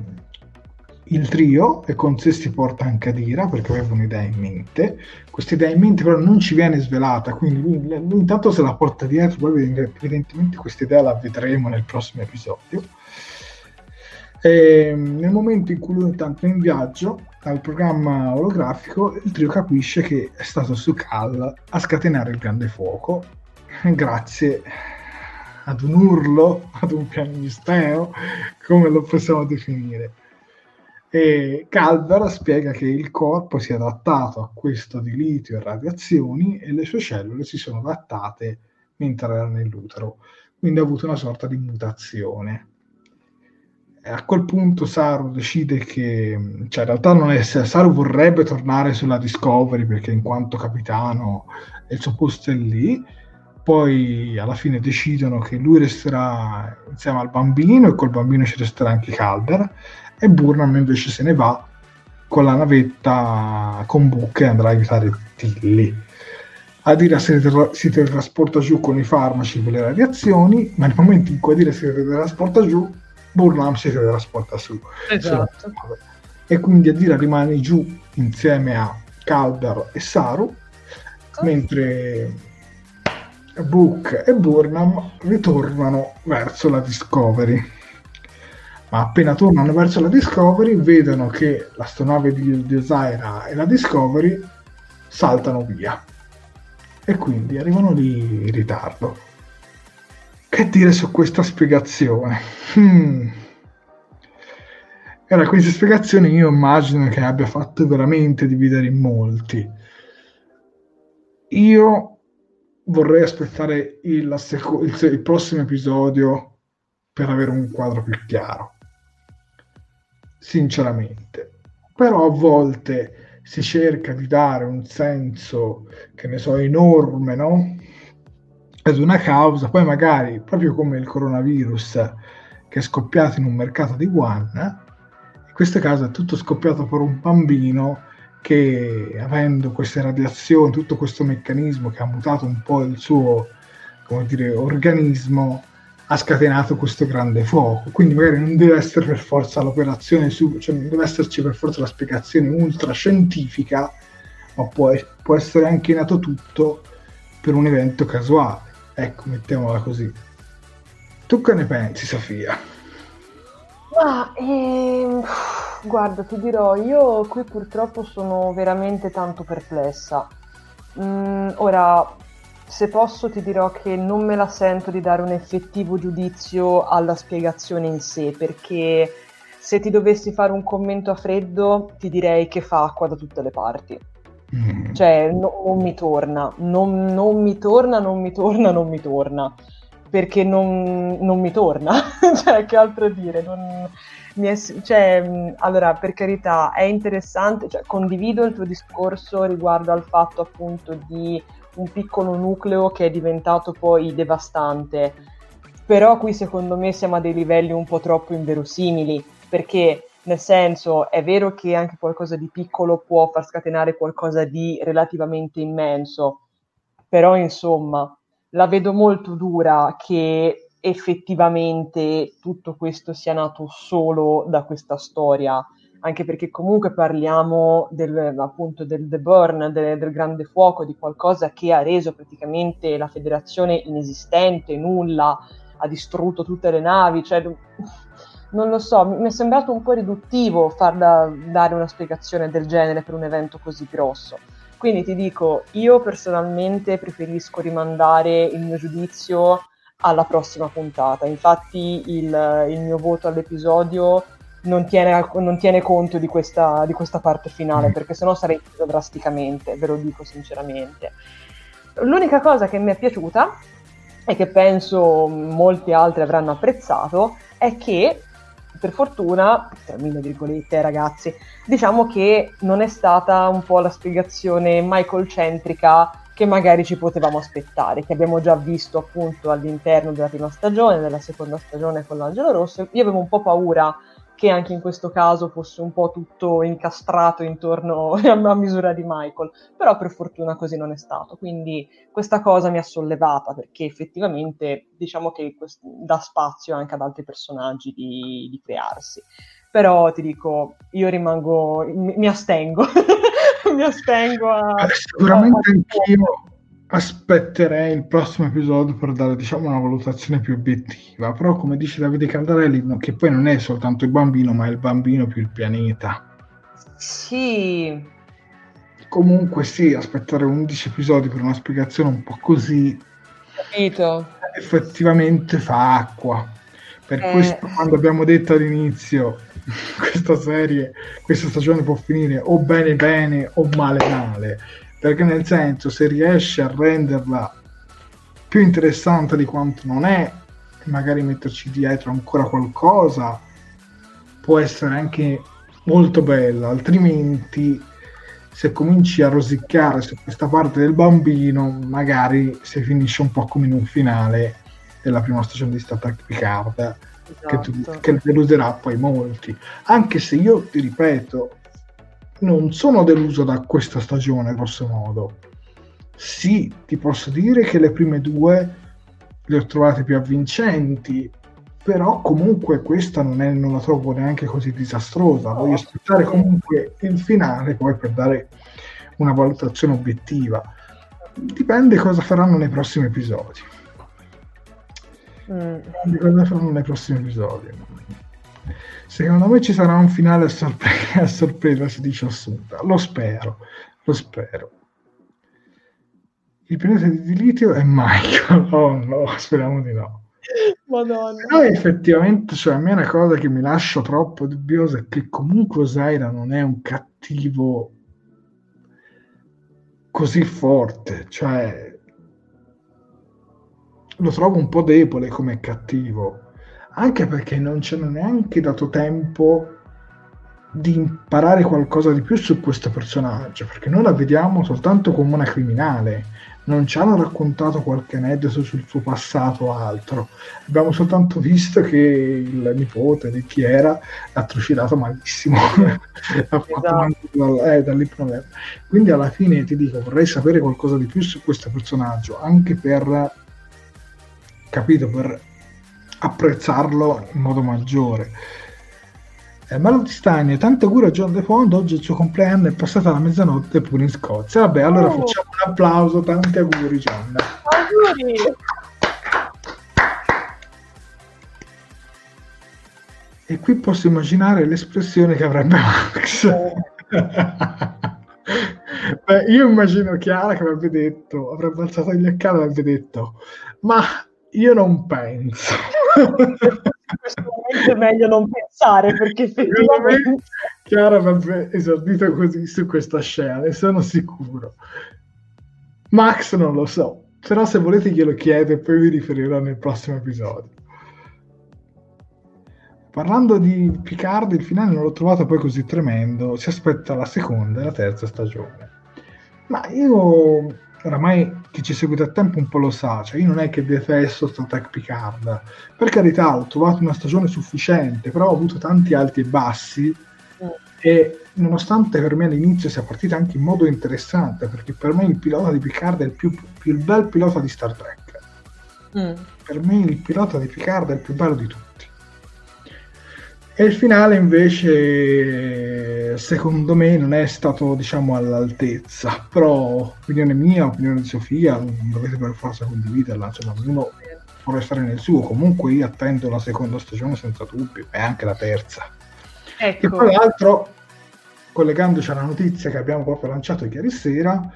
il trio e con sé si porta anche Adira perché aveva un'idea in mente. Questa idea in mente però non ci viene svelata, quindi lui, lui intanto se la porta dietro, poi evidentemente questa idea la vedremo nel prossimo episodio. E, nel momento in cui lui è in viaggio dal programma olografico, il trio capisce che è stato su Cal a scatenare il grande fuoco, grazie ad un urlo, ad un pianisteo, come lo possiamo definire. E Calver spiega che il corpo si è adattato a questo di litio e radiazioni e le sue cellule si sono adattate mentre era nell'utero, quindi ha avuto una sorta di mutazione a quel punto Saru decide che, cioè in realtà non è, Saru vorrebbe tornare sulla Discovery perché in quanto capitano il suo posto è lì, poi alla fine decidono che lui resterà insieme al bambino e col bambino ci resterà anche Calder e Burnham invece se ne va con la navetta con Book e andrà a aiutare Tilly. Adira si, si teletrasporta giù con i farmaci per le radiazioni, ma nel momento in cui Adira si teletrasporta giù Burnham si trasporta su. Esatto. E quindi Adira rimane giù insieme a Calder e Saru, oh. mentre Book e Burnham ritornano verso la Discovery. Ma appena tornano verso la Discovery vedono che l'astronave di, di Osaira e la Discovery saltano via. E quindi arrivano lì in ritardo. Che dire su questa spiegazione? Hmm. Era questa spiegazione io immagino che abbia fatto veramente dividere in molti. Io vorrei aspettare il, seco- il, il prossimo episodio per avere un quadro più chiaro. Sinceramente. Però a volte si cerca di dare un senso, che ne so, enorme, no? Ad una causa, poi magari proprio come il coronavirus che è scoppiato in un mercato di Wuhan, in questo caso è tutto scoppiato per un bambino che avendo queste radiazioni, tutto questo meccanismo che ha mutato un po' il suo dire, organismo, ha scatenato questo grande fuoco. Quindi magari non deve essere per forza l'operazione, cioè non deve esserci per forza la spiegazione ultra scientifica, ma può, può essere anche nato tutto per un evento casuale. Ecco, mettiamola così. Tu che ne pensi, Sofia? Ah, ehm, guarda, ti dirò, io qui purtroppo sono veramente tanto perplessa. Mm, ora, se posso ti dirò che non me la sento di dare un effettivo giudizio alla spiegazione in sé, perché se ti dovessi fare un commento a freddo ti direi che fa acqua da tutte le parti. Mm. Cioè, no, non mi torna, non, non, mi torna, non mi torna, non mi torna, perché non, non mi torna, cioè, che altro dire, non, è, cioè, allora, per carità, è interessante, cioè, condivido il tuo discorso riguardo al fatto appunto di un piccolo nucleo che è diventato poi devastante, però qui secondo me siamo a dei livelli un po' troppo inverosimili, perché nel senso è vero che anche qualcosa di piccolo può far scatenare qualcosa di relativamente immenso, però insomma la vedo molto dura che effettivamente tutto questo sia nato solo da questa storia, anche perché comunque parliamo del, appunto del The Burn, del, del grande fuoco, di qualcosa che ha reso praticamente la federazione inesistente, nulla, ha distrutto tutte le navi, cioè non lo so, mi è sembrato un po' riduttivo far da, dare una spiegazione del genere per un evento così grosso. Quindi ti dico, io personalmente preferisco rimandare il mio giudizio alla prossima puntata. Infatti il, il mio voto all'episodio non tiene, non tiene conto di questa, di questa, parte finale, mm. perché sennò sarei preso drasticamente, ve lo dico sinceramente. L'unica cosa che mi è piaciuta e che penso molti altri avranno apprezzato è che per fortuna, tra virgolette ragazzi, diciamo che non è stata un po' la spiegazione Michael-centrica che magari ci potevamo aspettare, che abbiamo già visto appunto all'interno della prima stagione, della seconda stagione con l'Angelo Rosso. Io avevo un po' paura che anche in questo caso fosse un po' tutto incastrato intorno a misura di Michael, però per fortuna così non è stato, quindi questa cosa mi ha sollevata perché effettivamente diciamo che quest- dà spazio anche ad altri personaggi di, di crearsi. Però ti dico, io rimango, mi, mi astengo, mi astengo a... Sicuramente a... anch'io aspetterei il prossimo episodio per dare diciamo una valutazione più obiettiva. Però come dice Davide Candarelli no, che poi non è soltanto il bambino ma è il bambino più il pianeta. Sì. Comunque sì aspettare 11 episodi per una spiegazione un po' così capito. effettivamente fa acqua. Per eh... questo quando abbiamo detto all'inizio questa serie questa stagione può finire o bene bene o male male perché nel senso se riesce a renderla più interessante di quanto non è e magari metterci dietro ancora qualcosa può essere anche molto bella altrimenti se cominci a rosicare su questa parte del bambino magari si finisce un po' come in un finale della prima stagione di Star Trek Picard esatto. che, tu, esatto. che deluderà poi molti anche se io ti ripeto non sono deluso da questa stagione, grosso modo. Sì, ti posso dire che le prime due le ho trovate più avvincenti, però comunque questa non, è, non la trovo neanche così disastrosa. Voglio aspettare comunque il finale poi per dare una valutazione obiettiva. Dipende cosa faranno nei prossimi episodi. Mm. Dipende cosa faranno nei prossimi episodi. Secondo me ci sarà un finale a, sorpre- a sorpresa, si dice assunta. Lo spero, lo spero. Il pianeta di litio è Michael. Oh no, speriamo di no. Madonna. Però effettivamente, cioè, a me una cosa che mi lascia troppo dubbiosa è che comunque Osaira non è un cattivo così forte. Cioè, lo trovo un po' debole come cattivo anche perché non ci hanno neanche dato tempo di imparare qualcosa di più su questo personaggio, perché noi la vediamo soltanto come una criminale, non ci hanno raccontato qualche aneddoto sul suo passato o altro, abbiamo soltanto visto che il nipote di chi era l'ha trucidato malissimo, esatto. eh, dall'ipnoterapia. Quindi alla fine ti dico, vorrei sapere qualcosa di più su questo personaggio, anche per, capito, per apprezzarlo in modo maggiore. Eh, Malo di Stagno, tanto auguri a John De Fond, oggi è il suo compleanno, è passata la mezzanotte pure in Scozia. Vabbè, allora oh. facciamo un applauso, tanti auguri John. Auguri! E qui posso immaginare l'espressione che avrebbe Max. Oh. Beh, io immagino Chiara che avrebbe detto, avrebbe alzato gli occhiali e avrebbe detto, ma io non penso. in questo momento è meglio non pensare perché effettivamente Chiara avrebbe esordito così su questa scena, ne sono sicuro. Max non lo so, però se volete glielo chiedo e poi vi riferirò nel prossimo episodio. Parlando di Picard, il finale non l'ho trovato poi così tremendo, si aspetta la seconda e la terza stagione. Ma io oramai chi ci segue da tempo un po' lo sa, cioè io non è che detesto Star Trek Picard, per carità ho trovato una stagione sufficiente, però ho avuto tanti alti e bassi mm. e nonostante per me all'inizio sia partita anche in modo interessante, perché per me il pilota di Picard è il più, più il bel pilota di Star Trek. Mm. Per me il pilota di Picard è il più bello di tutti. E il finale invece, secondo me, non è stato diciamo all'altezza, però opinione mia, opinione di Sofia, non dovete per forza condividerla, cioè, ognuno può restare nel suo. Comunque io attendo la seconda stagione senza dubbio, e anche la terza. Ecco. E tra l'altro, collegandoci alla notizia che abbiamo proprio lanciato ieri sera,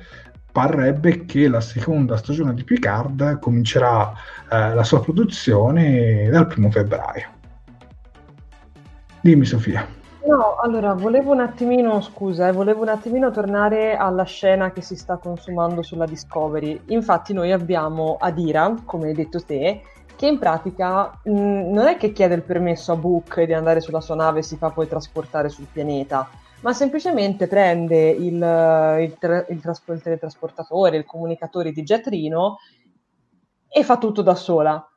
parrebbe che la seconda stagione di Picard comincerà eh, la sua produzione dal primo febbraio. Dimmi Sofia. No, allora volevo un attimino, scusa, eh, volevo un attimino tornare alla scena che si sta consumando sulla Discovery. Infatti noi abbiamo Adira, come hai detto te, che in pratica mh, non è che chiede il permesso a Book di andare sulla sua nave e si fa poi trasportare sul pianeta, ma semplicemente prende il, il, tra- il, traspo- il teletrasportatore, il comunicatore di Jet Reno e fa tutto da sola.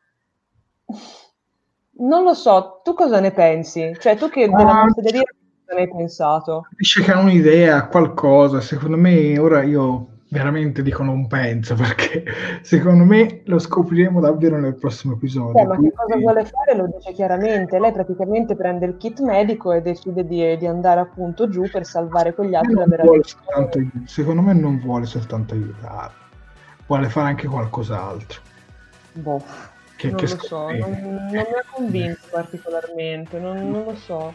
Non lo so, tu cosa ne pensi? Cioè, tu che della consiglieria cosa ne hai pensato? Dice che ha un'idea, qualcosa, secondo me ora io veramente dico non penso perché secondo me lo scopriremo davvero nel prossimo episodio. Eh, ma che cosa vuole fare lo dice chiaramente, lei praticamente prende il kit medico e decide di, di andare appunto giù per salvare quegli altri soltanto, secondo me non vuole soltanto aiutare, vuole fare anche qualcos'altro. Boh, che, non che lo so, non, non, mi ha convinto particolarmente, non, non lo so.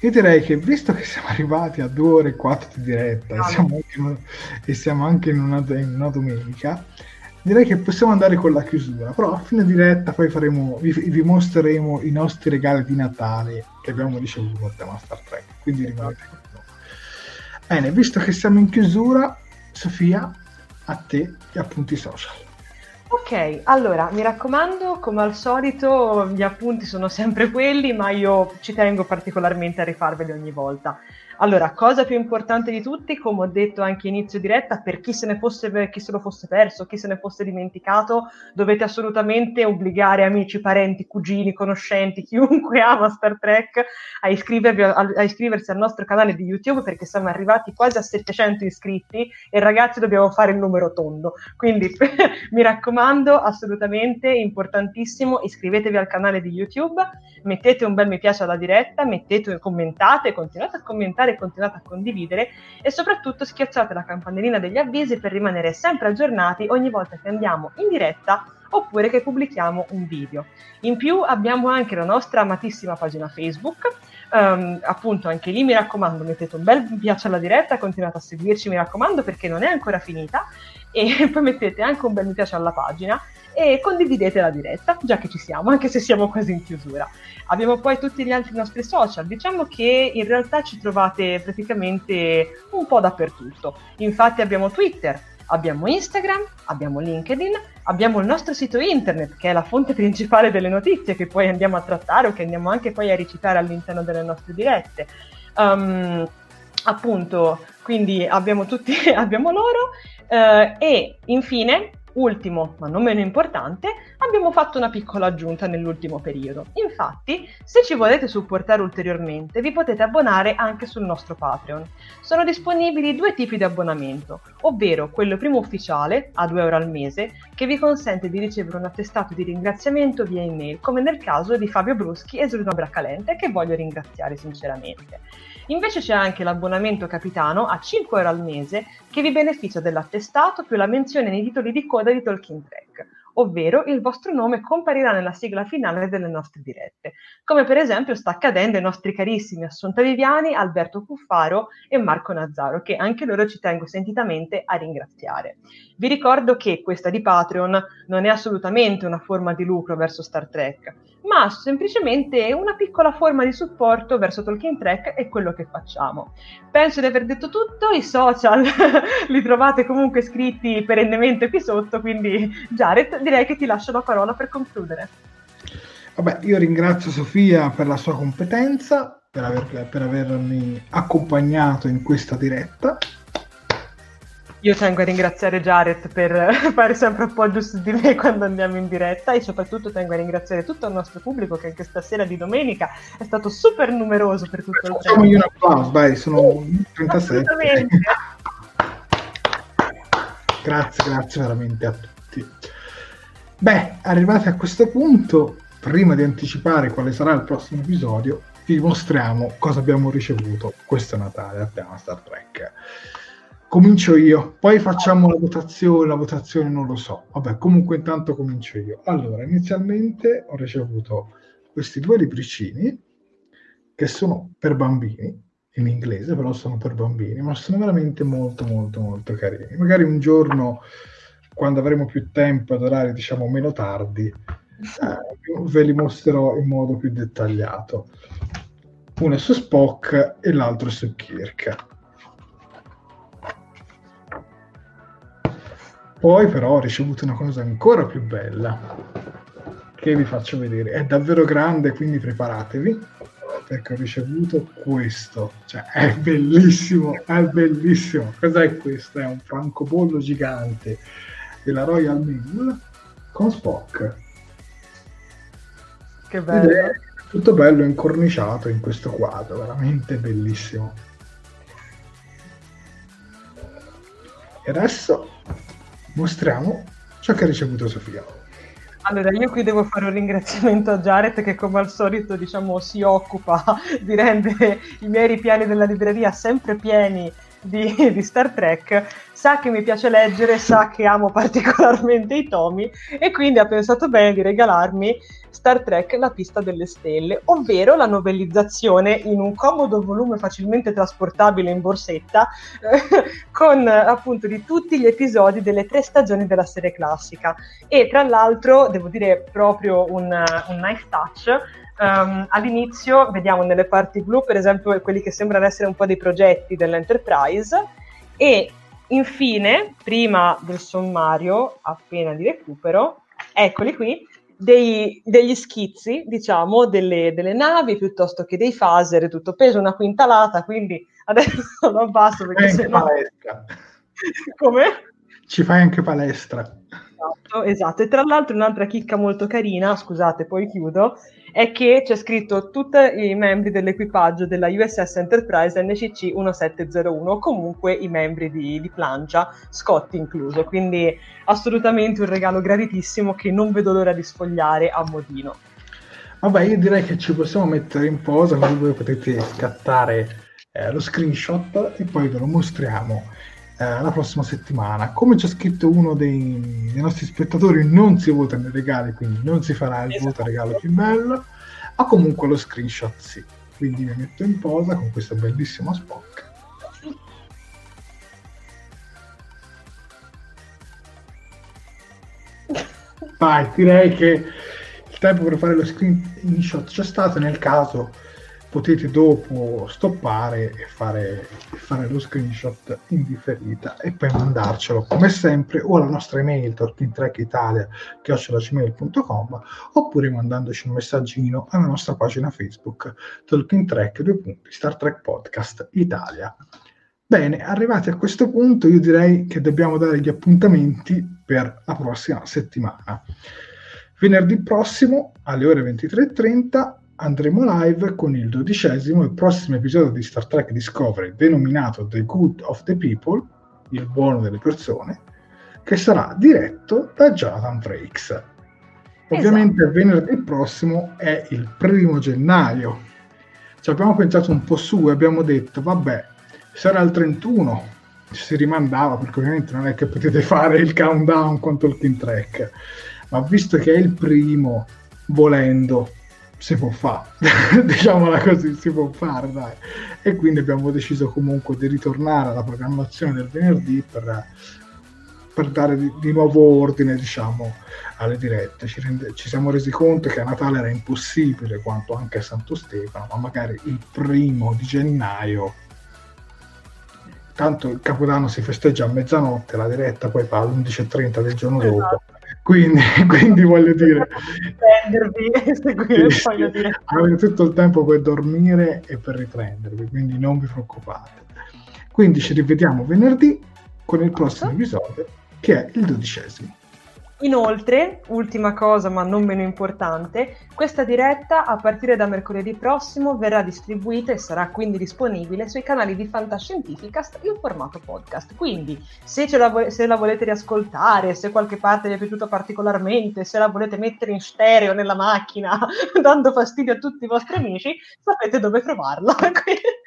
Io direi che visto che siamo arrivati a due ore e quattro di diretta no. e, siamo una, e, siamo anche in una, in una, domenica, direi che possiamo andare con la chiusura. Però a fine diretta poi faremo, vi, vi mostreremo i nostri regali di Natale che abbiamo ricevuto a tema Star Trek. Quindi rimanete con noi. Bene, visto che siamo in chiusura, Sofia, a te gli appunti social. Ok, allora mi raccomando, come al solito, gli appunti sono sempre quelli, ma io ci tengo particolarmente a rifarveli ogni volta. Allora, cosa più importante di tutti, come ho detto anche inizio diretta, per chi se, ne fosse, chi se lo fosse perso, chi se ne fosse dimenticato, dovete assolutamente obbligare amici, parenti, cugini, conoscenti, chiunque ama Star Trek a, a, a iscriversi al nostro canale di YouTube perché siamo arrivati quasi a 700 iscritti e ragazzi dobbiamo fare il numero tondo. Quindi mi raccomando, assolutamente importantissimo, iscrivetevi al canale di YouTube, mettete un bel mi piace alla diretta, mettete, commentate, continuate a commentare commentare, continuate a condividere e soprattutto schiacciate la campanellina degli avvisi per rimanere sempre aggiornati ogni volta che andiamo in diretta oppure che pubblichiamo un video. In più abbiamo anche la nostra amatissima pagina Facebook, um, appunto anche lì mi raccomando mettete un bel mi piace alla diretta, continuate a seguirci mi raccomando perché non è ancora finita e poi mettete anche un bel mi piace alla pagina e condividete la diretta, già che ci siamo, anche se siamo quasi in chiusura. Abbiamo poi tutti gli altri nostri social, diciamo che in realtà ci trovate praticamente un po' dappertutto. Infatti abbiamo Twitter, abbiamo Instagram, abbiamo LinkedIn, abbiamo il nostro sito internet che è la fonte principale delle notizie che poi andiamo a trattare o che andiamo anche poi a recitare all'interno delle nostre dirette. Um, appunto, quindi abbiamo tutti, abbiamo loro uh, e infine Ultimo, ma non meno importante, abbiamo fatto una piccola aggiunta nell'ultimo periodo. Infatti, se ci volete supportare ulteriormente, vi potete abbonare anche sul nostro Patreon. Sono disponibili due tipi di abbonamento, ovvero quello primo ufficiale, a 2 euro al mese, che vi consente di ricevere un attestato di ringraziamento via email, come nel caso di Fabio Bruschi e Giulio Bracalente, che voglio ringraziare sinceramente. Invece c'è anche l'abbonamento capitano a 5 euro al mese che vi beneficia dell'attestato più la menzione nei titoli di coda di Talking Track, ovvero il vostro nome comparirà nella sigla finale delle nostre dirette, come per esempio sta accadendo ai nostri carissimi Assunta Viviani, Alberto Cuffaro e Marco Nazzaro, che anche loro ci tengo sentitamente a ringraziare. Vi ricordo che questa di Patreon non è assolutamente una forma di lucro verso Star Trek, ma semplicemente una piccola forma di supporto verso Talking Track e quello che facciamo. Penso di aver detto tutto, i social li trovate comunque scritti perennemente qui sotto, quindi Jared direi che ti lascio la parola per concludere. Vabbè, io ringrazio Sofia per la sua competenza, per, aver, per avermi accompagnato in questa diretta io tengo a ringraziare Jared per fare sempre appoggio su di me quando andiamo in diretta e soprattutto tengo a ringraziare tutto il nostro pubblico che anche stasera di domenica è stato super numeroso per tutto il tempo. Facciamogli un applauso, dai, sono 37. grazie, grazie veramente a tutti. Beh, arrivati a questo punto, prima di anticipare quale sarà il prossimo episodio, vi mostriamo cosa abbiamo ricevuto questo Natale a tema Star Trek. Comincio io, poi facciamo la votazione, la votazione non lo so. Vabbè, comunque intanto comincio io. Allora, inizialmente ho ricevuto questi due libricini che sono per bambini, in inglese, però sono per bambini, ma sono veramente molto molto molto carini. Magari un giorno, quando avremo più tempo ad orari diciamo meno tardi, eh, ve li mostrerò in modo più dettagliato. Uno è su Spock e l'altro è su Kirk. Poi però ho ricevuto una cosa ancora più bella che vi faccio vedere. È davvero grande, quindi preparatevi perché ho ricevuto questo. Cioè, è bellissimo, è bellissimo. Cos'è questo? È un francobollo gigante della Royal Mail con Spock. Che bello. Ed è tutto bello incorniciato in questo quadro, veramente bellissimo. E adesso mostriamo ciò che ha ricevuto Sofia. Allora, io qui devo fare un ringraziamento a Jared che come al solito, diciamo, si occupa di rendere i miei ripiani della libreria sempre pieni di, di, Star Trek, sa che mi piace leggere, sa che amo particolarmente i tomi e quindi ha pensato bene di regalarmi Star Trek La pista delle stelle, ovvero la novellizzazione in un comodo volume facilmente trasportabile in borsetta eh, con appunto di tutti gli episodi delle tre stagioni della serie classica. E tra l'altro devo dire proprio un, un nice touch Um, all'inizio vediamo nelle parti blu, per esempio, quelli che sembrano essere un po' dei progetti dell'Enterprise e infine, prima del sommario, appena di recupero, eccoli qui, dei, degli schizzi, diciamo, delle, delle, navi piuttosto che dei phaser, tutto peso una quintalata, quindi adesso lo abbasso perché se no... palestra. Come? Ci fai anche palestra. Esatto, esatto, e tra l'altro un'altra chicca molto carina, scusate, poi chiudo, è che c'è scritto tutti i membri dell'equipaggio della USS Enterprise NCC 1701, comunque i membri di, di Plancia, Scott incluso, quindi assolutamente un regalo graditissimo che non vedo l'ora di sfogliare a modino. Vabbè, io direi che ci possiamo mettere in posa, così voi potete scattare eh, lo screenshot e poi ve lo mostriamo eh, la prossima settimana. Come c'è scritto uno dei, dei, nostri spettatori, non si vota nei regali, quindi non si farà il esatto. voto regalo più bello, ma comunque lo screenshot sì. Quindi mi metto in posa con questo bellissimo Spock. Vai, direi che il tempo per fare lo screenshot c'è stato nel caso potete dopo stoppare e fare, e fare lo screenshot in differita e poi mandarcelo come sempre o alla nostra email talkingtrackitalia.com oppure mandandoci un messaggino alla nostra pagina Facebook Talking Track 2 punti Star Trek Podcast Italia. Bene, arrivati a questo punto io direi che dobbiamo dare gli appuntamenti per la prossima settimana. Venerdì prossimo alle ore 23.30 andremo live con il dodicesimo e prossimo episodio di Star Trek Discovery denominato The Good of the People, il buono delle persone, che sarà diretto da Jonathan Frakes. Ovviamente esatto. venerdì prossimo è il primo gennaio. Ci abbiamo pensato un po' su e abbiamo detto, vabbè, sarà il 31, ci si rimandava perché ovviamente non è che potete fare il countdown con Talking Track, ma visto che è il primo, volendo, si può fare, diciamola così, si può fare, dai. E quindi abbiamo deciso comunque di ritornare alla programmazione del venerdì per, per dare di, di, nuovo ordine, diciamo, alle dirette. Ci, rende, ci, siamo resi conto che a Natale era impossibile, quanto anche a Santo Stefano, ma magari il primo di gennaio tanto il Capodanno si festeggia a mezzanotte, la diretta poi fa alle 11.30 del giorno esatto. Quindi, quindi voglio dire, prendervi, seguire, sì, voglio dire. Avete tutto il tempo per dormire e per riprendervi, quindi non vi preoccupate. Quindi ci rivediamo venerdì con il prossimo episodio che è il dodicesimo. Inoltre, ultima cosa ma non meno importante, questa diretta a partire da mercoledì prossimo verrà distribuita e sarà quindi disponibile sui canali di Fantascientificast in formato podcast. Quindi se, la, se la volete riascoltare, se qualche parte vi è piaciuta particolarmente, se la volete mettere in stereo nella macchina dando fastidio a tutti i vostri amici, sapete dove trovarla.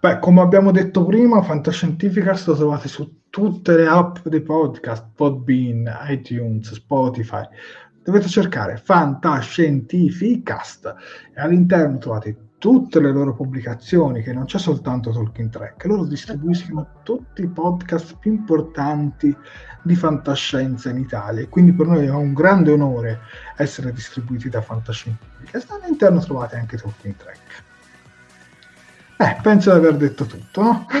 Beh, come abbiamo detto prima, Fantascientificast lo trovate su tutte le app dei podcast, Podbean, iTunes, Spotify. Dovete cercare Fantascientificast e all'interno trovate tutte le loro pubblicazioni, che non c'è soltanto Talking Track, loro distribuiscono tutti i podcast più importanti di fantascienza in Italia. Quindi per noi è un grande onore essere distribuiti da Fantascientifica. All'interno trovate anche Talking Track. Eh, penso di aver detto tutto, no?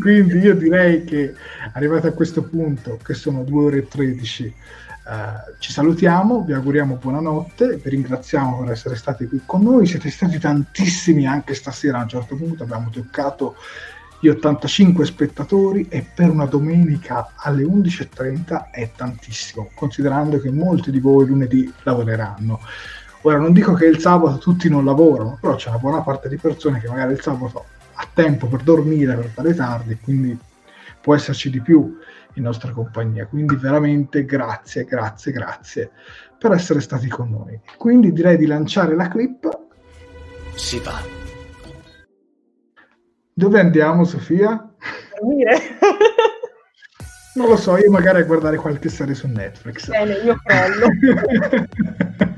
Quindi io direi che arrivati a questo punto, che sono 2 ore e 13, Uh, ci salutiamo, vi auguriamo buonanotte, vi ringraziamo per essere stati qui con noi, siete stati tantissimi anche stasera, a un certo punto abbiamo toccato gli 85 spettatori e per una domenica alle 11.30 è tantissimo, considerando che molti di voi lunedì lavoreranno. Ora non dico che il sabato tutti non lavorano, però c'è una buona parte di persone che magari il sabato ha tempo per dormire, per fare tardi, quindi può esserci di più in nostra compagnia. Quindi veramente grazie, grazie, grazie per essere stati con noi. Quindi direi di lanciare la clip. Si va. Dove andiamo, Sofia? Dormire. Non lo so, io magari a guardare qualche serie su Netflix. Bene, io crollo.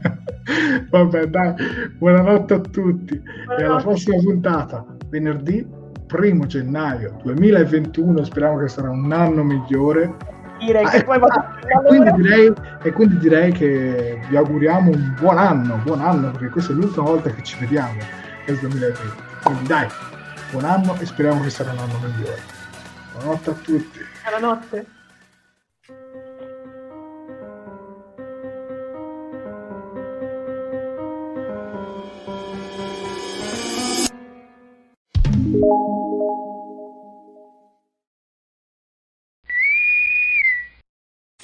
Vabbè, dai, buonanotte a tutti buonanotte. e alla prossima puntata, venerdì 1 gennaio 2021, speriamo che sarà un anno migliore. Ah, va e, quindi direi, e quindi direi che vi auguriamo un buon anno, buon anno, perché questa è l'ultima volta che ci vediamo nel 2020. Quindi dai, buon anno e speriamo che sarà un anno migliore. Buonanotte a tutti. Buonanotte.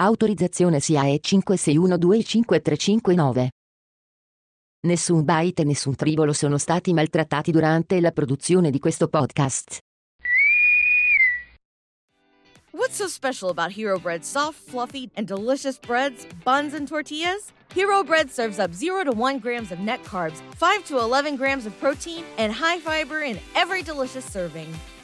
Autorizzazione SIAE 56125359. Nessun byte e nessun tribolo sono stati maltrattati durante la produzione di questo podcast. What's so special about Hero Bread's soft, fluffy, and delicious breads, buns, and tortillas? Hero Bread serves up 0 to 1 grams of net carbs, 5 to 11 grams of protein, and high fiber in every delicious serving.